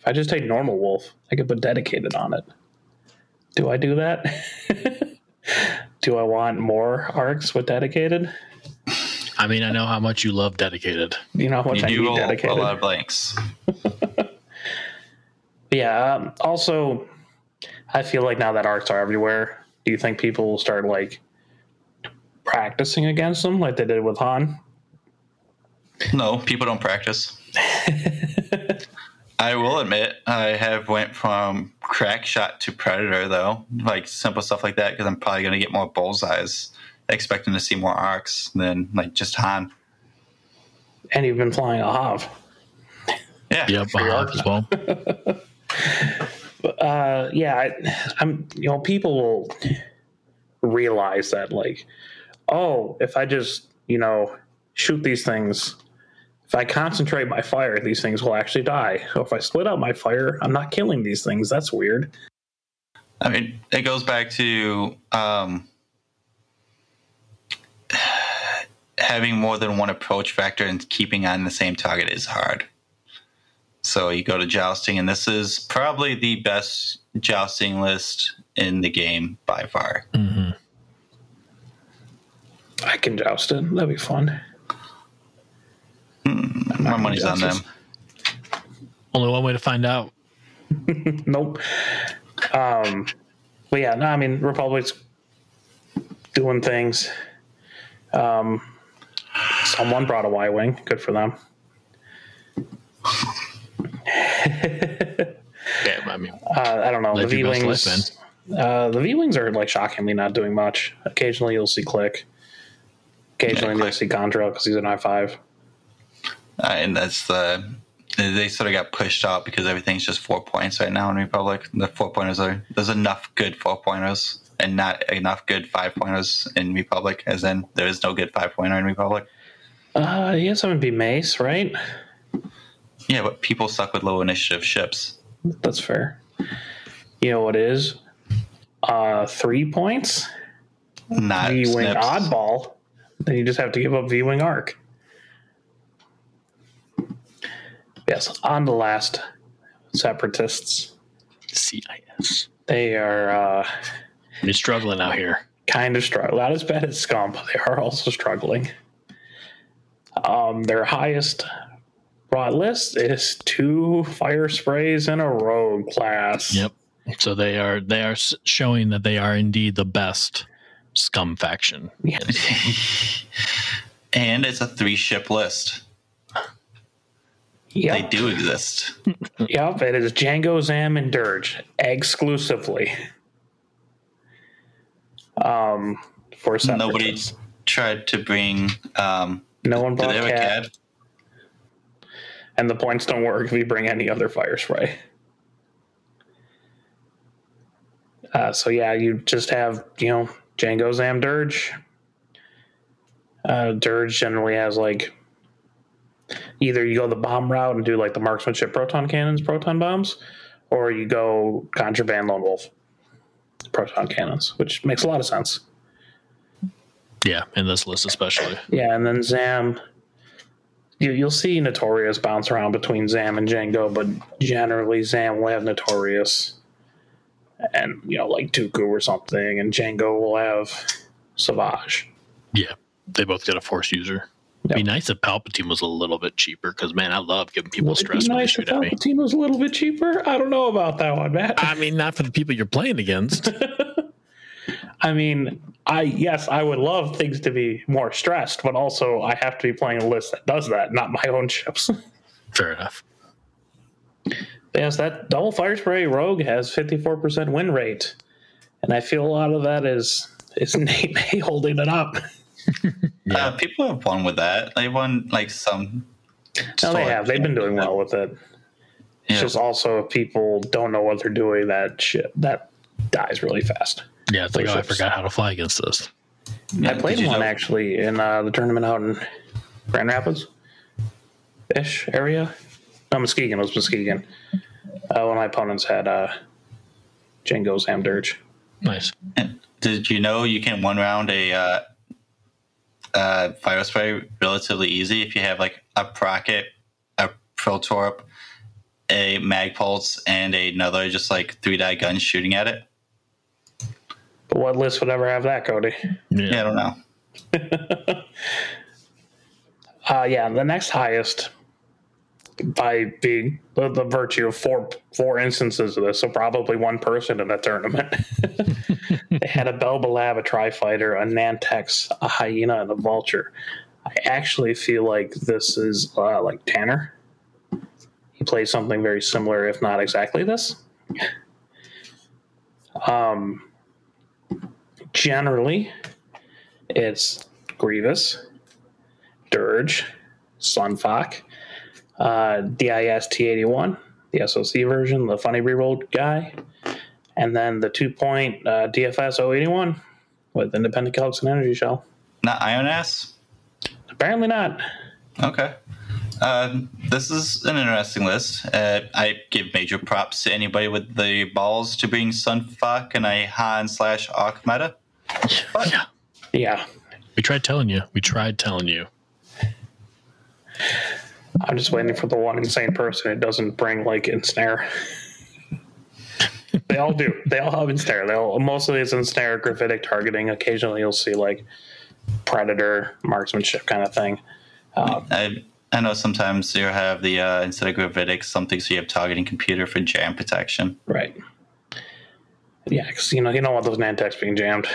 S2: If I just take normal Wolf, I could put dedicated on it. Do I do that? do I want more arcs with dedicated?
S3: I mean, I know how much you love dedicated.
S2: You know how much
S1: You
S2: I
S1: do
S2: need
S1: roll a lot of blanks.
S2: Yeah. Um, also, I feel like now that arcs are everywhere, do you think people will start like practicing against them like they did with Han?
S1: No, people don't practice. I will admit, I have went from crack shot to predator though, like simple stuff like that, because I'm probably going to get more bullseyes, expecting to see more arcs than like just Han.
S2: And you've been flying a Hav.
S1: Yeah,
S3: Yep,
S2: Free
S3: uh,
S2: arc.
S3: as well.
S2: Uh, yeah, I, I'm. You know, people will realize that like, oh, if I just you know shoot these things. If I concentrate my fire, these things will actually die. So if I split up my fire, I'm not killing these things. That's weird.
S1: I mean, it goes back to um, having more than one approach vector and keeping on the same target is hard. So you go to jousting, and this is probably the best jousting list in the game by far.
S3: hmm
S2: I can joust it. That'd be fun.
S1: My money's on them.
S3: Only one way to find out.
S2: Nope. Um, but yeah, no, I mean Republic's doing things. Um, someone brought a Y wing. Good for them.
S3: Yeah, I mean,
S2: Uh, I don't know. The V Wings. Uh, the V wings are like shockingly not doing much. Occasionally you'll see Click. Occasionally
S1: Yeah,
S2: you'll
S1: Click.
S2: see Contrail because he's an I five.
S1: Uh, and that's the they sort of got pushed out because everything's just four points right now in Republic. The four pointers are there's enough good four pointers and not enough good five pointers in Republic. As in, there is no good five pointer in Republic.
S2: Uh, he has something to be Mace, right?
S1: Yeah, but people suck with low initiative ships.
S2: That's fair. You know what is? Uh, three points.
S1: Not
S2: V wing
S1: snips.
S2: oddball. Then you just have to give up V wing arc. Yes, on the last separatists.
S3: CIS.
S2: They are uh,
S3: You're struggling out here.
S2: kind of struggling. Not as bad as Scum, but they are also struggling. Um, their highest brought list is two fire sprays in a rogue class.
S3: Yep. So they are they are showing that they are indeed the best scum faction.
S2: Yeah.
S1: and it's a three ship list. They do exist.
S2: Yep. It is Django, Zam, and Dirge exclusively. Um, for
S1: Nobody tried to bring. Um,
S2: No one brought
S1: a
S2: cat, and the points don't work if you bring any other fire spray. Uh, so yeah, you just have you know Django, Zam, Dirge. Uh, Dirge generally has like either you go the bomb route and do like the marksmanship proton cannons, proton bombs, or you go contraband lone wolf proton cannons, which makes a lot of sense.
S3: Yeah, in this list especially.
S2: Yeah, and then Zam. You, you'll see Notorious bounce around between Zam and Django, but generally Zam will have Notorious, and you know like Dooku or something, and Django will have Savage.
S3: Yeah, they both get a force user. It'd be nice if Palpatine was a little bit cheaper because man, I love giving people
S2: Would it
S3: stress
S2: be
S3: when they
S2: nice
S3: shoot
S2: if. Palpatine was a little bit cheaper? I don't know about that one, Matt.
S3: I mean, not for the people you're playing against.
S2: I mean, I yes, I would love things to be more stressed, but also I have to be playing a list that does that, not my own ships.
S3: Fair enough.
S2: yes, that double fire spray rogue has fifty four percent win rate, and I feel a lot of that is is Nate May holding it up.
S3: Yeah.
S1: Uh, people have won with that. They won like some.
S2: No, they have. They've been doing well with it. It's
S1: Yeah.
S2: just also if people don't know what they're doing, that shit that dies really fast.
S3: Yeah, it's like, oh, I forgot how to fly against this.
S1: Yeah,
S2: I played one
S1: know-
S2: actually in uh, the tournament out in Grand Rapids ish area. No, Muskegon. It was Muskegon. Uh, one of my opponents had uh, Django Zam Dirge.
S3: Nice.
S1: Did you know you can one round a uh, fire spray relatively easy if you have like a procket, a protorp, a mag pulse, and another just like three die gun shooting at it?
S2: But what list would ever have that, Cody?
S3: Yeah.
S1: Yeah, I don't know.
S2: Uh, yeah, the next highest by being the, the virtue of four four instances of this, so probably one person in the tournament. they had a Belbullab, a Tri-Fighter, a Nantex, a Hyena, and a Vulture. I actually feel like this is uh, like Tanner. He plays something very similar, if not exactly this. Um, generally, it's Grievous, Dirge, Sun Fac, uh, DIS T81, the SOC version, the funny reroll guy, and then the two point uh, DFS 081 with Independent Galaxy and Energy Shell.
S1: Not Iron Ass?
S2: Apparently not.
S1: Okay. Uh, this is an interesting list. Uh, I give major props to anybody with the balls to bring Sun Fac and a Han slash Arc meta. But
S3: Yeah.
S2: Yeah,
S3: We tried telling you. We tried telling you.
S2: I'm just waiting for the one insane person It doesn't bring like ensnare. they all do. They all have ensnare. They all mostly it's ensnare, gravitic targeting. Occasionally you'll see like predator marksmanship kind of thing. Um,
S1: I I know sometimes you have the uh, instead of gravitic something so you have targeting computer for jam protection.
S2: right. Yeah, because you know you don't want those Nantex being jammed.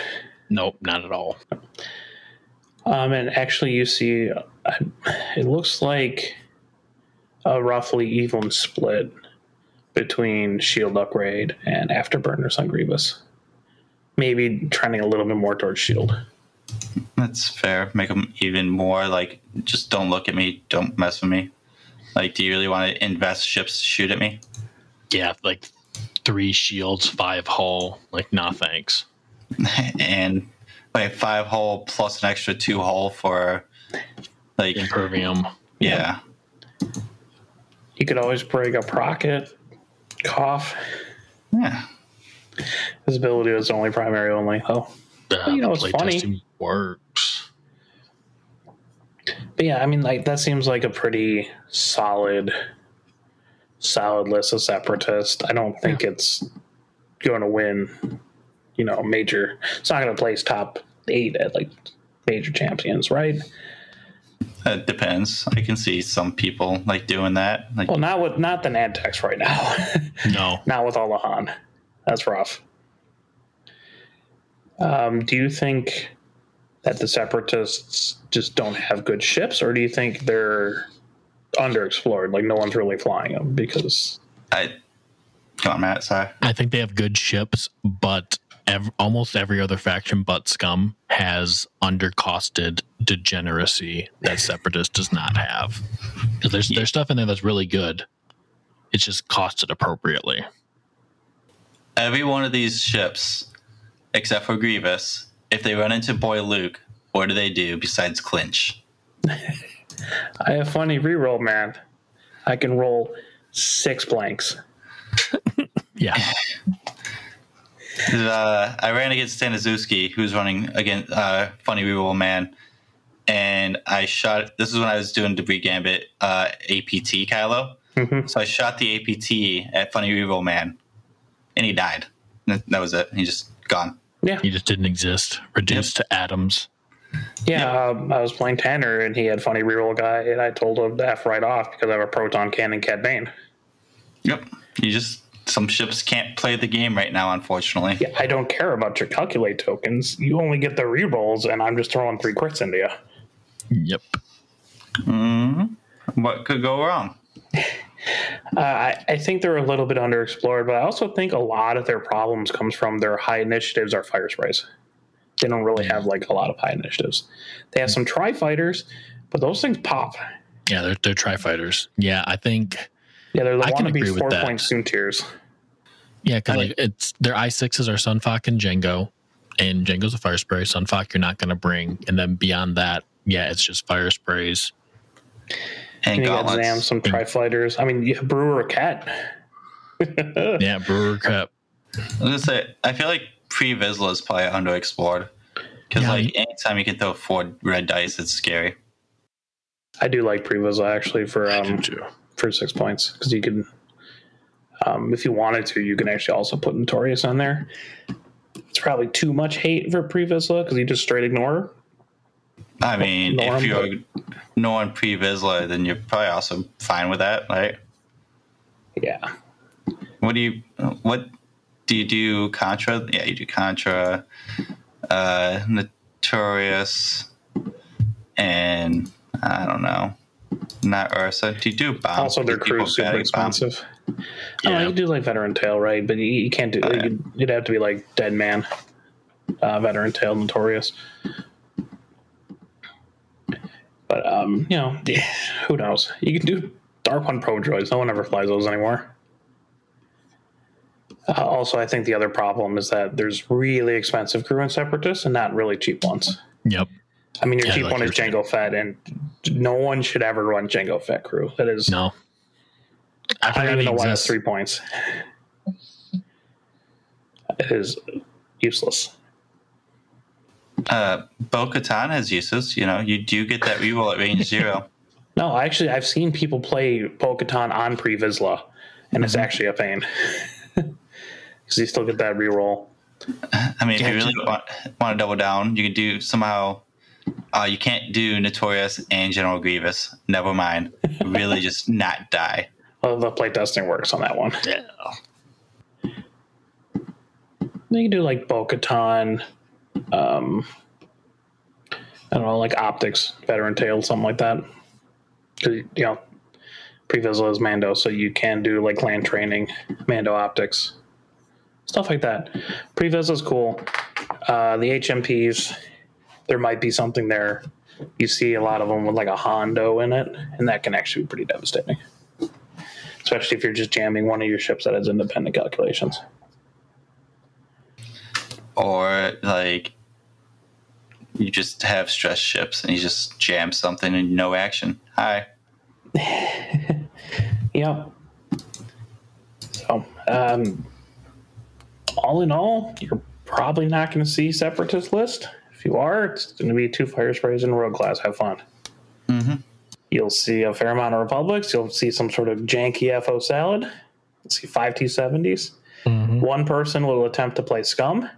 S3: Nope, not at all.
S2: Um, and actually, you see, uh, it looks like a roughly even split between Shield Upgrade and Afterburners on Grievous. Maybe trending a little bit more towards Shield.
S1: That's fair. Make them even more like just don't look at me, don't mess with me. Like, do you really want to invest ships to shoot at me?
S3: Yeah, like three shields, five hull. Like, nah, thanks.
S1: and like five hull plus an extra two hull for like
S3: Impervium.
S1: yeah.
S2: You could always break a Procket, Cough.
S1: Yeah.
S2: His ability is only primary only, though.
S3: Uh,
S2: you know, it's funny.
S3: testing works.
S2: But yeah, I mean, like that seems like a pretty solid, solid list of separatists. I don't think it's going to win. You know, major. It's not going to place top eight at like major champions, right?
S1: It depends. I can see some people like doing that. Like
S2: Well, not with not the Nantex right now.
S3: No.
S2: not with all the Han. That's rough. Um, do you think that the separatists just don't have good ships, or do you think they're underexplored? Like no one's really flying them because
S1: I come on, Matt, sorry.
S3: I think they have good ships, but ev- almost every other faction but Scum has undercosted degeneracy that Separatist does not have. There's there's stuff in there that's really good. It's just costed appropriately.
S1: Every one of these ships, except for Grievous, if they run into Boy Luke, what do they do besides clinch?
S2: I have funny reroll, man. I can roll six blanks.
S3: Yeah.
S1: Uh, I ran against Staniszewski, who's running against uh, Funny Reroll Man, and I shot. This is when I was doing Debris Gambit uh, APT Kylo.
S2: Mhm.
S1: So I shot the APT at Funny Reroll Man, and he died. That that was it. He just gone.
S2: Yeah,
S3: He just didn't exist. Reduced to atoms.
S2: Yeah, um, I was playing Tanner and he had funny reroll guy, and I told him to F right off because I have a proton cannon Cad Bane.
S1: Yep. You just some ships can't play the game right now, unfortunately.
S2: Yeah, I don't care about your calculate tokens. You only get the rerolls, and I'm just throwing three crits into you.
S3: Yep.
S1: Mm-hmm. What could go wrong?
S2: Uh, I, I think they're a little bit underexplored, but I also think a lot of their problems comes from their high initiatives or fire sprays. They don't really have like a lot of high initiatives. They have some tri fighters, but those things pop.
S3: Yeah, they're they're tri fighters. Yeah, I think.
S2: Yeah, they're the
S3: I can
S2: wannabe
S3: agree with
S2: four
S3: that.
S2: point soon tiers.
S3: Yeah, because
S1: I-
S3: like it's their i sixes are Sun Fac and Django, and Django's a fire spray. Sun Fac you're not going to bring, and then beyond that, yeah, it's just fire sprays.
S1: And
S2: And you got
S1: gauntlets.
S2: Zam, some tri fighters. I mean, you have Brewer cat.
S3: Yeah, Brewer Cat.
S1: I was gonna say, I feel like pre Vizsla is probably underexplored because
S3: Yeah,
S1: like anytime you can throw four red dice, it's scary.
S2: I do like Previs actually for um, for six points because you can, um, if you wanted to, you can actually also put Notorious on there. It's probably too much hate for Previsla because you just straight ignore. her.
S1: I mean,
S2: Norm,
S1: if you're knowing pre Vizsla, then you're probably also fine with that, right?
S2: Yeah,
S1: What do you what do you do Contra? Yeah, you do Contra, uh, Notorious, and I don't know, not Ursa. Do you do bomb?
S2: also their crew super
S1: expensive. bomb?
S2: Expensive. I don't know,
S3: Yeah.
S2: you do like Veteran Tail, right? But you, you can't do.
S1: Oh, yeah.
S2: you'd, you'd have to be like Dead Man, uh, Veteran Tail, Notorious. But um, you know, who knows? You can do Dark One Pro droids. No one ever flies those anymore. Uh, also, I think the other problem is that there's really expensive crew and separatists and not really cheap ones.
S3: Yep.
S2: I mean, your
S3: Yeah,
S2: cheap
S3: like
S2: one is. Django Fett, and no one should ever run Django Fett crew. That is,
S3: No. I
S2: I
S3: forgot
S2: don't even
S3: it
S2: know why that's three points. It is useless.
S1: Uh, Bo Katan has uses. You know, you do get that reroll at range zero.
S2: No, actually, I've seen people play Bo-Katan on Pre-Vizsla, and it's actually a pain because you still get that reroll.
S1: I mean, if you really want, want to double down, you can do somehow. Uh, you can't do Notorious and General Grievous. Never mind. Really, just not die.
S2: Well, the playtesting works on that one.
S3: Yeah.
S2: You can do like Bo-Katan, um, I don't know, like Optics, Veteran Tail, something like that. you know, Pre-Vizsla is Mando, so you can do like land training, Mando Optics, stuff like that. Pre-Vizsla is cool. Uh, the HMPs, there might be something there. You see a lot of them with like a Hondo in it, and that can actually be pretty devastating. Especially if you're just jamming one of your ships that has independent calculations.
S1: Or like, you just have stress ships and you just jam something and no action. Hi.
S2: Yep. So, um, all in all, you're probably not going to see separatist list. If you are, it's going to be two fire sprays and rogue class. Have fun.
S1: Mm-hmm.
S2: You'll see a fair amount of republics. You'll see some sort of janky FO salad. You'll see five T70s.
S3: Mhm.
S2: One person will attempt to play scum.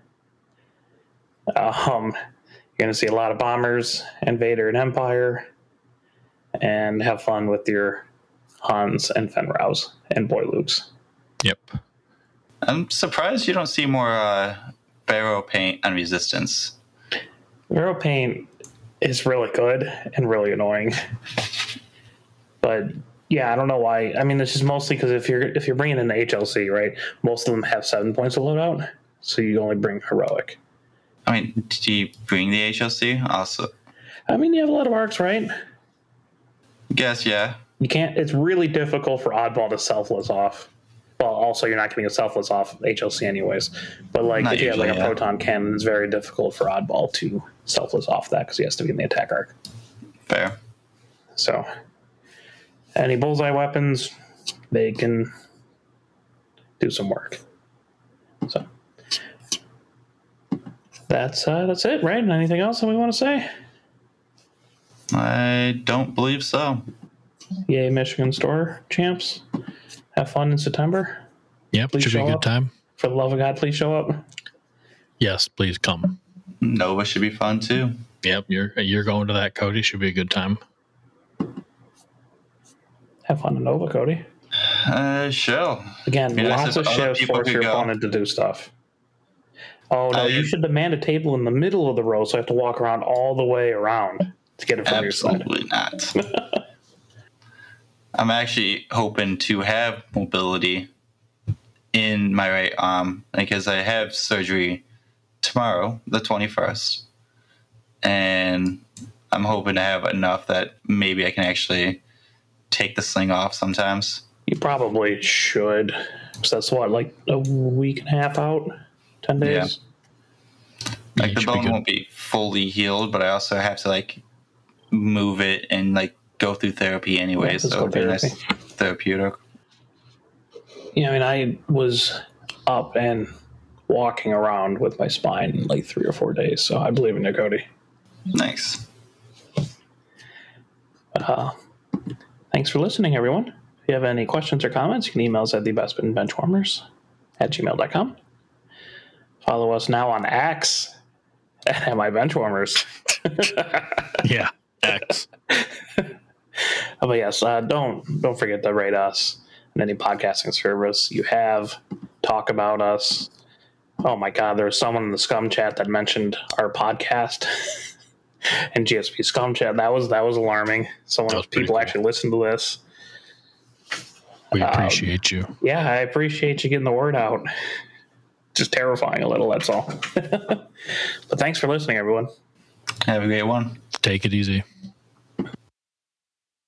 S2: Um, you're going to see a lot of bombers, Invader and Empire, and have fun with your Hans and Fen Raos and Boy Lukes.
S3: Yep.
S1: I'm surprised you don't see more uh, Barrow paint and Resistance.
S2: Barrow Paint is really good and really annoying. But yeah, I don't know why. I mean, it's just mostly because if you're if you're bringing in the HLC, right? Most of them have seven points of loadout, so you only bring heroic.
S1: I mean, do you bring the HLC? Also,
S2: I mean, you have a lot of arcs, right?
S1: guess yeah.
S2: You can't. It's really difficult for oddball to selfless off. Well, also you're not getting a selfless off HLC anyways. But like
S1: Not
S2: if you have like a
S1: yeah.
S2: proton cannon, it's very difficult for oddball to selfless off that because he has to be in the attack arc.
S1: Fair.
S2: So, any bullseye weapons, they can do some work. So, that's uh, that's it, right? Anything else that we want to say?
S1: I don't believe so.
S2: Yay, Michigan store champs! Have fun in September.
S3: Yep.
S2: Please
S3: Should be a good
S2: up.
S3: time.
S2: For the love of God, please show up.
S3: Yes, please come.
S1: Nova should be fun too.
S3: Yep, you're you're going to that, Cody. Should be a good time.
S2: Have fun in Nova, Cody.
S1: Uh, sure.
S2: Again, lots of shifts force your
S1: go.
S2: opponent to do stuff. Oh no,
S1: I-
S2: you should demand a table in the middle of the row, so I have to walk around all the way around to get it from your side.
S1: Absolutely not. I'm actually hoping to have mobility in my right arm because I have surgery tomorrow, the 21st. And I'm hoping to have enough that maybe I can actually take the sling off sometimes.
S2: You probably should. 'Cause that's what, like a week and a half out, ten days.
S3: Yeah,
S1: Like the
S3: should be
S1: bone won't be fully healed, but I also have to like move it and like go through therapy anyway.
S2: Yeah,
S1: so
S2: physical
S1: it'd be nice therapeutic.
S2: Yeah, I mean, I was up and walking around with my spine in like three or four days, so I believe in you, Cody.
S1: Nice.
S2: Uh, thanks for listening, everyone. If you have any questions or comments, you can email us at thebestbenchwarmers at gmail.com. Follow us now on X at my benchwarmers.
S3: Yeah, X.
S2: but yes, uh, don't don't forget to rate us on any podcasting service you have. Talk about us. Oh my God, there was someone in the Scum chat that mentioned our podcast and GSP Scum chat. That was that was alarming. Someone
S3: That was
S2: people
S3: cool.
S2: actually listened to this.
S3: We
S2: Um,
S3: appreciate you.
S2: Yeah, I appreciate you getting the word out. Just terrifying a little, that's all. but thanks for listening, everyone.
S1: Have a great one.
S3: Take it easy.